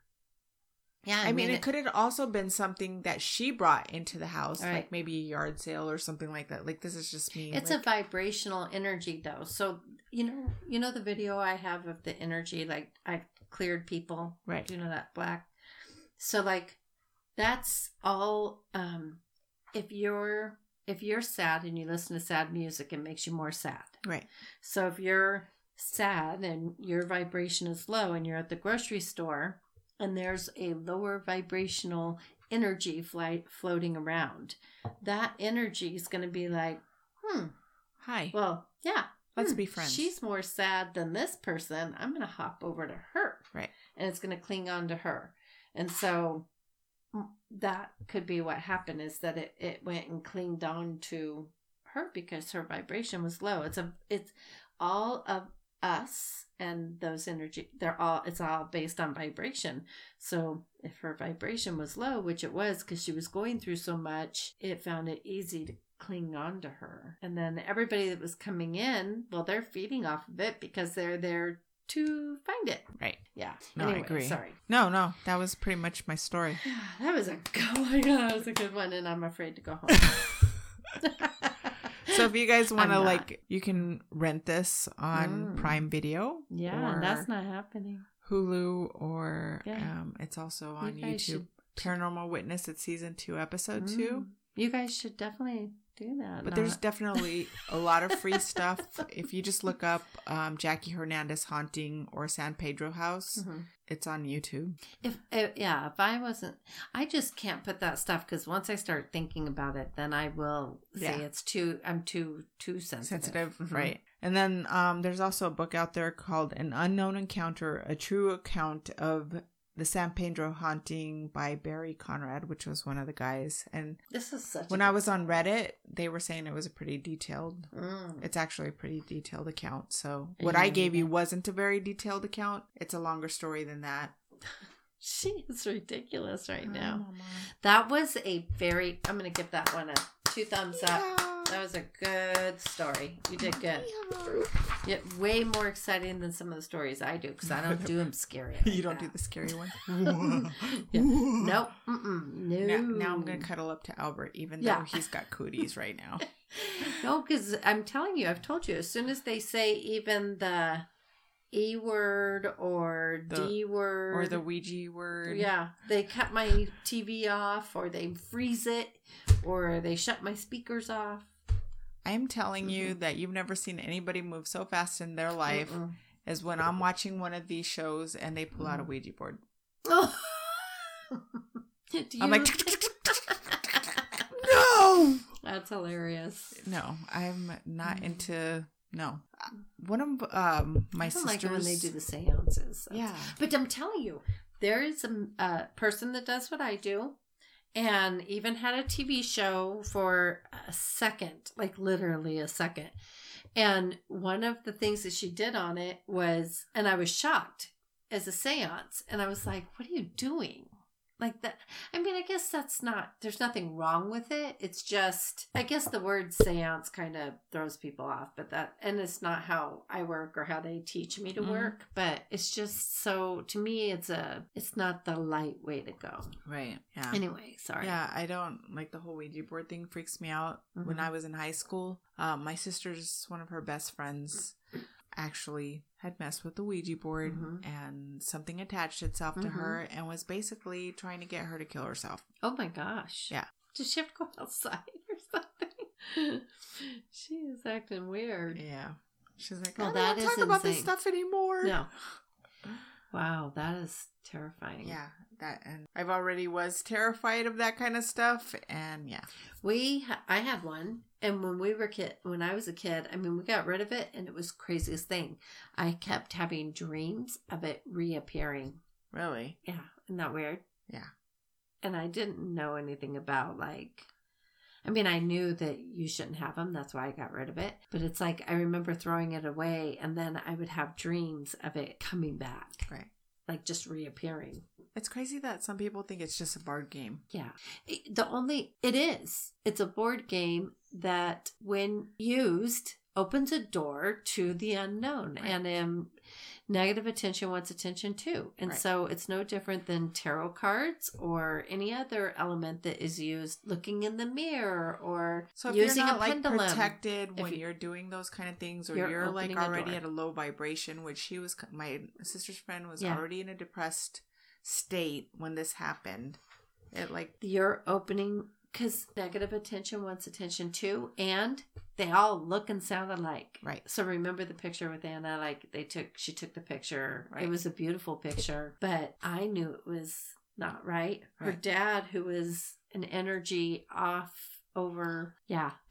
S1: Yeah,
S2: I, mean, it, could have also been something that she brought into the house,
S1: Right.
S2: like maybe a yard sale or something like that. Like this is just me.
S1: It's
S2: like,
S1: a vibrational energy though. So you know, you know the video I have of the energy, like I've cleared people.
S2: Right.
S1: You know that black. So like that's all um if you're if you're sad and you listen to sad music, it makes you more sad.
S2: right.
S1: So if you're sad and your vibration is low and you're at the grocery store and there's a lower vibrational energy flight floating around, that energy is going to be like, hmm,
S2: Hi.
S1: well, yeah.
S2: Let's
S1: hmm,
S2: be friends.
S1: She's more sad than this person. I'm going to hop over to her.
S2: Right.
S1: And it's going to cling on to her. And so that could be what happened is that it, it went and clinged on to her because her vibration was low. It's a it's all of us and those energy they're all it's all based on vibration. So if her vibration was low, which it was because she was going through so much, it found it easy to cling on to her. And then everybody that was coming in, well, they're feeding off of it because they're there to find it.
S2: Right.
S1: Yeah.
S2: No, I agree.
S1: Sorry.
S2: No, no, that was pretty much my story. (sighs)
S1: That was a my god, (laughs) that was a good one, and I'm afraid to go home. (laughs)
S2: so if you guys want to like, you can rent this on
S1: Mm.
S2: Prime Video.
S1: yeah, that's not happening.
S2: Hulu, or
S1: Yeah.
S2: um, it's also on
S1: You
S2: YouTube.
S1: should-
S2: Paranormal Witness. It's season two, episode two.
S1: Mm. You guys should definitely do that.
S2: But there's definitely a lot of free stuff. If you just look up um, Jackie Hernandez haunting or San Pedro house,
S1: Mhm.
S2: it's on YouTube.
S1: If, if yeah, if I wasn't, I just can't put that stuff because once I start thinking about it, then I will say
S2: Yeah.
S1: it's too. I'm too too sensitive.
S2: sensitive,
S1: Mhm.
S2: right? And then um, there's also a book out there called "An Unknown Encounter: A True Account of the San Pedro Haunting" by Barry Conrad, which was one of the guys. And
S1: This is such.
S2: when I was on Reddit, they were saying it was a pretty detailed.
S1: Mm.
S2: It's actually a pretty detailed account. So what I gave you wasn't a very detailed account. It's a longer story than that. (laughs)
S1: She is ridiculous right
S2: Hi,
S1: now.
S2: Mama.
S1: That was a very. I'm gonna give that one a two thumbs up. That was a good story. You did good. Yeah, way more exciting than some of the stories I do because I don't do them scary. (laughs)
S2: you don't do the scary one. (laughs)
S1: Yeah. Nope. Mm-mm. No.
S2: Now, now I'm gonna cuddle up to Albert, even
S1: Yeah.
S2: though he's got cooties right now. (laughs)
S1: No, because I'm telling you, I've told you. As soon as they say even the e word or
S2: The-
S1: d word
S2: Or the Ouija word.
S1: yeah, they cut my TV off, or they freeze it, or they shut my speakers off.
S2: I'm telling you that you've never seen anybody move so fast in their life
S1: Mm-mm.
S2: as when I'm watching one of these shows and they pull out a
S1: Mhm.
S2: Ouija board.
S1: Oh. (laughs) Do
S2: I'm like, no,
S1: That's hilarious.
S2: no, I'm not
S1: Mhm.
S2: into no. One of um my
S1: I don't
S2: sisters.
S1: like it when they do the seances. That's-
S2: yeah,
S1: But I'm telling you, there is a, a person that does what I do and even had a TV show for a second, like literally a second. And one of the things that she did on it was, and I was shocked as a seance. And I was like, what are you doing? Like that. I mean, I guess that's not, there's nothing wrong with it. It's just, I guess the word seance kind of throws people off, but that, and it's not how I work or how they teach me to
S2: Mhm.
S1: work, but it's just so, to me, it's a, it's not the light way to go.
S2: right. Yeah.
S1: Anyway, sorry.
S2: Yeah, I don't like the whole Ouija board thing. Freaks me out. When
S1: Mhm.
S2: I was in high school, um, my sister's one of her best friends actually had messed with the Ouija board,
S1: Mhm.
S2: and something attached itself to
S1: Mhm.
S2: her and was basically trying to get her to kill herself.
S1: Oh my gosh.
S2: Yeah.
S1: Does she have to go outside (laughs) or something? (laughs) she is acting weird.
S2: Yeah, she's like,
S1: Well,
S2: I don't
S1: that
S2: to talk about this stuff anymore.
S1: No. (laughs) Wow, that is terrifying.
S2: Yeah, that and I've already was terrified of that kind of stuff, and yeah,
S1: We, I had one, and when we were kid, when I was a kid, I mean, we got rid of it, and it was craziest thing. I kept having dreams of it reappearing.
S2: really,
S1: Yeah, isn't that weird?
S2: Yeah.
S1: and I didn't know anything about like. I mean, I knew that you shouldn't have them. That's why I got rid of it. But it's like I remember throwing it away, and then I would have dreams of it coming back,
S2: Right.
S1: like just reappearing.
S2: It's crazy that some people think it's just a board game.
S1: Yeah. The only, it is. It's a board game that, when used, opens a door to the unknown.
S2: Right.
S1: And um, negative attention wants attention too. And
S2: Right.
S1: so it's no different than tarot cards or any other element that is used looking in the mirror or
S2: So if
S1: using
S2: you're not
S1: a
S2: like
S1: pendulum.
S2: protected when
S1: you-
S2: are doing those kind of things, or
S1: You're
S2: you're, like already at a low vibration, which she was, my sister's friend was
S1: Yeah.
S2: already in a depressed state when this happened. It like
S1: You're opening because negative attention wants attention too, and they all look and sound alike.
S2: right,
S1: So remember the picture with Anna, like they took, she took the picture. It was a beautiful picture, but I knew it was not right. Her dad, who was an energy off over, yeah. (laughs)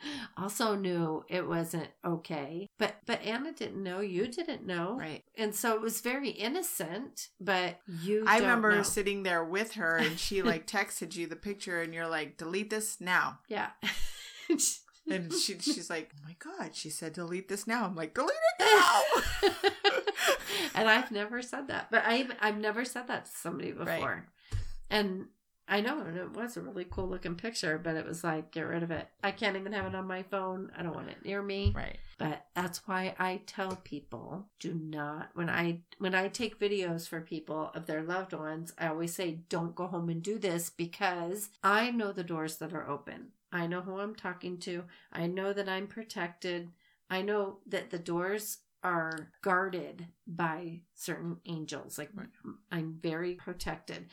S1: (laughs) also knew it wasn't okay but but anna didn't know you didn't know
S2: right.
S1: and so it was very innocent but you
S2: I remember
S1: know.
S2: sitting there with her, and she (laughs) like texted you the picture, and you're like, "Delete this now."
S1: yeah (laughs)
S2: And she she's like, "Oh my god!" She said, "Delete this now." I'm like, "Delete it now."
S1: and I've never said that, but I I've never said that to somebody before.
S2: Right.
S1: And I know and it was a really cool looking picture, but it was like get rid of it. I can't even have it on my phone. I don't want it near me.
S2: right.
S1: But that's why I tell people do not when I when I take videos for people of their loved ones, I always say don't go home and do this because I know the doors that are open. I know who I'm talking to. I know that I'm protected. I know that the doors are guarded by certain angels. Like
S2: Right.
S1: I'm very protected.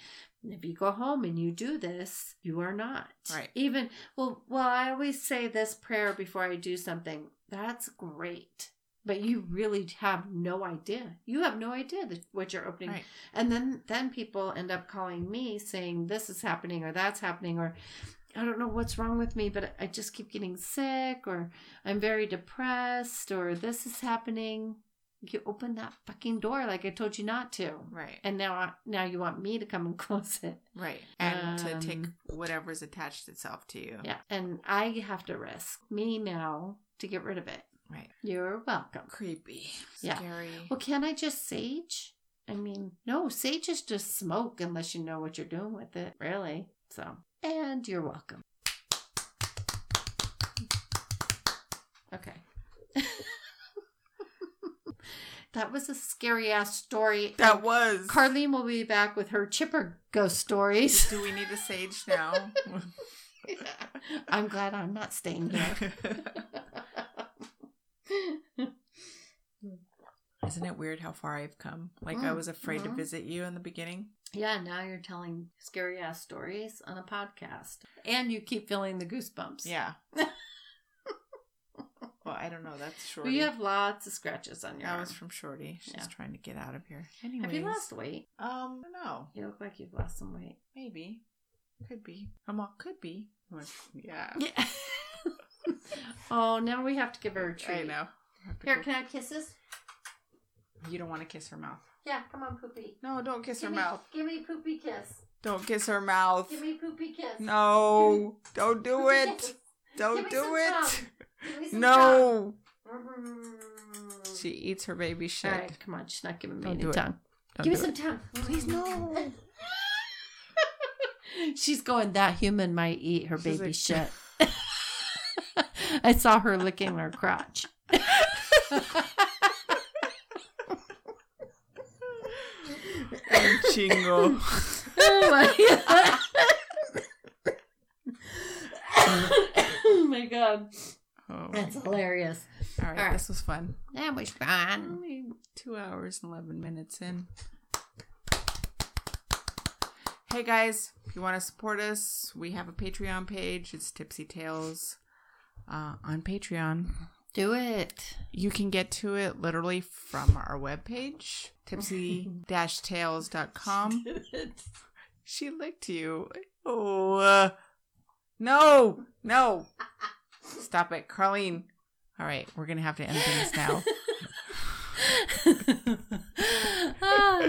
S1: If you go home and you do this, you are not.
S2: Right.
S1: Even well, well, I always say this prayer before I do something. That's great. But you really have no idea. You have no idea what you're opening.
S2: Right.
S1: And then then people end up calling me saying this is happening or that's happening or I don't know what's wrong with me, but I just keep getting sick or I'm very depressed or this is happening. You open that fucking door like I told you not to.
S2: Right.
S1: And now I- now you want me to come and (laughs) close it.
S2: Right. And to take
S1: Um,
S2: whatever's attached itself to you.
S1: Yeah. And I have to risk me now to get rid of it.
S2: Right.
S1: You're welcome.
S2: Creepy.
S1: Yeah.
S2: Scary.
S1: Well, can I just sage? I mean, no, sage is just smoke unless you know what you're doing with it, really. So, and you're welcome. Okay. (laughs) that was a scary ass story.
S2: That was.
S1: Carlene will be back with her chipper ghost stories.
S2: Do we need a sage now? (laughs)
S1: I'm glad I'm not staying here. (laughs)
S2: Isn't it weird how far I've come? Like I
S1: Mm,
S2: was afraid
S1: mhm.
S2: to visit you in the beginning.
S1: Yeah, now you're telling scary ass stories on a podcast. And you keep feeling the goosebumps.
S2: Yeah. (laughs) I don't know. That's Shorty.
S1: you have lots of scratches on your
S2: that
S1: arm.
S2: was from Shorty. She's
S1: Yeah.
S2: trying to get out of here. Anyways,
S1: Have you lost weight?
S2: Um, no,
S1: You look like you've lost some weight.
S2: maybe, could be. I'm all could be. Yeah,
S1: Yeah. (laughs) oh, now we have to give her a treat.
S2: I know. I
S1: Here,
S2: go-
S1: can I have kisses?
S2: You don't want to kiss her mouth.
S1: Yeah, come on, Poopy.
S2: No, don't kiss
S1: Give
S2: her
S1: me,
S2: mouth.
S1: Give me Poopy kiss.
S2: Don't kiss her mouth.
S1: Give me Poopy kiss.
S2: No, don't do it.
S1: kiss.
S2: Don't do it.
S1: Some
S2: No. She eats her baby shit.
S1: All right, come on. She's not giving me
S2: Don't
S1: any
S2: it.
S1: tongue.
S2: Don't
S1: Give me
S2: do
S1: some
S2: it.
S1: tongue.
S2: Please, no. (laughs)
S1: She's going, that human might eat her
S2: She's
S1: baby
S2: like- (laughs)
S1: shit. (laughs) I saw her licking her crotch.
S2: Chingo.
S1: Oh, oh my god. oh my god.
S2: Oh.
S1: That's hilarious.
S2: All right,
S1: All right.
S2: this was fun.
S1: That was fun.
S2: Only two hours and 11 minutes in. Hey guys, if you want to support us, we have a Patreon page. It's Tipsy Tales uh, on Patreon.
S1: Do it.
S2: You can get to it literally from our webpage, tipsy-tales.com. (laughs) She licked you. Oh, uh, no, no. (laughs) Stop it, Carlene. All right, we're going to have to end things now. (laughs)
S1: Ah,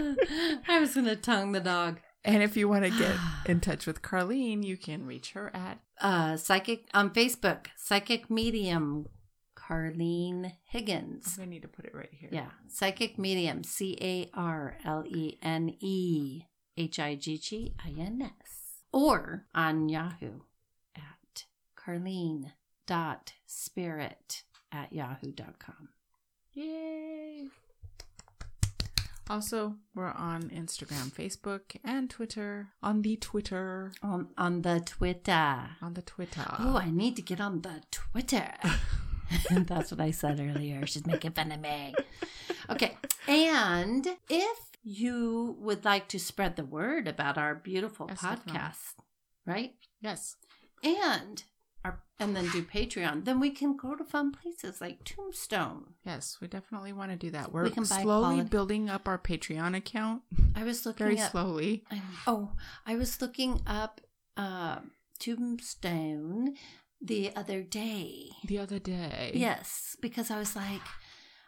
S1: I was gonna tongue the dog.
S2: And if you want to get (sighs) in touch with Carlene, you can reach her at
S1: Uh, psychic on Facebook, psychic medium, Carlene Higgins.
S2: I need to put it right here.
S1: Yeah, psychic medium, C A R L E N E H I G G I N S, or on Yahoo at Carlene.spirit at yahoo.com.
S2: Yay! Also, we're on Instagram, Facebook, and Twitter. On the Twitter.
S1: On, on the Twitter.
S2: On the Twitter.
S1: Oh, I need to get on the Twitter. (laughs) That's what I said earlier. She's making fun of me. Okay. And if you would like to spread the word about our beautiful
S2: Yes, definitely.
S1: podcast, right?
S2: yes.
S1: And our, and then do Patreon, then we can go to fun places like Tombstone.
S2: Yes, we definitely want to do that. We're
S1: We can buy
S2: slowly
S1: quality-
S2: building up our Patreon account.
S1: I was (laughs) looking
S2: Very
S1: up
S2: slowly.
S1: I- oh, I was looking up uh, Tombstone the other day.
S2: The other day.
S1: Yes, because I was like,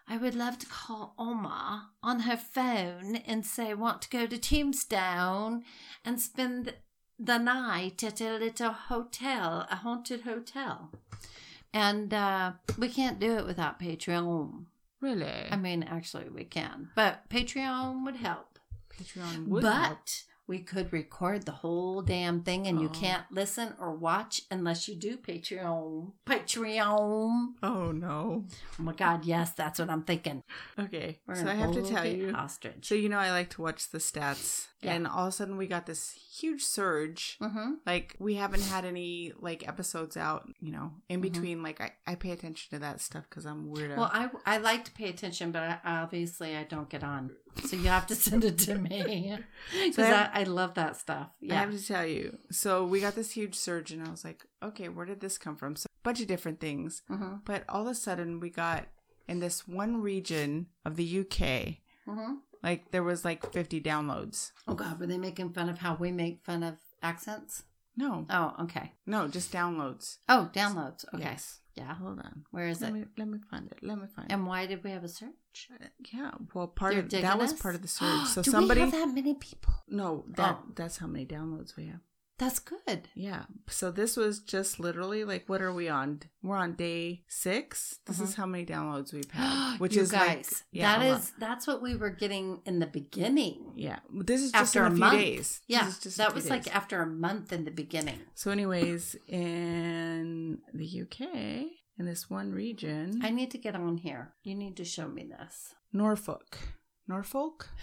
S1: I would love to call Oma on her phone and say, want to go to Tombstone and spend the night at a little hotel, a haunted hotel. And uh, we can't do it without Patreon.
S2: Really?
S1: I mean, actually, we can, but Patreon would help.
S2: Patreon would
S1: but
S2: help.
S1: We could record the whole damn thing, and you
S2: Oh.
S1: can't listen or watch unless you do Patreon. Patreon.
S2: Oh no.
S1: Oh my God, yes, that's what I'm thinking.
S2: Okay.
S1: We're
S2: so I have to tell you.
S1: hostage.
S2: So you know I like to watch the stats.
S1: Yeah.
S2: And all of a sudden we got this huge surge.
S1: mm-hmm.
S2: Like we haven't had any like episodes out, you know, in
S1: Mhm.
S2: between. Like I, I pay attention to that stuff because I'm weird.
S1: Well, I I like to pay attention, but I, obviously I don't get on. So you have to send it to me because (laughs)
S2: So I
S1: I, I love that stuff.
S2: I have to tell you. So we got this huge surge, and I was like, okay, where did this come from? So a bunch of different things.
S1: Mm-hmm.
S2: But all of a sudden, we got in this one region of the UK,
S1: Mm-hmm.
S2: like there was like 50 downloads.
S1: Oh God, were they making fun of how we make fun of accents?
S2: No,
S1: Oh, okay.
S2: no, just downloads.
S1: Oh, downloads. Okay.
S2: Yes.
S1: Yeah.
S2: Hold on.
S1: Where is
S2: let
S1: it?
S2: Me, let me find it. Let me find
S1: And why did we have a search?
S2: Yeah. Well, part
S1: They're
S2: of that was
S1: us?
S2: part of the (gasps) surge. So
S1: Do
S2: somebody.
S1: we have that many people?
S2: no, that
S1: Oh.
S2: that's how many downloads we have.
S1: That's good.
S2: Yeah. So this was just literally like, what are we on? We're on day six. This is uh-huh. how many downloads we've had, (gasps) which.
S1: You
S2: is
S1: guys,
S2: like, yeah,
S1: that
S2: lot.
S1: that's what we were getting in the beginning.
S2: yeah. This is just
S1: After
S2: in
S1: a
S2: few
S1: month.
S2: days. This
S1: Yeah,
S2: is just
S1: that was
S2: days.
S1: like after a month in the beginning.
S2: So, anyways, in the UK, in this one region,
S1: I need to get on here. You need to show me this.
S2: Norfolk, Norfolk. (laughs)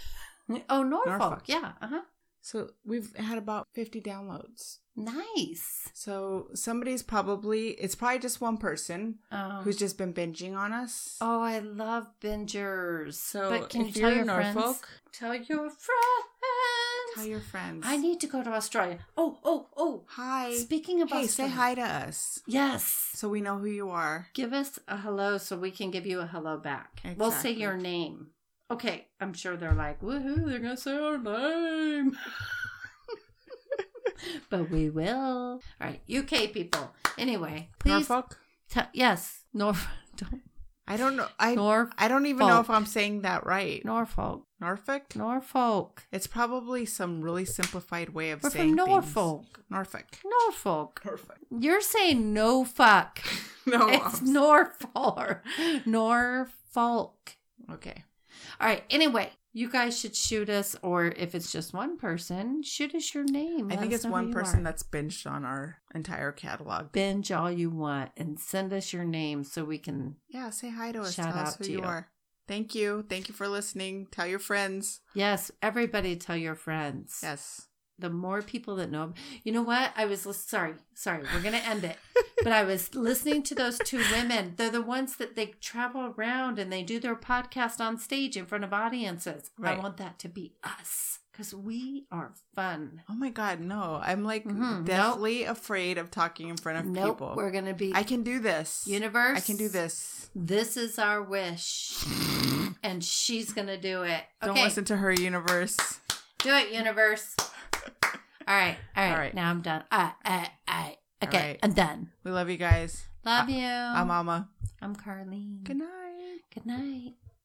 S1: Oh, Norfolk.
S2: Norfolk.
S1: Yeah. Uh huh.
S2: So we've had about fifty downloads.
S1: Nice.
S2: So somebody's probably it's probably just one person
S1: Um,
S2: who's just been binging on us.
S1: Oh, I love bingers.
S2: So
S1: but can you tell your
S2: in
S1: friends? Tell your friends.
S2: Tell your friends.
S1: I need to go to Australia. Oh, oh, oh.
S2: hi.
S1: Speaking of
S2: Hey, say hi to us
S1: Yes.
S2: so we know who you are.
S1: Give us a hello so we can give you a hello back. We'll say your name. Okay, I'm sure they're like, woohoo, they're going to say our name. (laughs) but we will. All right, UK people. Anyway, please.
S2: Norfolk.
S1: Te- yes, Norf- (laughs) don't-
S2: I don't know. I
S1: Norf-
S2: I don't even know if I'm saying that right.
S1: Norfolk.
S2: Norfolk.
S1: Norfolk.
S2: It's probably some really simplified way of
S1: We're
S2: saying
S1: from
S2: things.
S1: Norfolk.
S2: Norfolk.
S1: Norfolk.
S2: Norfolk.
S1: You're saying no fuck. (laughs)
S2: No.
S1: it's
S2: I'm-
S1: Norfolk. Norfolk.
S2: okay.
S1: All right. Anyway, you guys should shoot us, or if it's just one person, shoot us your name.
S2: I
S1: Let
S2: think it's one person
S1: are.
S2: that's binged on our entire catalog.
S1: binge all you want and send us your name so we can.
S2: Yeah, say hi to us.
S1: Shout
S2: Tell us
S1: out
S2: who
S1: to
S2: you
S1: you.
S2: are. Thank you. Thank you for listening. Tell your friends.
S1: Yes, everybody tell your friends.
S2: Yes.
S1: The more people that know, you know what? I was sorry, sorry. We're gonna end it, (laughs) but I was listening to those two women. They're the ones that they travel around and they do their podcast on stage in front of audiences. I want that to be us because we are fun.
S2: Oh my God, no. I'm like
S1: Mhm.
S2: deathly afraid of talking in front of
S1: Nope,
S2: people.
S1: we're gonna be
S2: I can do this.
S1: universe.
S2: I can do this.
S1: This is our wish, and she's gonna do it. Okay,
S2: Don't listen to her, universe.
S1: do it, universe. All right, all right.
S2: All right.
S1: Now I'm done. Uh, uh, uh. Okay,
S2: right.
S1: I'm done.
S2: We love you guys.
S1: Love
S2: Uh,
S1: you.
S2: I'm Mama.
S1: I'm Carlene.
S2: Good night.
S1: Good night.